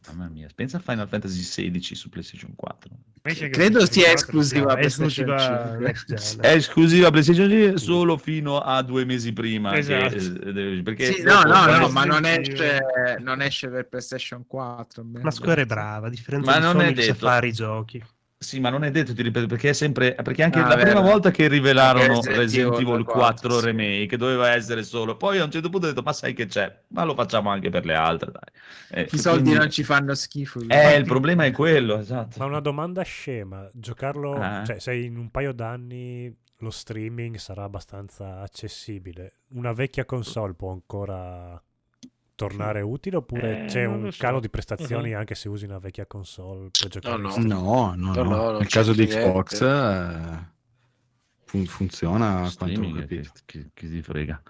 Mamma mia, pensa a Final Fantasy XVI su PlayStation 4. Pensa che Credo sia PlayStation 4 esclusiva è PlayStation esclusiva 5. next gen. È esclusiva PlayStation 5 solo fino a due mesi prima. che- Esatto. eh, perché Sì, no, no, no, ma non esce, non esce per PlayStation 4. bene. Ma Square è brava, a differenza Ma di non Sony è che sa detto. fare i giochi. Sì, ma non è detto, ti ripeto, perché è sempre perché anche Ah, la vero. prima volta che rivelarono Resident Evil Evil 4, 4, sì. remake doveva essere solo. Poi a un certo punto ho detto "Ma sai che c'è? Ma lo facciamo anche per le altre, dai". Eh, I soldi quindi- non ci fanno schifo. Eh, il problema è quello, esatto. Ma una domanda scema, giocarlo, Ah. cioè se in un paio d'anni lo streaming sarà abbastanza accessibile, una vecchia console può ancora tornare utile oppure Eh, c'è un so. calo di prestazioni Mhm. anche se usi una vecchia console per giocare no. No, no, No, no. Nel caso di Xbox eh, fun- funziona a quanto ho che, capito. che, che ti frega.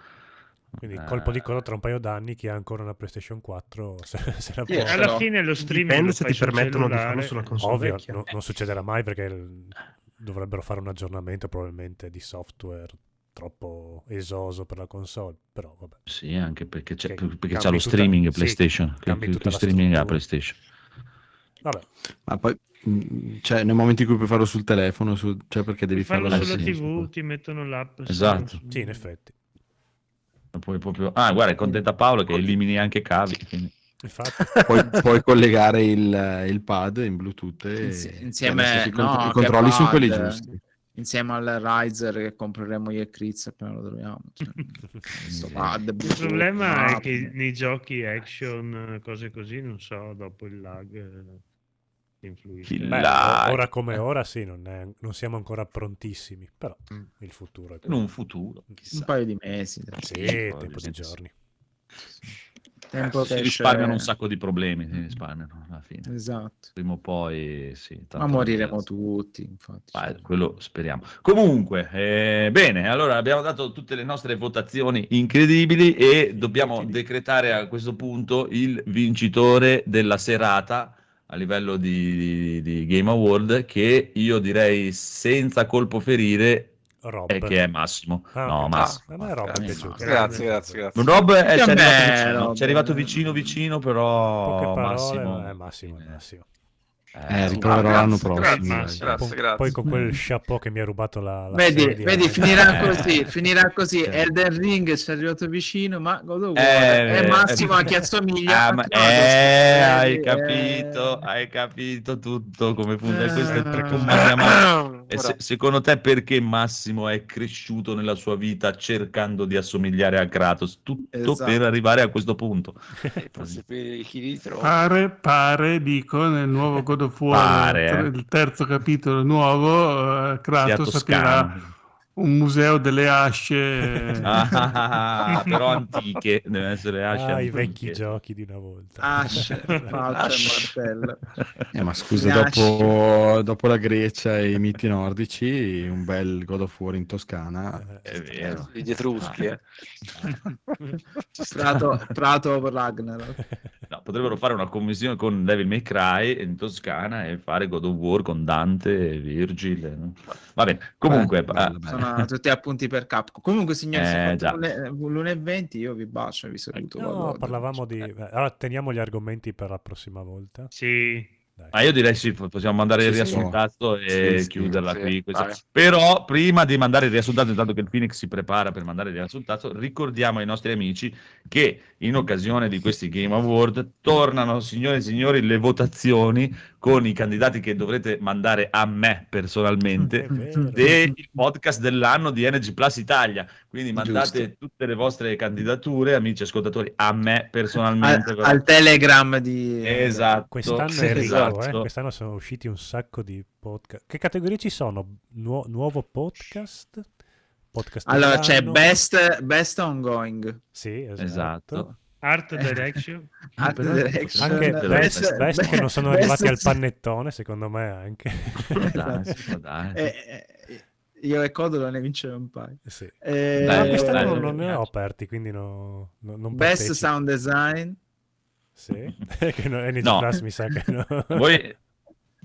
Quindi Eh, colpo di coda tra un paio d'anni chi ha ancora una PlayStation 4 se, se la può. ce Alla fine lo streaming Dipende lo se ti permettono di cellulare. farlo sulla console Ovvio, no- non succederà mai perché il- dovrebbero fare un aggiornamento probabilmente di software troppo esoso per la console, però vabbè. Sì, anche perché c'è, Che perché c'ha lo tutta- streaming sì, PlayStation. cambi che- tutta streaming ha struttura. PlayStation. Vabbè, Ma poi, mh, cioè, nel momento in cui puoi farlo sul telefono, su- cioè perché devi Farlo farlo sulla sì. TV, ti mettono l'app. Esatto. su- sì, in effetti. Poi proprio... Ah, guarda, è contenta Paolo che elimini anche i cavi. quindi- Infatti, Puoi, puoi collegare il, il pad in Bluetooth e Insie- e insieme- no, i controlli sono quelli giusti. Insieme al Riser che compreremo io e Chris appena lo troviamo. Cioè, Sì. Il problema è che nei giochi action, cose così, non so, dopo il lag eh, influisce. Il beh, lag. ora come ora sì, non, è- non siamo ancora prontissimi, però Mm. il futuro è In un futuro, un chissà. paio di mesi. Sì, un paio tempo di di mesi. Tempo si che risparmiano un sacco di problemi, si risparmiano alla fine. Esatto. Prima o poi, sì. Ma moriremo tutti, infatti. cazzo. Eh, quello speriamo. Comunque, eh, bene, allora abbiamo dato tutte le nostre votazioni incredibili e dobbiamo decretare a questo punto il vincitore della serata a livello di, di- di Game Award che io direi senza colpo ferire Rob. è che è Massimo. Ah, no, ok. Massimo. A me Rob è Grazie, piaciuto. grazie, grazie. grazie. Rob è, ci è Che arrivato vicino, ci è arrivato vicino vicino, però parole, Massimo... ma è Massimo, è Massimo. Eh, Eh, riproverò grazie, l'anno grazie, prossimo. grazie, grazie, Poi- grazie. Poi con quel chapeau che mi ha rubato la, la Vedi, sedia. vedi, finirà così, finirà così. Cioè. Elden Ring ci è arrivato vicino, ma God of War Eh, è Massimo eh, a chi assomiglia. Ah, ma- eh, hai Eh, capito, eh. hai capito tutto come funziona. Eh, Questo è eh, come chiamare- E se- secondo te perché Massimo è cresciuto nella sua vita cercando di assomigliare a Kratos? Tutto Esatto. per arrivare a questo punto. trova. Pare, pare, dico, nel nuovo God of War, Pare, eh. il terzo capitolo nuovo, eh, Sia Kratos toscano. Un museo delle asce. Ah, però antiche, devono essere asce Ah, i vecchi giochi di una volta. Asce, falce e martello. Eh, ma scusa, dopo, dopo la Grecia e i miti nordici, un bel God of War in Toscana. Eh, È vero. Gli etruschi, eh. Prato, Prato Ragnarok. No, potrebbero fare una commissione con Devil May Cry in Toscana e fare God of War con Dante e Virgil. no? Va bene, comunque, Bello, bello, eh, bello. Tutti appunti per Capcom. Comunque, signori, Eh, se già. l'1.20 io vi bacio e vi saluto. No, vado- parlavamo di... eh, Allora, teniamo gli argomenti per la prossima volta. Sì, Dai. Ma io direi sì, possiamo mandare il Sì, sì. riassuntato e Sì, sì, chiuderla sì, qui. Però prima di mandare il riassuntato, intanto che il Phoenix si prepara per mandare il riassuntato, ricordiamo ai nostri amici che in occasione di questi Game Award tornano, signore e signori, le votazioni con i candidati che dovrete mandare a me personalmente del podcast dell'anno di Energy Plus Italia. Quindi mandate Giusto. tutte le vostre candidature, amici ascoltatori, a me personalmente. Al, al Telegram di... Esatto. Quest'anno sì, è esatto. eh. Quest'anno sono usciti un sacco di podcast. Che categorie ci sono? Nuo- nuovo podcast? Podcast Allora, c'è best, best Ongoing. Sì, esatto. Esatto. Art Direction. Art però- Direction. Anche Best- Best, Best che non sono Best- arrivati al pannettone, secondo me anche. Dai, dai. Eh, eh, io e Codolo ne vinceva un paio. Sì. Eh, Dai, Ma quest'anno dai, non ne ho aperti, quindi no- no- non Best partecipo. Sound Design. Sì, che no, NG No. Plus mi sa che no. Voi,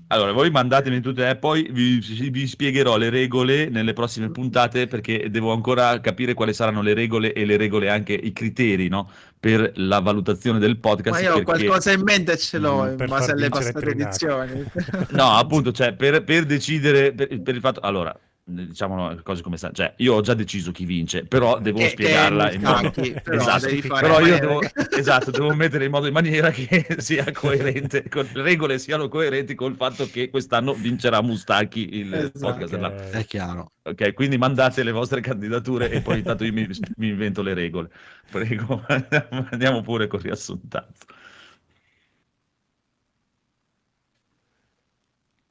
allora, voi mandatemi tutte, eh, poi vi, vi spiegherò le regole nelle prossime puntate perché devo ancora capire quali saranno le regole e le regole anche i criteri, no? Per la valutazione del podcast. Ma io perché- qualcosa in mente ce l'ho Mm, in base alle passate Trinacri. edizioni. No, appunto, cioè, per, per decidere, per, per il fatto, allora, diciamo le cose come stanno, cioè, io ho già deciso chi vince, però devo Che- spiegarla che in modo... Però esatto, però io devo, esatto, devo mettere in modo in maniera che sia coerente, con le regole siano coerenti col fatto che quest'anno vincerà Mustachi il Esatto. podcast della... È chiaro. Ok, quindi mandate le vostre candidature e poi intanto io mi, mi invento le regole. Prego, andiamo pure con riassuntato.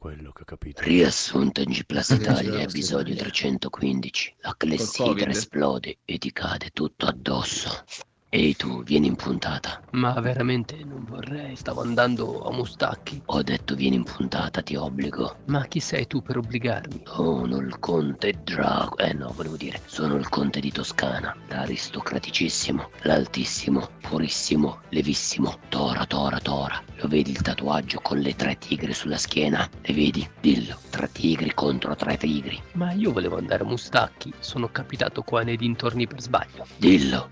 Quello che ho capito. Riassunto in G Plus Italia, episodio Italia. 315. La clessidra esplode e ti cade tutto addosso. Ehi tu, vieni in puntata. Ma veramente non vorrei, stavo andando a Mustacchi. Ho detto vieni in puntata, ti obbligo. Ma chi sei tu per obbligarmi? Sono il conte Drago. Eh no, volevo dire, sono il conte di Toscana. L'aristocraticissimo, l'altissimo, purissimo, levissimo. Tora, tora, tora. Vedi il tatuaggio con le tre tigri sulla schiena? Le vedi? Dillo. Tre tigri contro tre tigri. Ma io volevo andare a Mustacchi. Sono capitato qua nei dintorni per sbaglio. Dillo.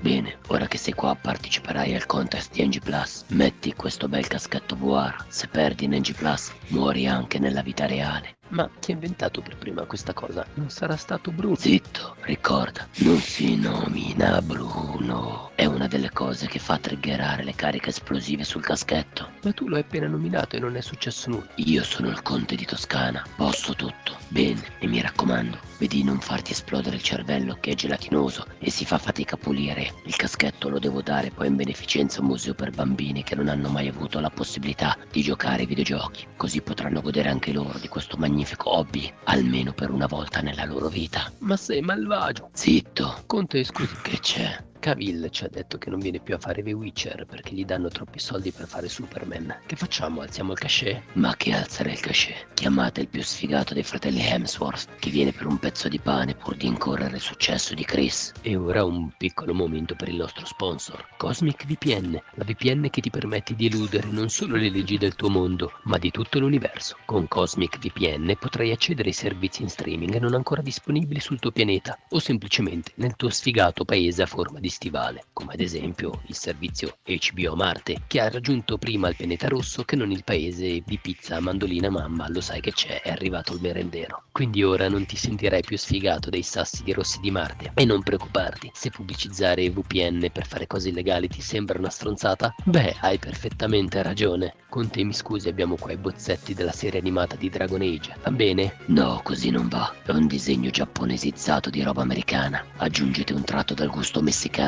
Bene, ora che sei qua parteciperai al contest di NG Plus. Metti questo bel caschetto VR. Se perdi in NG Plus, muori anche nella vita reale. Ma chi ha inventato per prima questa cosa? Non sarà stato Bruno? Zitto, ricorda, non si nomina Bruno. È una delle cose che fa triggerare le cariche esplosive sul caschetto. Ma tu lo hai appena nominato e non è successo nulla. Io sono il conte di Toscana, posso tutto. Bene, e mi raccomando, vedi di non farti esplodere il cervello che è gelatinoso e si fa fatica a pulire. Il caschetto lo devo dare poi in beneficenza a un museo per bambini che non hanno mai avuto la possibilità di giocare ai videogiochi. Così potranno godere anche loro di questo magnifico hobby, almeno per una volta nella loro vita. Ma sei malvagio. Zitto. Conte, scusi, che c'è? Cavill ci ha detto che non viene più a fare The Witcher perché gli danno troppi soldi per fare Superman. Che facciamo? Alziamo il cachet? Ma che alzare il cachet? Chiamate il più sfigato dei fratelli Hemsworth che viene per un pezzo di pane pur di incorrere il successo di Chris. E ora un piccolo momento per il nostro sponsor, Cosmic VPN, la VPN che ti permette di eludere non solo le leggi del tuo mondo, ma di tutto l'universo. Con Cosmic VPN potrai accedere ai servizi in streaming non ancora disponibili sul tuo pianeta o semplicemente nel tuo sfigato paese a forma di stivale, come ad esempio il servizio HBO Marte, che ha raggiunto prima il pianeta rosso che non il paese di pizza mandolina mamma, lo sai che c'è, è arrivato il merendero. Quindi ora non ti sentirai più sfigato dai sassi di rossi di Marte. E non preoccuparti, se pubblicizzare VPN per fare cose illegali ti sembra una stronzata, beh, hai perfettamente ragione. Con te mi scusi, abbiamo qua i bozzetti della serie animata di Dragon Age, va bene? No, così non va. È un disegno giapponesizzato di roba americana. Aggiungete un tratto dal gusto messicano,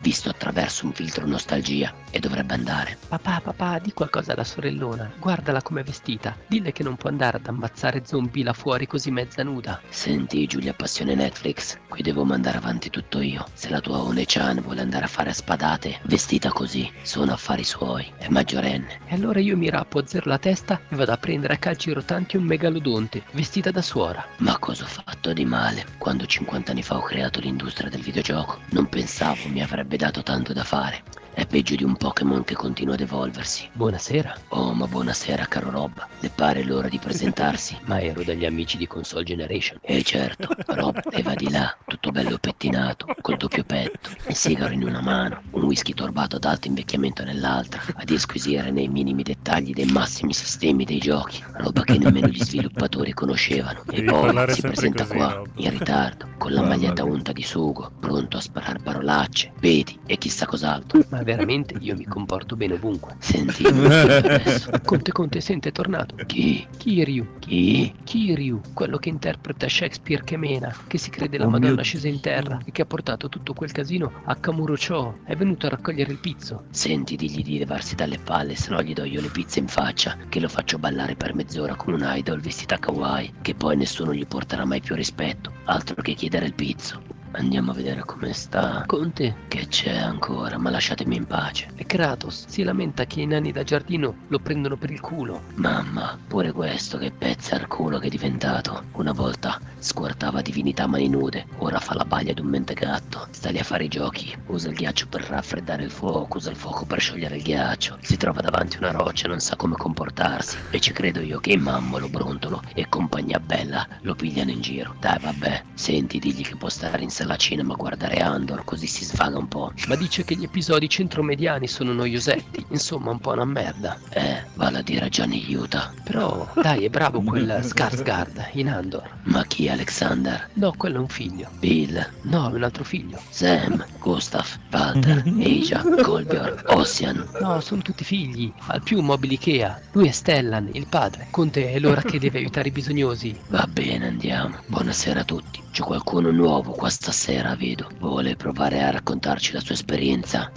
visto attraverso un filtro nostalgia, e dovrebbe andare. Papà, papà, di qualcosa alla sorellona. Guardala com'è vestita. Dille che non può andare ad ammazzare zombie là fuori così mezza nuda. Senti, Giulia Passione Netflix, qui devo mandare avanti tutto io. Se la tua One-chan vuole andare a fare spadate, vestita così, sono affari suoi. È maggiorenne. E allora io mi rappo a zero la testa e vado a prendere a calci rotanti un megalodonte, vestita da suora. Ma cosa ho fatto di male? Quando 50 anni fa ho creato l'industria del videogioco, non pensavo mi avrebbe dato tanto da fare. È peggio di un Pokémon che continua ad evolversi. Buonasera. Oh, ma buonasera, caro Rob. Le pare l'ora di presentarsi? ma ero dagli amici di Console Generation. Eh certo, Rob, e va di là, tutto bello pettinato, col doppio petto, il sigaro in una mano, un whisky torbato ad alto invecchiamento nell'altra, a disquisire nei minimi dettagli dei massimi sistemi dei giochi, roba che nemmeno gli sviluppatori conoscevano. E Devi poi si presenta così, qua, Rob. in ritardo, con la Mamma maglietta mia. unta di sugo, pronto a sparare parolacce, vedi, e chissà cos'altro. Ma veramente io mi comporto bene ovunque. Senti, adesso. Conte Conte sente è tornato. Chi? Kiryu. Chi? Kiryu, quello che interpreta Shakespeare che mena, che si crede la Oh Madonna scesa in terra e che ha portato tutto quel casino a Kamurocho. È venuto a raccogliere il pizzo. Senti, digli di levarsi dalle palle, se no gli do io le pizze in faccia, che lo faccio ballare per mezz'ora come un idol vestita kawaii, che poi nessuno gli porterà mai più rispetto, altro che chiedere il pizzo. Andiamo a vedere come sta. Conte? Che c'è ancora, ma lasciatemi in pace. E Kratos si lamenta che i nani da giardino lo prendono per il culo. Mamma, pure questo che pezza al culo che è diventato. Una volta squartava divinità mani nude, ora fa la baglia di un mentegatto. Sta lì a fare i giochi, usa il ghiaccio per raffreddare il fuoco, usa il fuoco per sciogliere il ghiaccio. Si trova davanti a una roccia, non sa come comportarsi. E ci credo io che Mammolo, Brontolo e compagnia bella lo pigliano in giro. Dai, vabbè, senti, digli che può stare in sala cinema a guardare Andor, così si svaga un po'. Ma dice che gli episodi centromediani sono noiosetti, insomma un po' una merda. Eh, vale a dire Gianni Utah. Però, dai, è bravo quel Skarsgård in Andor. Ma chi è Alexander? No, quello è un figlio. Bill? No, è un altro figlio. Sam, Gustav, Walter, Asia, Colbjörn, Ossian. No, sono tutti figli. Al più mobili Ikea. Lui è Stellan, il padre. Conte è l'ora che deve aiutare i bisognosi. Va bene, andiamo. Buonasera a tutti. C'è qualcuno nuovo qua stasera, vedo. Vuole provare a raccontarci la sua esperienza?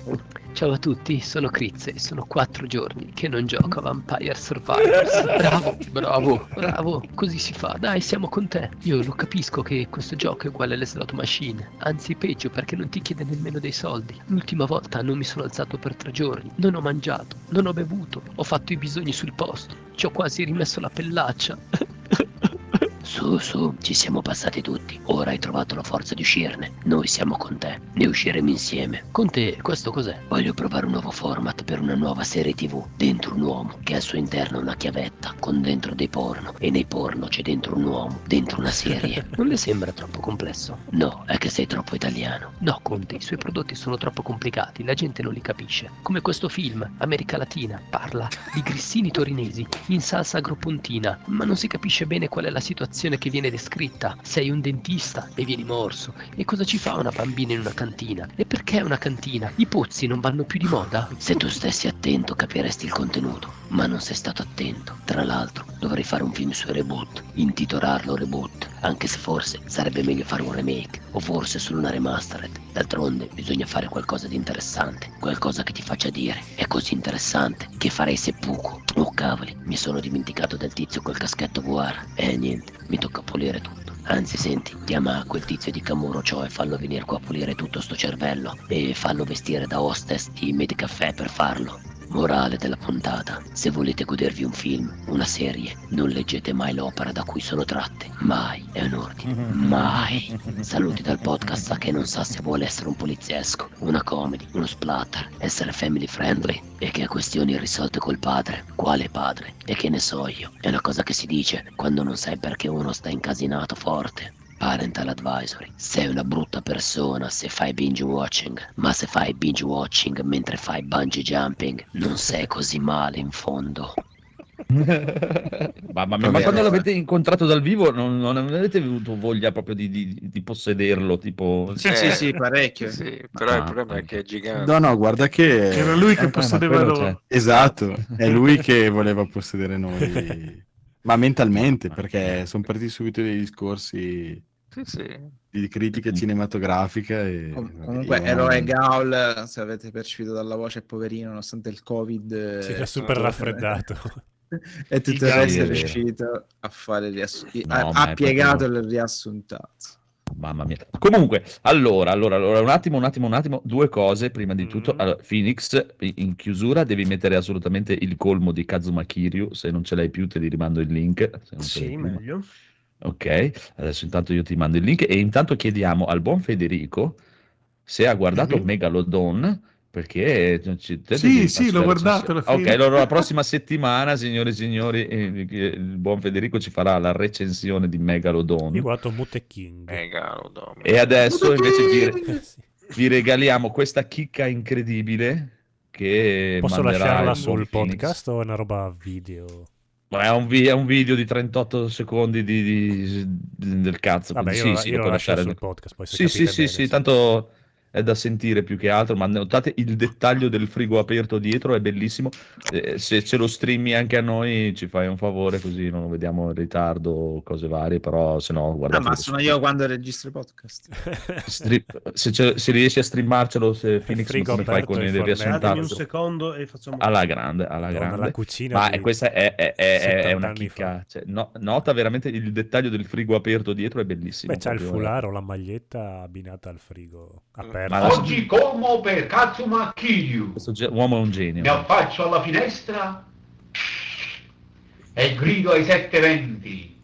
Ciao a tutti, sono Crizze e sono quattro giorni che non gioco a Vampire Survivors. Bravo, bravo, bravo, così si fa. Dai, siamo con te. Io lo capisco che questo gioco è uguale alle slot machine. Anzi, peggio perché non ti chiede nemmeno dei soldi. L'ultima volta non mi sono alzato per tre giorni. Non ho mangiato, non ho bevuto, ho fatto i bisogni sul posto. Ci ho quasi rimesso la pellaccia. Su, su, ci siamo passati tutti. Ora hai trovato la forza di uscirne. Noi siamo con te. Ne usciremo insieme. Con te, questo cos'è? Voglio provare un nuovo format per una nuova serie TV. Dentro un uomo che ha al suo interno una chiavetta con dentro dei porno. E nei porno c'è dentro un uomo. Dentro una serie. Non le sembra troppo complesso? No, è che sei troppo italiano. No, Conte, i suoi prodotti sono troppo complicati. La gente non li capisce. Come questo film, America Latina, parla di grissini torinesi in salsa agropontina. Ma non si capisce bene qual è la situazione che viene descritta. Sei un dentista e vieni morso. E cosa ci fa una bambina in una cantina? E perché una cantina? I pozzi non vanno più di moda? Se tu stessi attento capiresti il contenuto, ma non sei stato attento. Tra l'altro, dovrei fare un film su Reboot, intitolarlo Reboot, anche se forse sarebbe meglio fare un remake, o forse solo una remastered. D'altronde bisogna fare qualcosa di interessante, qualcosa che ti faccia dire, è così interessante che farei seppuku. Oh cavoli, mi sono dimenticato del tizio col caschetto VR. E niente, mi tocca pulire tutto. Anzi, senti, chiama quel tizio di Camuro Ciò e fallo venire qua a pulire tutto sto cervello. E fallo vestire da hostess di Medicaffè per farlo. Morale della puntata: se volete godervi un film, una serie, non leggete mai l'opera da cui sono tratte. Mai, è un ordine. Mai. Saluti dal podcast che non sa se vuole essere un poliziesco, una comedy, uno splatter, essere family friendly e che ha questioni risolte col padre. Quale padre? E che ne so io? È una cosa che si dice quando non sai perché uno sta incasinato forte. Parental advisory. Sei una brutta persona se fai binge watching, ma se fai binge watching mentre fai bungee jumping, non sei così male in fondo. Mamma mia, ma quando l'avete incontrato dal vivo non, non avete avuto voglia proprio di, di- di possederlo? Tipo... Sì, sì, sì, parecchio. Sì, però Ah, il problema è che è gigante. No, no, guarda che... Era lui che Eh, possedeva loro. c'è. Esatto, è lui che voleva possedere noi. Ma mentalmente, perché sono partiti subito dei discorsi Sì, sì. di critica cinematografica e... Com- comunque, io- eroe Gaul, se avete percepito dalla voce, è poverino, nonostante il Covid. Si eh, è super tutto- raffreddato. E tutto il resto è riuscito a fare il riassunto. No, ha, piegato proprio- il riassuntato. Mamma mia. Comunque, allora, allora, allora, un attimo, un attimo, un attimo, due cose prima di tutto. Mm. Allora, Phoenix, in chiusura devi mettere assolutamente il colmo di Kazuma Kiryu, se non ce l'hai più te li rimando il link. se non Sì, più. Ok, adesso intanto io ti mando il link e intanto chiediamo al buon Federico se ha guardato Mhm. Megalodon perché ci- te Sì, sì, l'ho guardato Ok, allora la prossima settimana, signore e signori, eh, il buon Federico ci farà la recensione di Megalodon. Io ho guardato Mute King. Mega, lo do. E adesso invece vi, Eh, vi regaliamo questa chicca incredibile che Posso manderà lasciarla sul Phoenix. podcast o è una roba video? Ma È un, vi- è un video di 38 secondi di, di- di- del cazzo. Vabbè, quindi io, sì, sì, io lo lo puoi lascio lasciare. sul podcast. Poi se Sì, sì, capite sì, bene, sì, tanto è da sentire più che altro, ma notate il dettaglio del frigo aperto dietro, è bellissimo. Eh, se ce lo streami anche a noi ci fai un favore così non lo vediamo in ritardo o cose varie, però se no Ah, guardate. ma sono io quando registro i podcast. Stri- se, ce- se riesci a streamarcelo, se Phoenix frigo come fai con i fornetto. riassuntato. Datemi un secondo e facciamo... Alla grande, alla Madonna, grande. la cucina Ma di questa è, è- è- è- è 70 una chicca. Cioè, no- nota veramente il dettaglio del frigo aperto dietro, è bellissimo. Beh, c'ha il eh. foulard o la maglietta abbinata al frigo aperto. La- Oggi colmo per Katsuma Kiryu. Questo ge- uomo è un genio. Mi affaccio alla finestra e grido ai sette venti.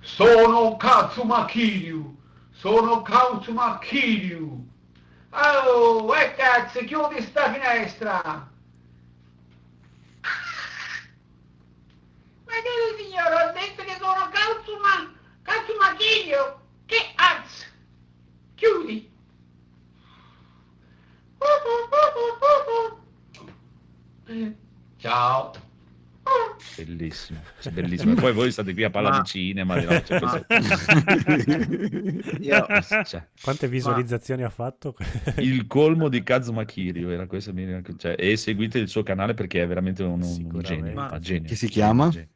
Sono Katsuma Kiryu. Sono Katsuma Kiryu. Oh, e cazzo, chiudi sta finestra. Ma che signore, ho detto che sono Katsuma, Katsuma Kiryu. Che cazzo? Chiudi. Ciao. Bellissimo, bellissimo. E poi voi state qui a parlare Ma- di cinema. Di no, cioè, Ma- Io- cioè, Quante visualizzazioni ha fatto? il colmo di Kazuma Kiryu era questo. mi- cioè, e seguite il suo canale perché è veramente un, un genio. Ma- ma genio. Che si chiama? Genio.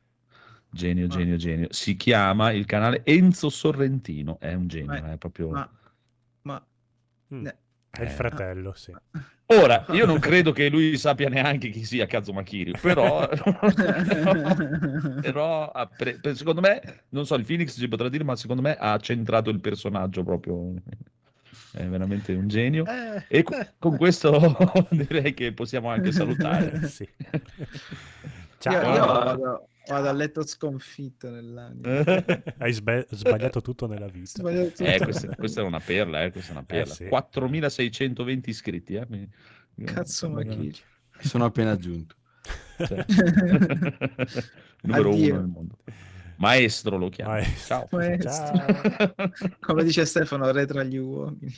Genio, genio, genio. Si chiama il canale Enzo Sorrentino. È un genio, Ma- è proprio. Ma, ma Mm, È il Eh. fratello, sì. Ora, io non credo che lui sappia neanche chi sia Kazuma Kiryu, però, però ha pre- per- secondo me, non so, il Phoenix ci potrà dire, ma secondo me ha centrato il personaggio proprio. È veramente un genio. Eh, E co- con questo direi che possiamo anche salutare. Sì. io, Ciao. io vado, vado a letto sconfitto nell'anima. Hai sba- sbagliato tutto nella vita. Tutto. Eh, questa, questa è una perla, eh, questa è una perla. sì. 4620 iscritti, eh. mi- Cazzo, ma chi? Sono appena aggiunto. Cioè, numero Addio. uno nel mondo. Maestro lo chiama. Maestro. Ciao. Maestro. Come dice Stefano, re tra gli uomini.